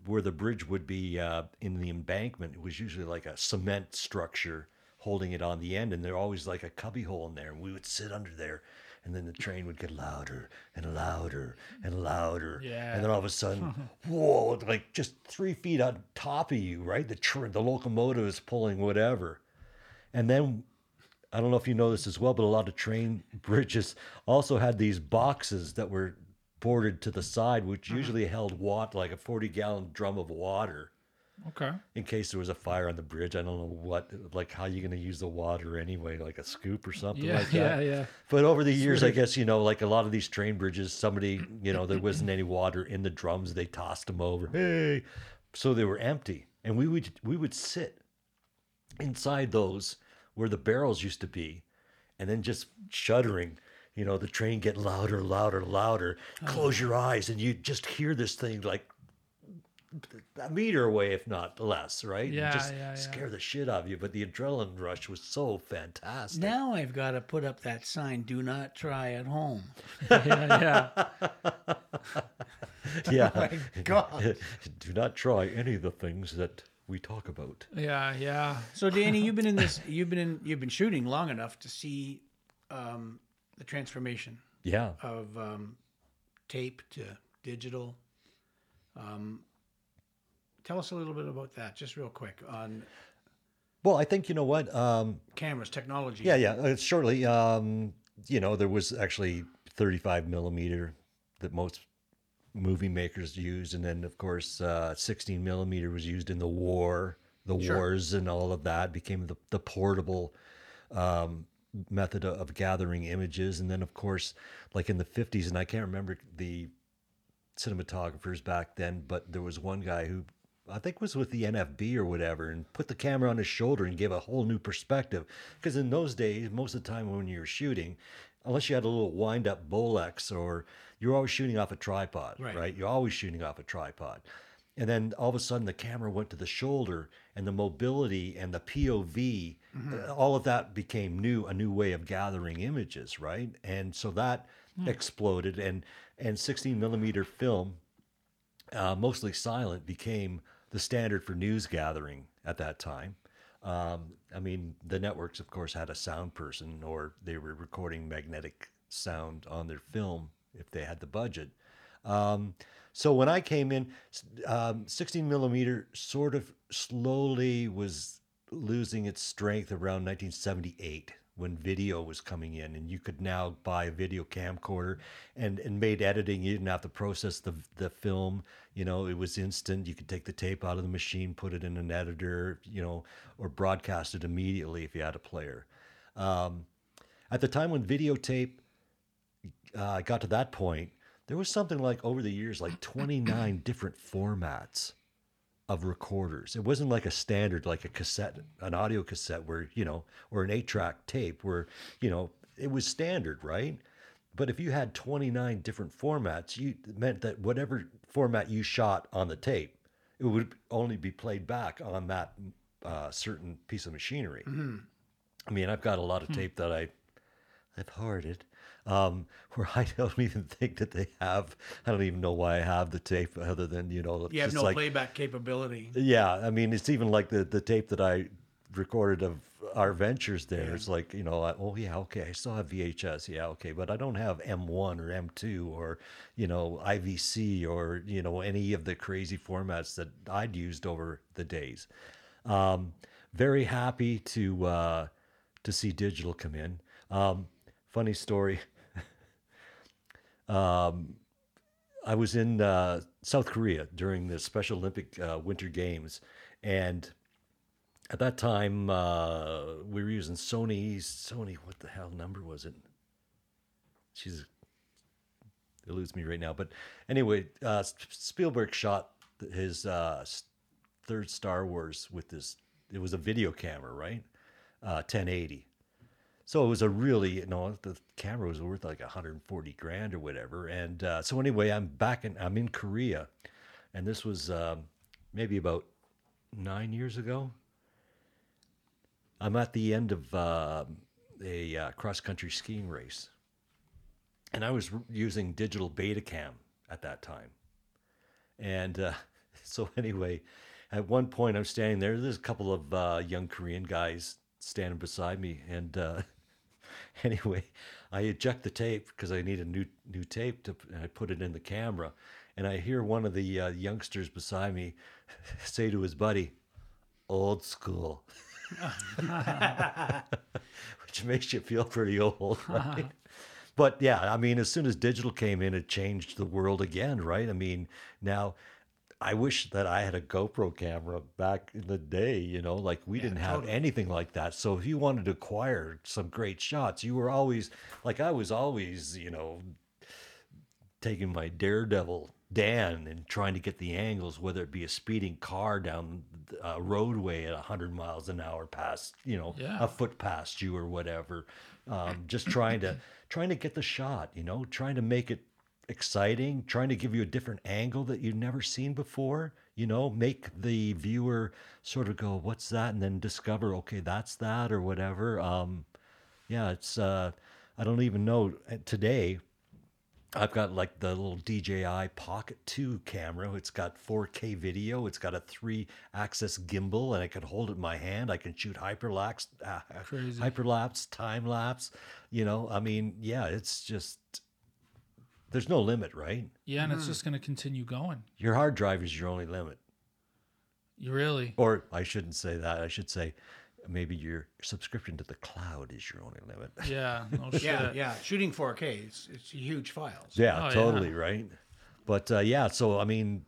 where the bridge would be uh, in the embankment, it was usually like a cement structure holding it on the end, and there always like a cubby hole in there, and we would sit under there. And then the train would get louder and louder and louder. Yeah. And then all of a sudden, whoa, like just three feet on top of you, right? The tr- the locomotive is pulling whatever. And then I don't know if you know this as well, but a lot of train bridges also had these boxes that were boarded to the side, which uh-huh. usually held watt like a 40 gallon drum of water Okay. in case there was a fire on the bridge. I don't know what, like how you're going to use the water anyway, like a scoop or something Yeah. like that. Yeah. yeah. But over the years, I guess, you know, like a lot of these train bridges, somebody, you know, there wasn't any water in the drums. They tossed them over. Hey. So they were empty. And we would, we would sit inside those where the barrels used to be and then just shuddering, you know, the train get louder, louder, louder. Oh. Close your eyes and you just hear this thing like a meter away, if not less, right? Yeah, just yeah, yeah. scare the shit out of you. But the adrenaline rush was so fantastic. Now I've got to put up that sign: "Do not try at home." yeah. Yeah. yeah. My God. Do not try any of the things that we talk about. Yeah. Yeah. So Danny, you've been in this. You've been in. You've been shooting long enough to see um, the transformation Yeah. of um, tape to digital. Um, tell us a little bit about that, just real quick, on Well, I think you know what. Um, cameras, technology. yeah, yeah. Uh, shortly, um, you know, there was actually 35 millimeter that most movie makers used, and then of course, uh, 16 millimeter was used in the war, the Sure. wars, and all of that became the the portable um, method of, of gathering images. And then, of course, like in the 50s, and I can't remember the cinematographers back then, but there was one guy who I think was with the NFB or whatever, and put the camera on his shoulder and gave a whole new perspective. Because in those days, most of the time when you were shooting, unless you had a little wind up Bolex or you're always shooting off a tripod, Right. right? You're always shooting off a tripod. And then all of a sudden the camera went to the shoulder and the mobility and the POV, uh, all of that became new, a new way of gathering images, right? And so that exploded and and 16 millimeter film, uh, mostly silent, became the standard for news gathering at that time. Um, I mean, the networks, of course, had a sound person, or they were recording magnetic sound on their film if they had the budget. Um, so when I came in, um, 16 millimeter sort of slowly was losing its strength around 1978 when video was coming in and you could now buy a video camcorder and, and made editing you didn't have to process the, the film you know it was instant you could take the tape out of the machine put it in an editor you know or broadcast it immediately if you had a player um, at the time when videotape uh, got to that point, there was something like over the years, like 29 different formats of recorders. It wasn't like a standard, like a cassette, an audio cassette, where, you know, or an eight track tape, where, you know, it was standard, right? But if you had 29 different formats, you meant that whatever format you shot on the tape, it would only be played back on that uh, certain piece of machinery. I mean, I've got a lot of tape that I I've hoarded, um, where I don't even think that they have. I don't even know why I have the tape, other than you know, You have no like playback capability. yeah. I mean, it's even like the the tape that I recorded of our ventures there. It's like you know, I, oh yeah, okay, I still have VHS, yeah, okay, but I don't have M1 or M2 or you know IVC or you know any of the crazy formats that I'd used over the days. Um, very happy to uh, to see digital come in. Um, funny story. um, I was in uh, South Korea during the Special Olympic uh, Winter Games, and at that time uh, we were using Sony's Sony. What the hell number was it? She's eludes me right now. But anyway, uh, Spielberg shot his uh, third Star Wars with this. It was a video camera, right? Uh, 1080. So it was a really, you know, the camera was worth like 140 grand or whatever. And uh, so anyway, I'm back in, I'm in Korea, and this was um, maybe about nine years ago. I'm at the end of uh, a uh, cross country skiing race, and I was using digital Betacam at that time. And uh, so anyway, at one point I'm standing there. There's a couple of uh, young Korean guys standing beside me, and uh, anyway, I eject the tape because I need a new new tape to. And I put it in the camera, and I hear one of the uh, youngsters beside me say to his buddy, "Old school," which makes you feel pretty old, right? but yeah, I mean, as soon as digital came in, it changed the world again, right? I mean, now. I wish that I had a GoPro camera back in the day, you know, like we didn't have totally. anything like that. So if you wanted to acquire some great shots, you were always like I was always, you know, taking my daredevil Dan and trying to get the angles, whether it be a speeding car down a roadway at 100 miles an hour past, you know, Yeah. a foot past you or whatever. Um, just trying to trying to get the shot, you know, trying to make it exciting, trying to give you a different angle that you've never seen before, you know, make the viewer sort of go, "What's that?" and then discover, "Okay, that's that" or whatever. Um, yeah, it's uh, I don't even know Uh, today. I've got like the little DJI Pocket 2 camera. It's got 4K video. It's got a three axis gimbal, and I can hold it in my hand. I can shoot hyperlapse, uh, hyperlapse, time lapse. You know, I mean, yeah, it's just there's no limit, right? Yeah, and it's just going to continue going. Your hard drive is your only limit. You really? Or I shouldn't say that. I should say maybe your subscription to the cloud is your only limit. Yeah. No. Yeah, yeah. Shooting 4K, it's, it's huge files. Yeah, Oh, yeah. totally right. But uh, yeah, so I mean,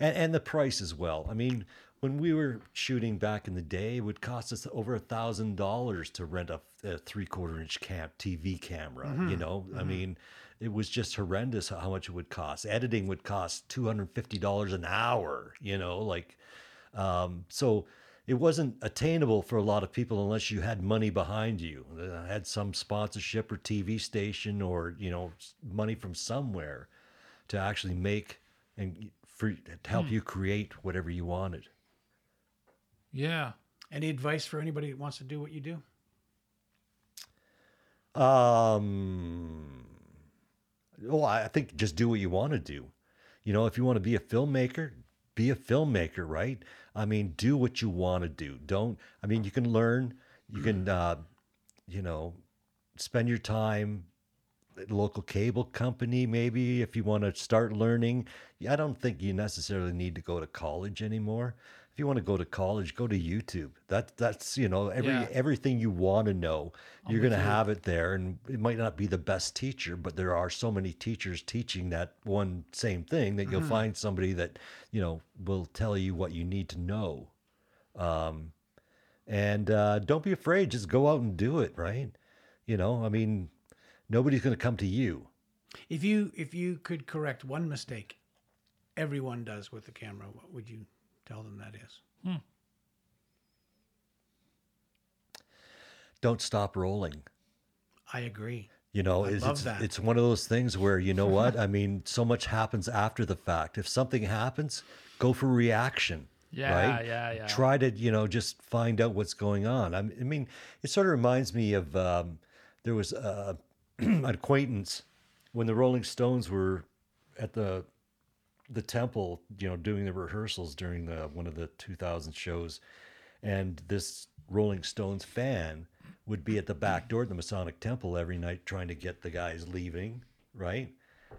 and, and the price as well. I mean, when we were shooting back in the day, it would cost us over a thousand dollars to rent a, a three quarter inch cam TV camera. You know, I mean, it was just horrendous how much it would cost. Editing would cost two hundred fifty dollars an hour. You know, like um, so. It wasn't attainable for a lot of people unless you had money behind you, uh, had some sponsorship or TV station or you know money from somewhere to actually make and for to help you create whatever you wanted. Yeah. Any advice for anybody that wants to do what you do? Um, well, I think just do what you want to do. You know, if you want to be a filmmaker, be a filmmaker, right? I mean, do what you want to do. Don't. I mean, you can learn. You can, uh, you know, spend your time at local cable company maybe if you want to start learning. I don't think you necessarily need to go to college anymore. If you want to go to college, go to YouTube. That that's you know every Yeah. everything you want to know, you're going to have it there. And it might not be the best teacher, but there are so many teachers teaching that one same thing that you'll find somebody that you know will tell you what you need to know. Um, and uh, don't be afraid. Just go out and do it. Right? You know, I mean, nobody's going to come to you. If you if you could correct one mistake everyone does with the camera, what would you tell them that is? Don't stop rolling. I agree. You know, I it's, love it's, that. it's one of those things where, you know what? I mean, so much happens after the fact. If something happens, go for reaction. Yeah, right? yeah, yeah. Try to, you know, just find out what's going on. I mean- I mean, it sort of reminds me of um, there was uh, an acquaintance when the Rolling Stones were at the the temple, you know, doing the rehearsals during the one of the 2000 shows, and this Rolling Stones fan would be at the back door of the Masonic Temple every night trying to get the guys leaving, right?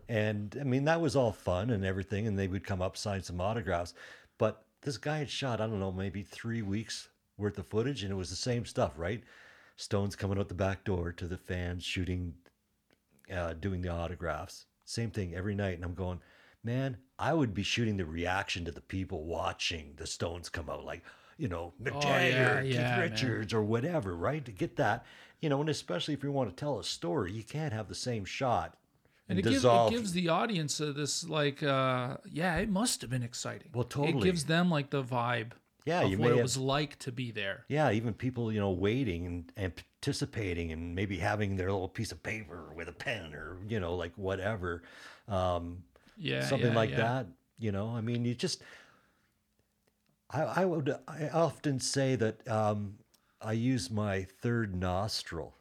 And I mean, that was all fun and everything, and they would come up, sign some autographs. But this guy had shot, I don't know, maybe three weeks worth of footage, and it was the same stuff, right? Stones coming out the back door to the fans, shooting, uh, doing the autographs. Same thing every night. And I'm going, man, I would be shooting the reaction to the people watching the Stones come out, like, you know, Mick Oh, Jagger, yeah, Keith yeah, man. Richards, or whatever, right? To get that, you know, and especially if you want to tell a story, you can't have the same shot And and, it, gives, it gives the audience uh, this like, uh, yeah, it must have been exciting. Well, totally, It gives them like the vibe Yeah, of you what it have- was like to be there. yeah, even people, you know, waiting and, and participating and maybe having their little piece of paper with a pen or, you know, like whatever. Um, Yeah, something yeah, like yeah. that. You know, I mean, you just. I, I would. I often say that um, I use my third nostril,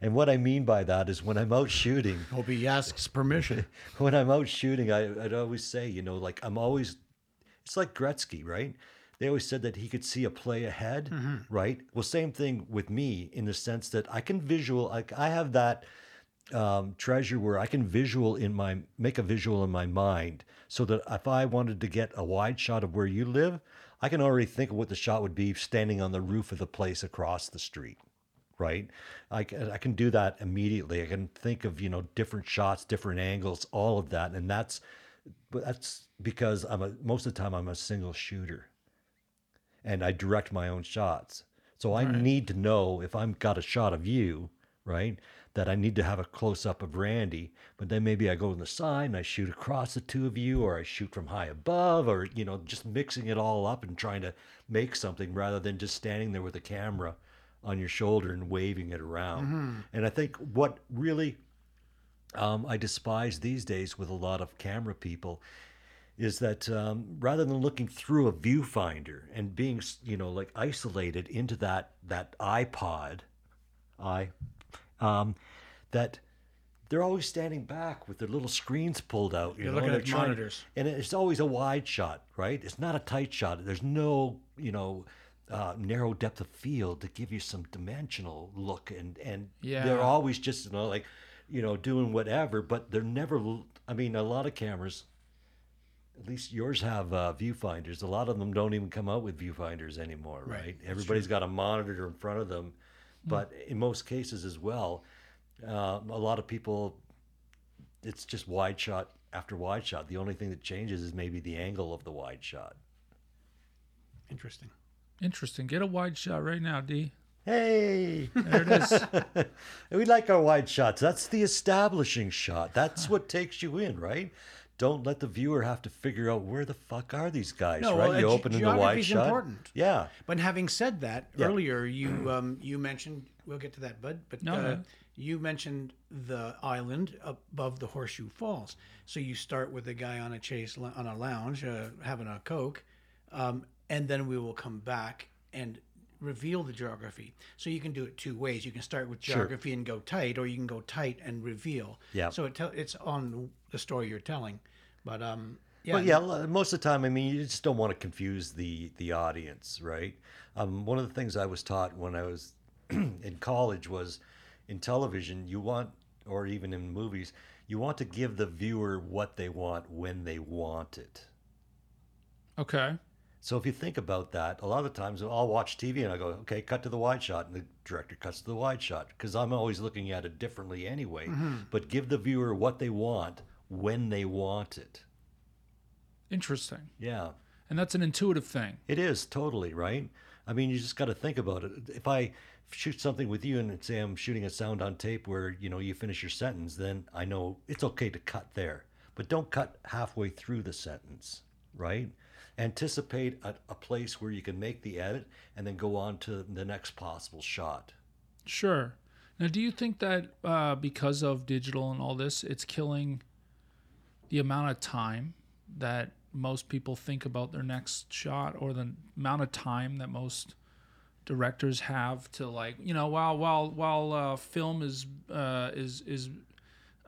and what I mean by that is when I'm out shooting. Hope he asks permission. When I'm out shooting, I, I'd always say, you know, like I'm always. It's like Gretzky, right? They always said that he could see a play ahead, right? Well, same thing with me in the sense that I can visual. Like I have that um, treasure where I can visual in my make a visual in my mind, so that if I wanted to get a wide shot of where you live, I can already think of what the shot would be standing on the roof of the place across the street, right? I can, I can do that immediately. I can think of you know different shots, different angles, all of that, and that's but that's because I'm a most of the time I'm a single shooter, and I direct my own shots. So I need to know if I'm got a shot of you, right? That I need to have a close up of Randi, but then maybe I go on the side and I shoot across the two of you, or I shoot from high above, or you know, just mixing it all up and trying to make something rather than just standing there with a camera on your shoulder and waving it around. And I think what really um, I despise these days with a lot of camera people is that um, rather than looking through a viewfinder and being, you know, like isolated into that that iPod, i, um, that they're always standing back with their little screens pulled out. You You're know, looking at trying- monitors. and it's always a wide shot, right? It's not a tight shot. There's no, you know, uh, narrow depth of field to give you some dimensional look, and and Yeah. they're always just you know like, you know, doing whatever, but they're never. I mean, a lot of cameras, at least yours have uh, viewfinders. A lot of them don't even come out with viewfinders anymore, right? Right, Everybody's got a monitor in front of them, but in most cases as well, uh, a lot of people it's just wide shot after wide shot. The only thing that changes is maybe the angle of the wide shot. Interesting. Interesting. Get a wide shot right now, D. Hey, There it is. we like our wide shots. That's the establishing shot. That's what takes you in, right? Don't let the viewer have to figure out where the fuck are these guys, No, right? well, you uh, open in the wide shot. important. Yeah. But having said that, Yeah. earlier you um, you mentioned we'll get to that, Bud. But No, uh, no. you mentioned the island above the Horseshoe Falls. So you start with a guy on a chase on a lounge uh, having a coke, um, and then we will come back and reveal the geography. So you can do it two ways. You can start with Sure. geography and go tight, or you can go tight and reveal. Yeah. So it tell it's on the story you're telling, but um. Yeah, But yeah, most of the time, I mean, you just don't want to confuse the the audience, right? Um, one of the things I was taught when I was in college was in television, you want, or even in movies, you want to give the viewer what they want when they want it. Okay. So if you think about that, a lot of times I'll watch TV and I go, okay, cut to the wide shot, and the director cuts to the wide shot because I'm always looking at it differently anyway. But give the viewer what they want when they want it. Interesting. Yeah. And that's an intuitive thing. It is totally right. I mean, you just got to think about it. If I shoot something with you and say I'm shooting a sound on tape where you know you finish your sentence, then I know it's okay to cut there, but don't cut halfway through the sentence, right? Anticipate a, a place where you can make the edit and then go on to the next possible shot. Sure. Now, do you think that uh, because of digital and all this, it's killing the amount of time that most people think about their next shot, or the amount of time that most directors have to like, you know, while while while uh, film is uh, is is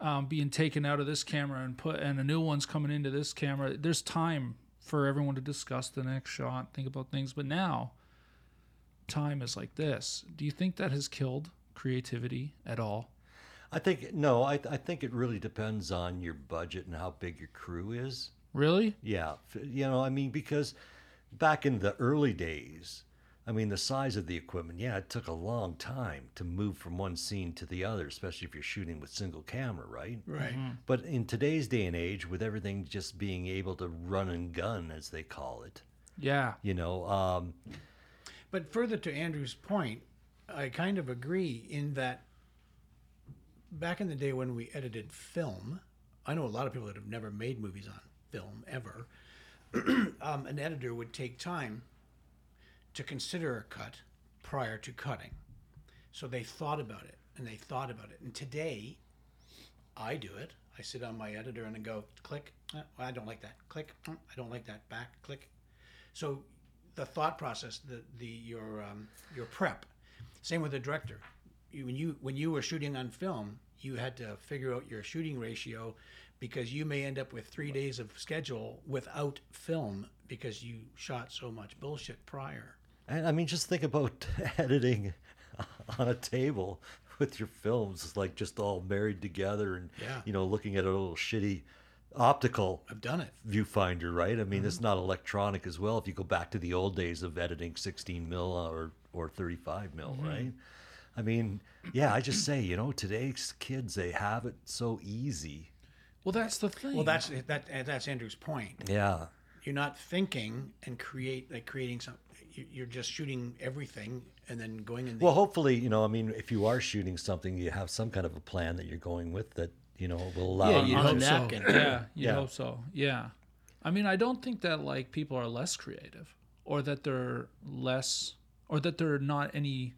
um, being taken out of this camera and put and a new one's coming into this camera. There's time for everyone to discuss the next shot, think about things. But now, time is like this. Do you think that has killed creativity at all? I think no, I, I think it really depends on your budget and how big your crew is. Really? Yeah, you know, I mean, because back in the early days, I mean, the size of the equipment, yeah, it took a long time to move from one scene to the other, especially if you're shooting with single camera, right? right. But in today's day and age, with everything just being able to run and gun, as they call it, Yeah. you know, um, But further to Andrew's point, I kind of agree in that back in the day when we edited film, I know a lot of people that have never made movies on film ever. um, an editor would take time to consider a cut prior to cutting. So they thought about it and they thought about it. And today, I do it. I sit on my editor and I go, click, eh, I don't like that. Click, mm, I don't like that. Back, click. So the thought process, the the your um, your prep. Same with the director. You, when you when you were shooting on film, you had to figure out your shooting ratio because you may end up with three days of schedule without film because you shot so much bullshit prior. and I mean, just think about editing on a table with your films, like just all married together and, Yeah. you know, looking at a little shitty optical I've done it. viewfinder, right? I mean, it's mm-hmm. not electronic as well. If you go back to the old days of editing 16 mil uh, or or 35 mil, mm-hmm. right? I mean, yeah, I just say, you know, today's kids they have it so easy. Well, that's the thing. Well, that's that. That's Andrew's point. Yeah, You're not thinking and create like creating some. you- You're just shooting everything and then going in. The, Well, hopefully, you know, I mean, if you are shooting something, you have some kind of a plan that you're going with that, you know, will allow yeah, you you to. a hope so. napkin. Yeah, you Yeah. hope so. Yeah. I mean, I don't think that like people are less creative or that they're less or that they're not any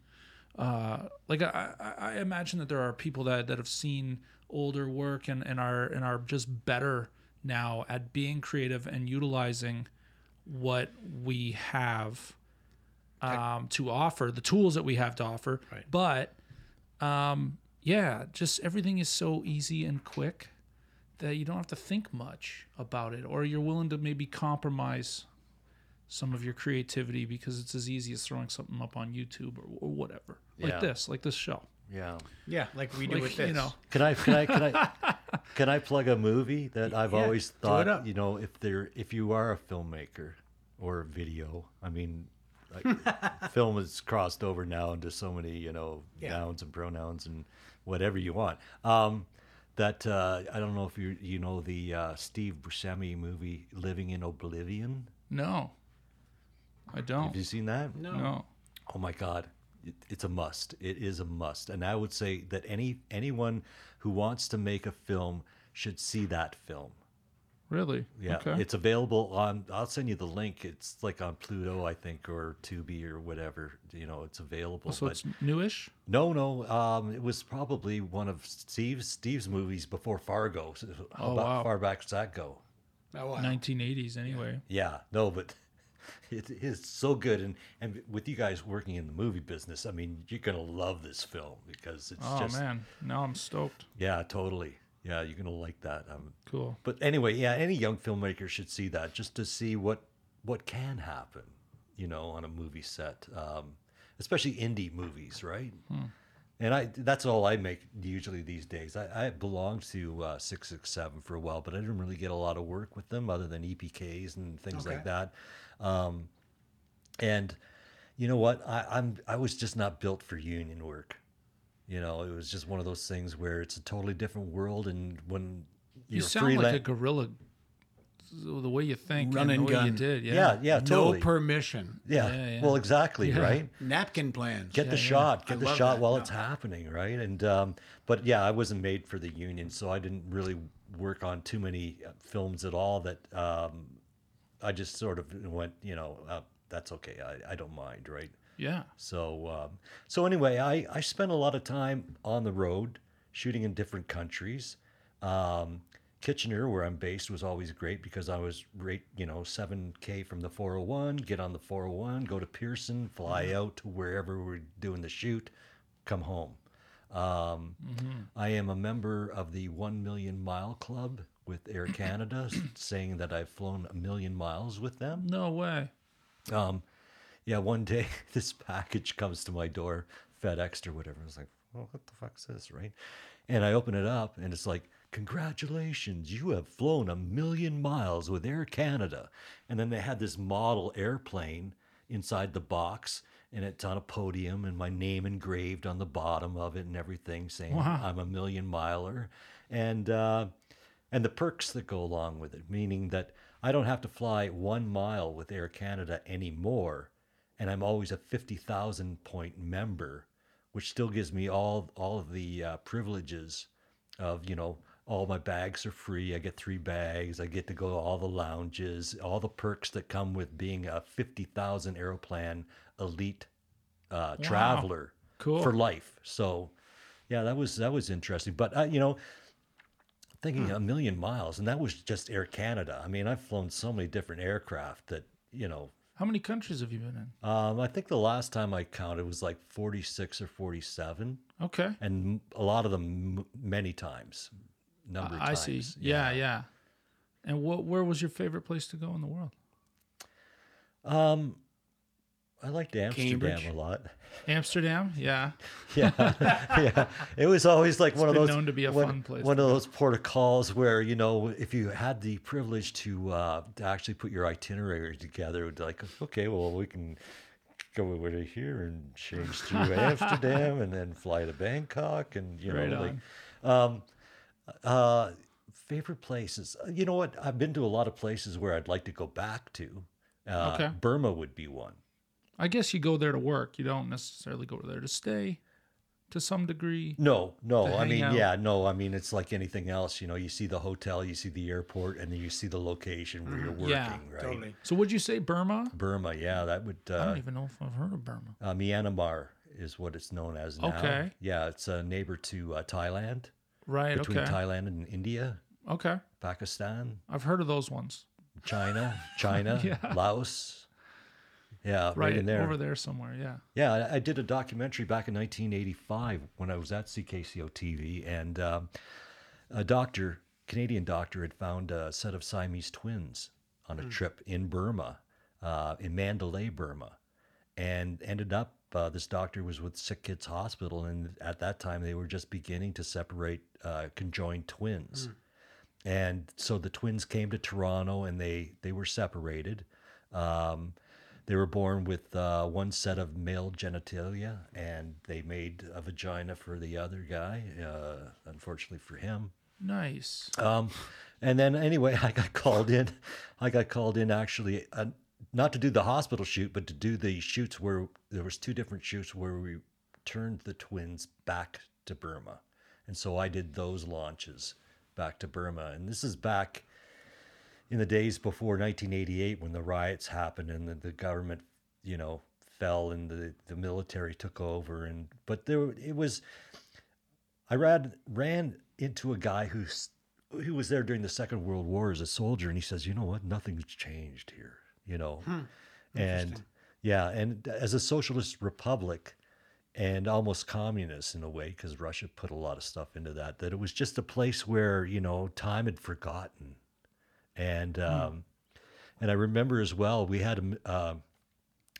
uh like I, I imagine that there are people that that have seen older work and and are and are just better now at being creative and utilizing what we have um to offer the tools that we have to offer Right. but um yeah just everything is so easy and quick that you don't have to think much about it or you're willing to maybe compromise some of your creativity because it's as easy as throwing something up on YouTube or, or whatever like Yeah. this like this show Yeah. yeah, like we do like, with this. you know Can I can I can I can I plug a movie that I've Yeah, always thought up. you know if there if you are a filmmaker or a video I mean like, film has crossed over now into so many you know Yeah. nouns and pronouns and whatever you want um, that uh, I don't know if you you know the uh, Steve Buscemi movie Living in Oblivion no I don't. Have you seen that? No. No. Oh my God, it, it's a must. It is a must, and I would say that any anyone who wants to make a film should see that film. Really? Yeah, Okay. it's available on. I'll send you the link. It's like on Pluto, I think, or Tubi or whatever. You know, it's available. so but it's newish. no, no, um, it was probably one of Steve's Steve's movies before Fargo. So how Oh, about wow. far back does that go? Oh, wow. 1980s anyway. Yeah, no, but it is so good, and and with you guys working in the movie business, I mean, you're gonna love this film because it's Oh just Oh man, now I'm stoked. yeah, totally, yeah, you're gonna like that. Um, Cool. but anyway, yeah, any young filmmaker should see that just to see what what can happen, you know, on a movie set, um, especially indie movies, right? And I that's all I make usually these days. I, I belonged to uh, six six seven for a while, but I didn't really get a lot of work with them other than EPKs and things like that. Um, and you know what? I, I'm I was just not built for union work. You know, it was just one of those things where it's a totally different world, and when You you're sound freelan- like a guerrilla. The way you think, Run and and the way you gun. did, yeah. yeah, yeah, totally. No permission. yeah. Yeah, yeah. well, exactly, Yeah. right? Napkin plans. Get the yeah. shot, get I the shot that. while Yeah. it's happening, right? And um, but yeah, I wasn't made for the union, so I didn't really work on too many uh, films at all. That um, I just sort of went, you know, uh, that's okay. I, I don't mind, right? Yeah. So um, so anyway, I I spent a lot of time on the road shooting in different countries. Um, Kitchener, where I'm based, was always great because I was right, you know, 7K from the 401, get on the 401, go to Pearson, fly out to wherever we're doing the shoot, come home. Um, I am a member of the 1 Million Mile Club with Air Canada, saying that I've flown a million miles with them. No way. Um, yeah, one day this package comes to my door, FedEx or whatever. I was like, well, what the fuck's this, right? And I open it up and it's like, congratulations, you have flown a million miles with Air Canada. And then they had this model airplane inside the box and it's on a podium and my name engraved on the bottom of it and everything saying Wow. I'm a million miler. And, uh, and the perks that go along with it, meaning that I don't have to fly one mile with Air Canada anymore, and I'm always a fifty thousand point member, which still gives me all all of the uh, privileges of you know all my bags are free. I get three bags. I get to go to all the lounges, all the perks that come with being a fifty thousand aeroplan elite uh, traveler Cool. for life. So, yeah, that was that was interesting. But uh, you know, thinking a million miles, and that was just Air Canada. I mean, I've flown so many different aircraft that you know. How many countries have you been in? Um, I think the last time I counted was like forty six or forty seven, Okay. and a lot of them m- many times. Number of I times. see. Yeah, yeah. And what? Where was your favorite place to go in the world? Um, I liked Amsterdam Cambridge? a lot. Amsterdam. Yeah. Yeah, yeah. It was always like one of those known to be a one, fun place One of those protocols where you know if you had the privilege to uh, to actually put your itinerary together, it would like okay, well we can go over to here and change through Amsterdam and then fly to Bangkok and you know Right like um, uh, favorite places. Uh, You know what? I've been to a lot of places where I'd like to go back to. Uh, Okay. Burma would be one. I guess you go there to work. You don't necessarily go there to stay, to some degree. No, no. I mean, out. yeah, no. I mean, it's like anything else. You know, you see the hotel, you see the airport, and then you see the location where you're working, Yeah, right? Totally. So would you say Burma? Burma, yeah, that would. I Uh, don't even know if I've heard of Burma. uh, Myanmar is what it's known as now. Okay. Yeah, it's a neighbor to uh, Thailand, Right. between Okay. Thailand and India, Okay. Pakistan, I've heard of those ones. China, China, Yeah. Laos. Yeah, right, Right, in there. over there somewhere. Yeah. Yeah, I- I did a documentary back in 1985 when I was at CKCO TV, and um, a doctor, Canadian doctor, had found a set of Siamese twins on a trip in Burma, uh, in Mandalay, Burma, and ended up. Uh, this doctor was with Sick Kids Hospital, and at that time they were just beginning to separate uh, conjoined twins, and so the twins came to Toronto, and they they were separated. Um, they were born with uh, one set of male genitalia, and they made a vagina for the other guy. Uh, unfortunately for him. Nice. Um, and then anyway, I got called in. I got called in actually uh, not to do the hospital shoot, but to do the shoots where there was two different shoots where we turned the twins back to Burma, and so I did those launches back to Burma, and this is back in the days before 1988 when the riots happened and the, the government, you know, fell and the, the military took over and but there it was I ran ran into a guy who's who was there during the Second World War as a soldier, and he says, "You know what? Nothing's changed here. You know, and yeah, and as a socialist republic, and almost communist in a way, because Russia put a lot of stuff into that. That it was just a place where you know time had forgotten, and um, and I remember as well we had a, uh,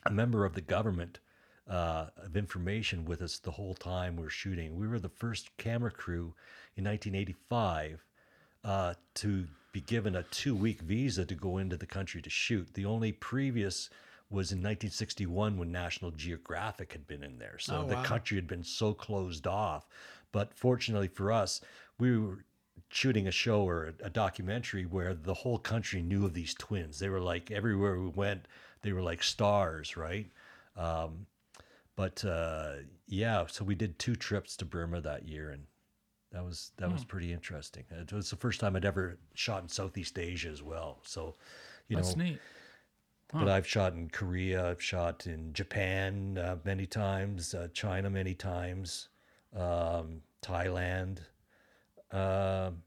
a member of the government uh, of information with us the whole time we were shooting. We were the first camera crew in 1985 uh, to be given a two week visa to go into the country to shoot. The only previous was in 1961 when National Geographic had been in there. So Oh, the wow. country had been so closed off. But fortunately for us, we were shooting a show or a, a documentary where the whole country knew of these twins. They were like everywhere we went, they were like stars, right? Um, but uh, yeah, so we did two trips to Burma that year, and that was that Hmm. was pretty interesting. It was the first time I'd ever shot in Southeast Asia as well. So, you That's know, neat. but I've shot in Korea, I've shot in Japan uh, many times, uh, China many times, um, Thailand, um,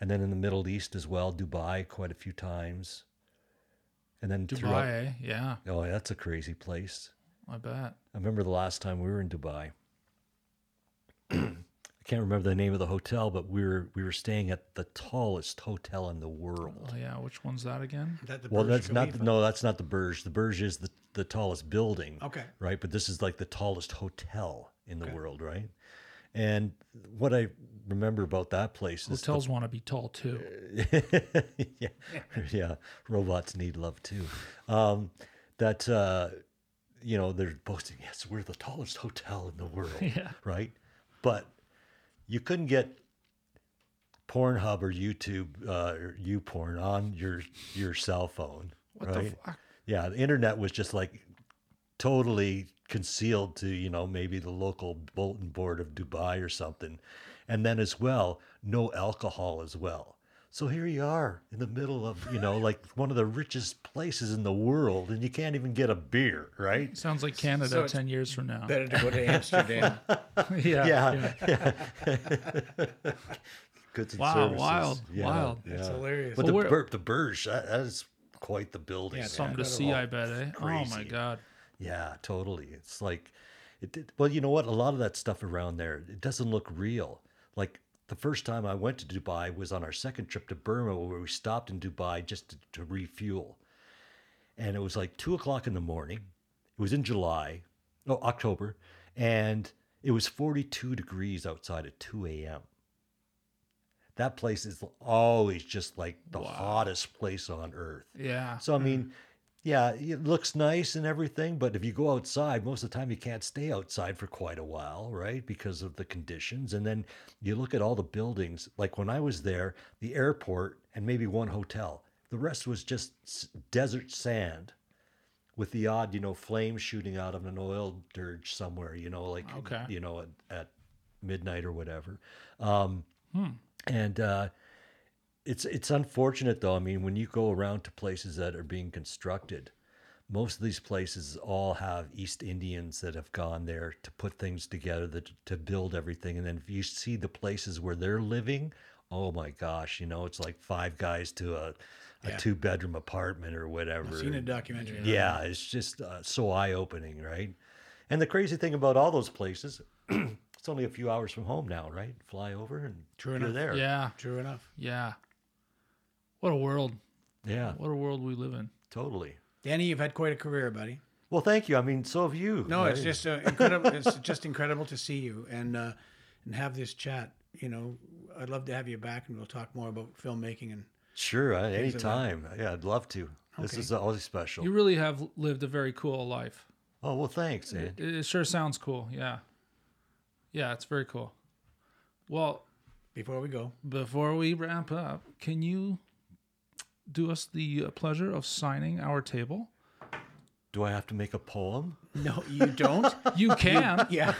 and then in the Middle East as well, Dubai quite a few times, and then throughout. Dubai, eh? yeah, Oh, that's a crazy place. I bet. I remember the last time we were in Dubai. I can't remember the name of the hotel, but we were we were staying at the tallest hotel in the world. Oh yeah, which one's that again? That the Well, Burj that's not Khalifa? no, that's not the Burj. The Burj is the, the tallest building. Okay. Right, but this is like the tallest hotel in the Okay. world, right? And what I remember about that place is the- Hotels want to be tall too. yeah, yeah. Robots need love too. Um, that uh, you know they're boasting. Yes, we're the tallest hotel in the world. Yeah. Right, but you couldn't get Pornhub or YouTube uh, or YouPorn on your your cell phone. What right? the fuck? Yeah, the internet was just like totally concealed to, you know, maybe the local bulletin board of Dubai or something. And then as well, no alcohol as well. So here you are in the middle of, you know, like one of the richest places in the world and you can't even get a beer, right? Sounds like Canada So ten years from now. Better to go to Amsterdam. yeah, Yeah. yeah. Goods and Wow, services. wild, Yeah, wild. That's hilarious. But Well, the, we're- Bur- the Burj, that, that is quite the building. Yeah. Something to see, I bet. Eh? Oh my god. Yeah, totally. It's like, it did. Well, you know what? A lot of that stuff around there, it doesn't look real. Like the first time I went to Dubai was on our second trip to Burma, where we stopped in Dubai just to, to refuel, and it was like two o'clock in the morning. It was in July, no October, and it was forty-two degrees outside at two a.m. That place is always just like the hottest place on earth. Yeah. So I mean, yeah, it looks nice and everything, but if you go outside, most of the time you can't stay outside for quite a while, right? Because of the conditions. And then you look at all the buildings. Like when I was there, the airport and maybe one hotel. The rest was just desert sand with the odd, you know, flame shooting out of an oil dirge somewhere, you know, like Okay. you know, at, at midnight or whatever. Um and uh it's it's unfortunate though. I mean, when you go around to places that are being constructed, most of these places all have East Indians that have gone there to put things together, that, to build everything. And then if you see the places where they're living, oh my gosh, you know, it's like five guys to a, a Yeah. two bedroom apartment or whatever. I've seen a documentary. on Yeah, it's just uh, so eye opening, right? And the crazy thing about all those places, it's only a few hours from home now, right? Fly over and True you're enough. there. Yeah. True enough. Yeah. What a world. Yeah, What a world we live in. totally. Danny, you've had quite a career, buddy. Well, thank you. I mean, so have you. No, it's just uh, incredible. it's just incredible to see you and uh, and have this chat. You know, I'd love to have you back, and we'll talk more about filmmaking. And sure. uh, like that. Anytime. Yeah, I'd love to. This is always special. You really have lived a very cool life. oh well, thanks, man. It, it sure sounds cool. Yeah. Yeah, it's very cool. Well, before we go, before we wrap up, can you do us the uh, pleasure of signing our table? Do I have to make a poem? No, you don't. You can. yeah,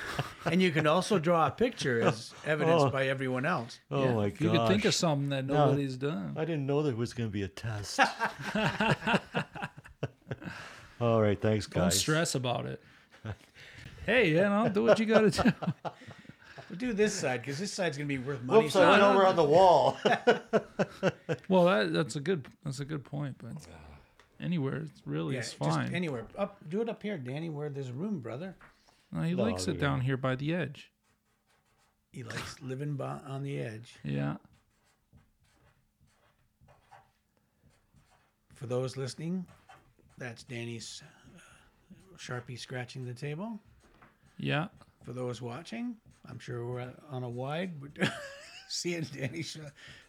and you can also draw a picture as evidenced Oh. by everyone else. Oh Yeah, my if god! You could think of something that No. nobody's done. I didn't know there was going to be a test. All right, thanks, guys. Don't stress about it. hey, you know, do what you got to do. We'll do this side because this side's gonna be worth money. Whoops! so I went over on the wall. Well, that, that's a good that's a good point, but anywhere it's really yeah, is just fine. anywhere up. Do it up here, Danny, where there's a room, brother. No, he No, likes it yeah. down here by the edge. He likes living by, on the edge. Yeah. For those listening, that's Danny's uh, sharpie scratching the table. Yeah. For those watching, I'm sure we're on a wide, but seeing Danny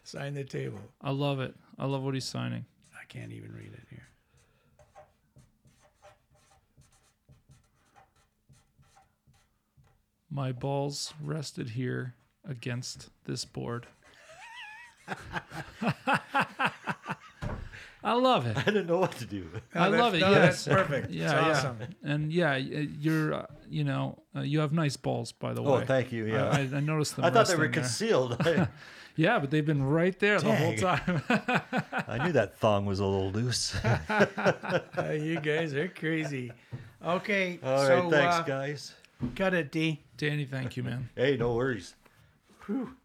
sign the table. I love it. I love what he's signing. I can't even read it here. My balls rested here against this board. I love it. I didn't know what to do. I love it. no, yes. that's perfect. Yeah, It's yeah. awesome. And yeah, you're, uh, you know, uh, you have nice balls, by the way. Oh, thank you. Yeah, I, I, I noticed them. I thought they were concealed. Yeah, but they've been right there the whole time. I knew that thong was a little loose. Uh, you guys are crazy. Okay, All right, so thanks, uh, guys. cut it, D. Danny, thank you, man. Hey, no worries. Whew.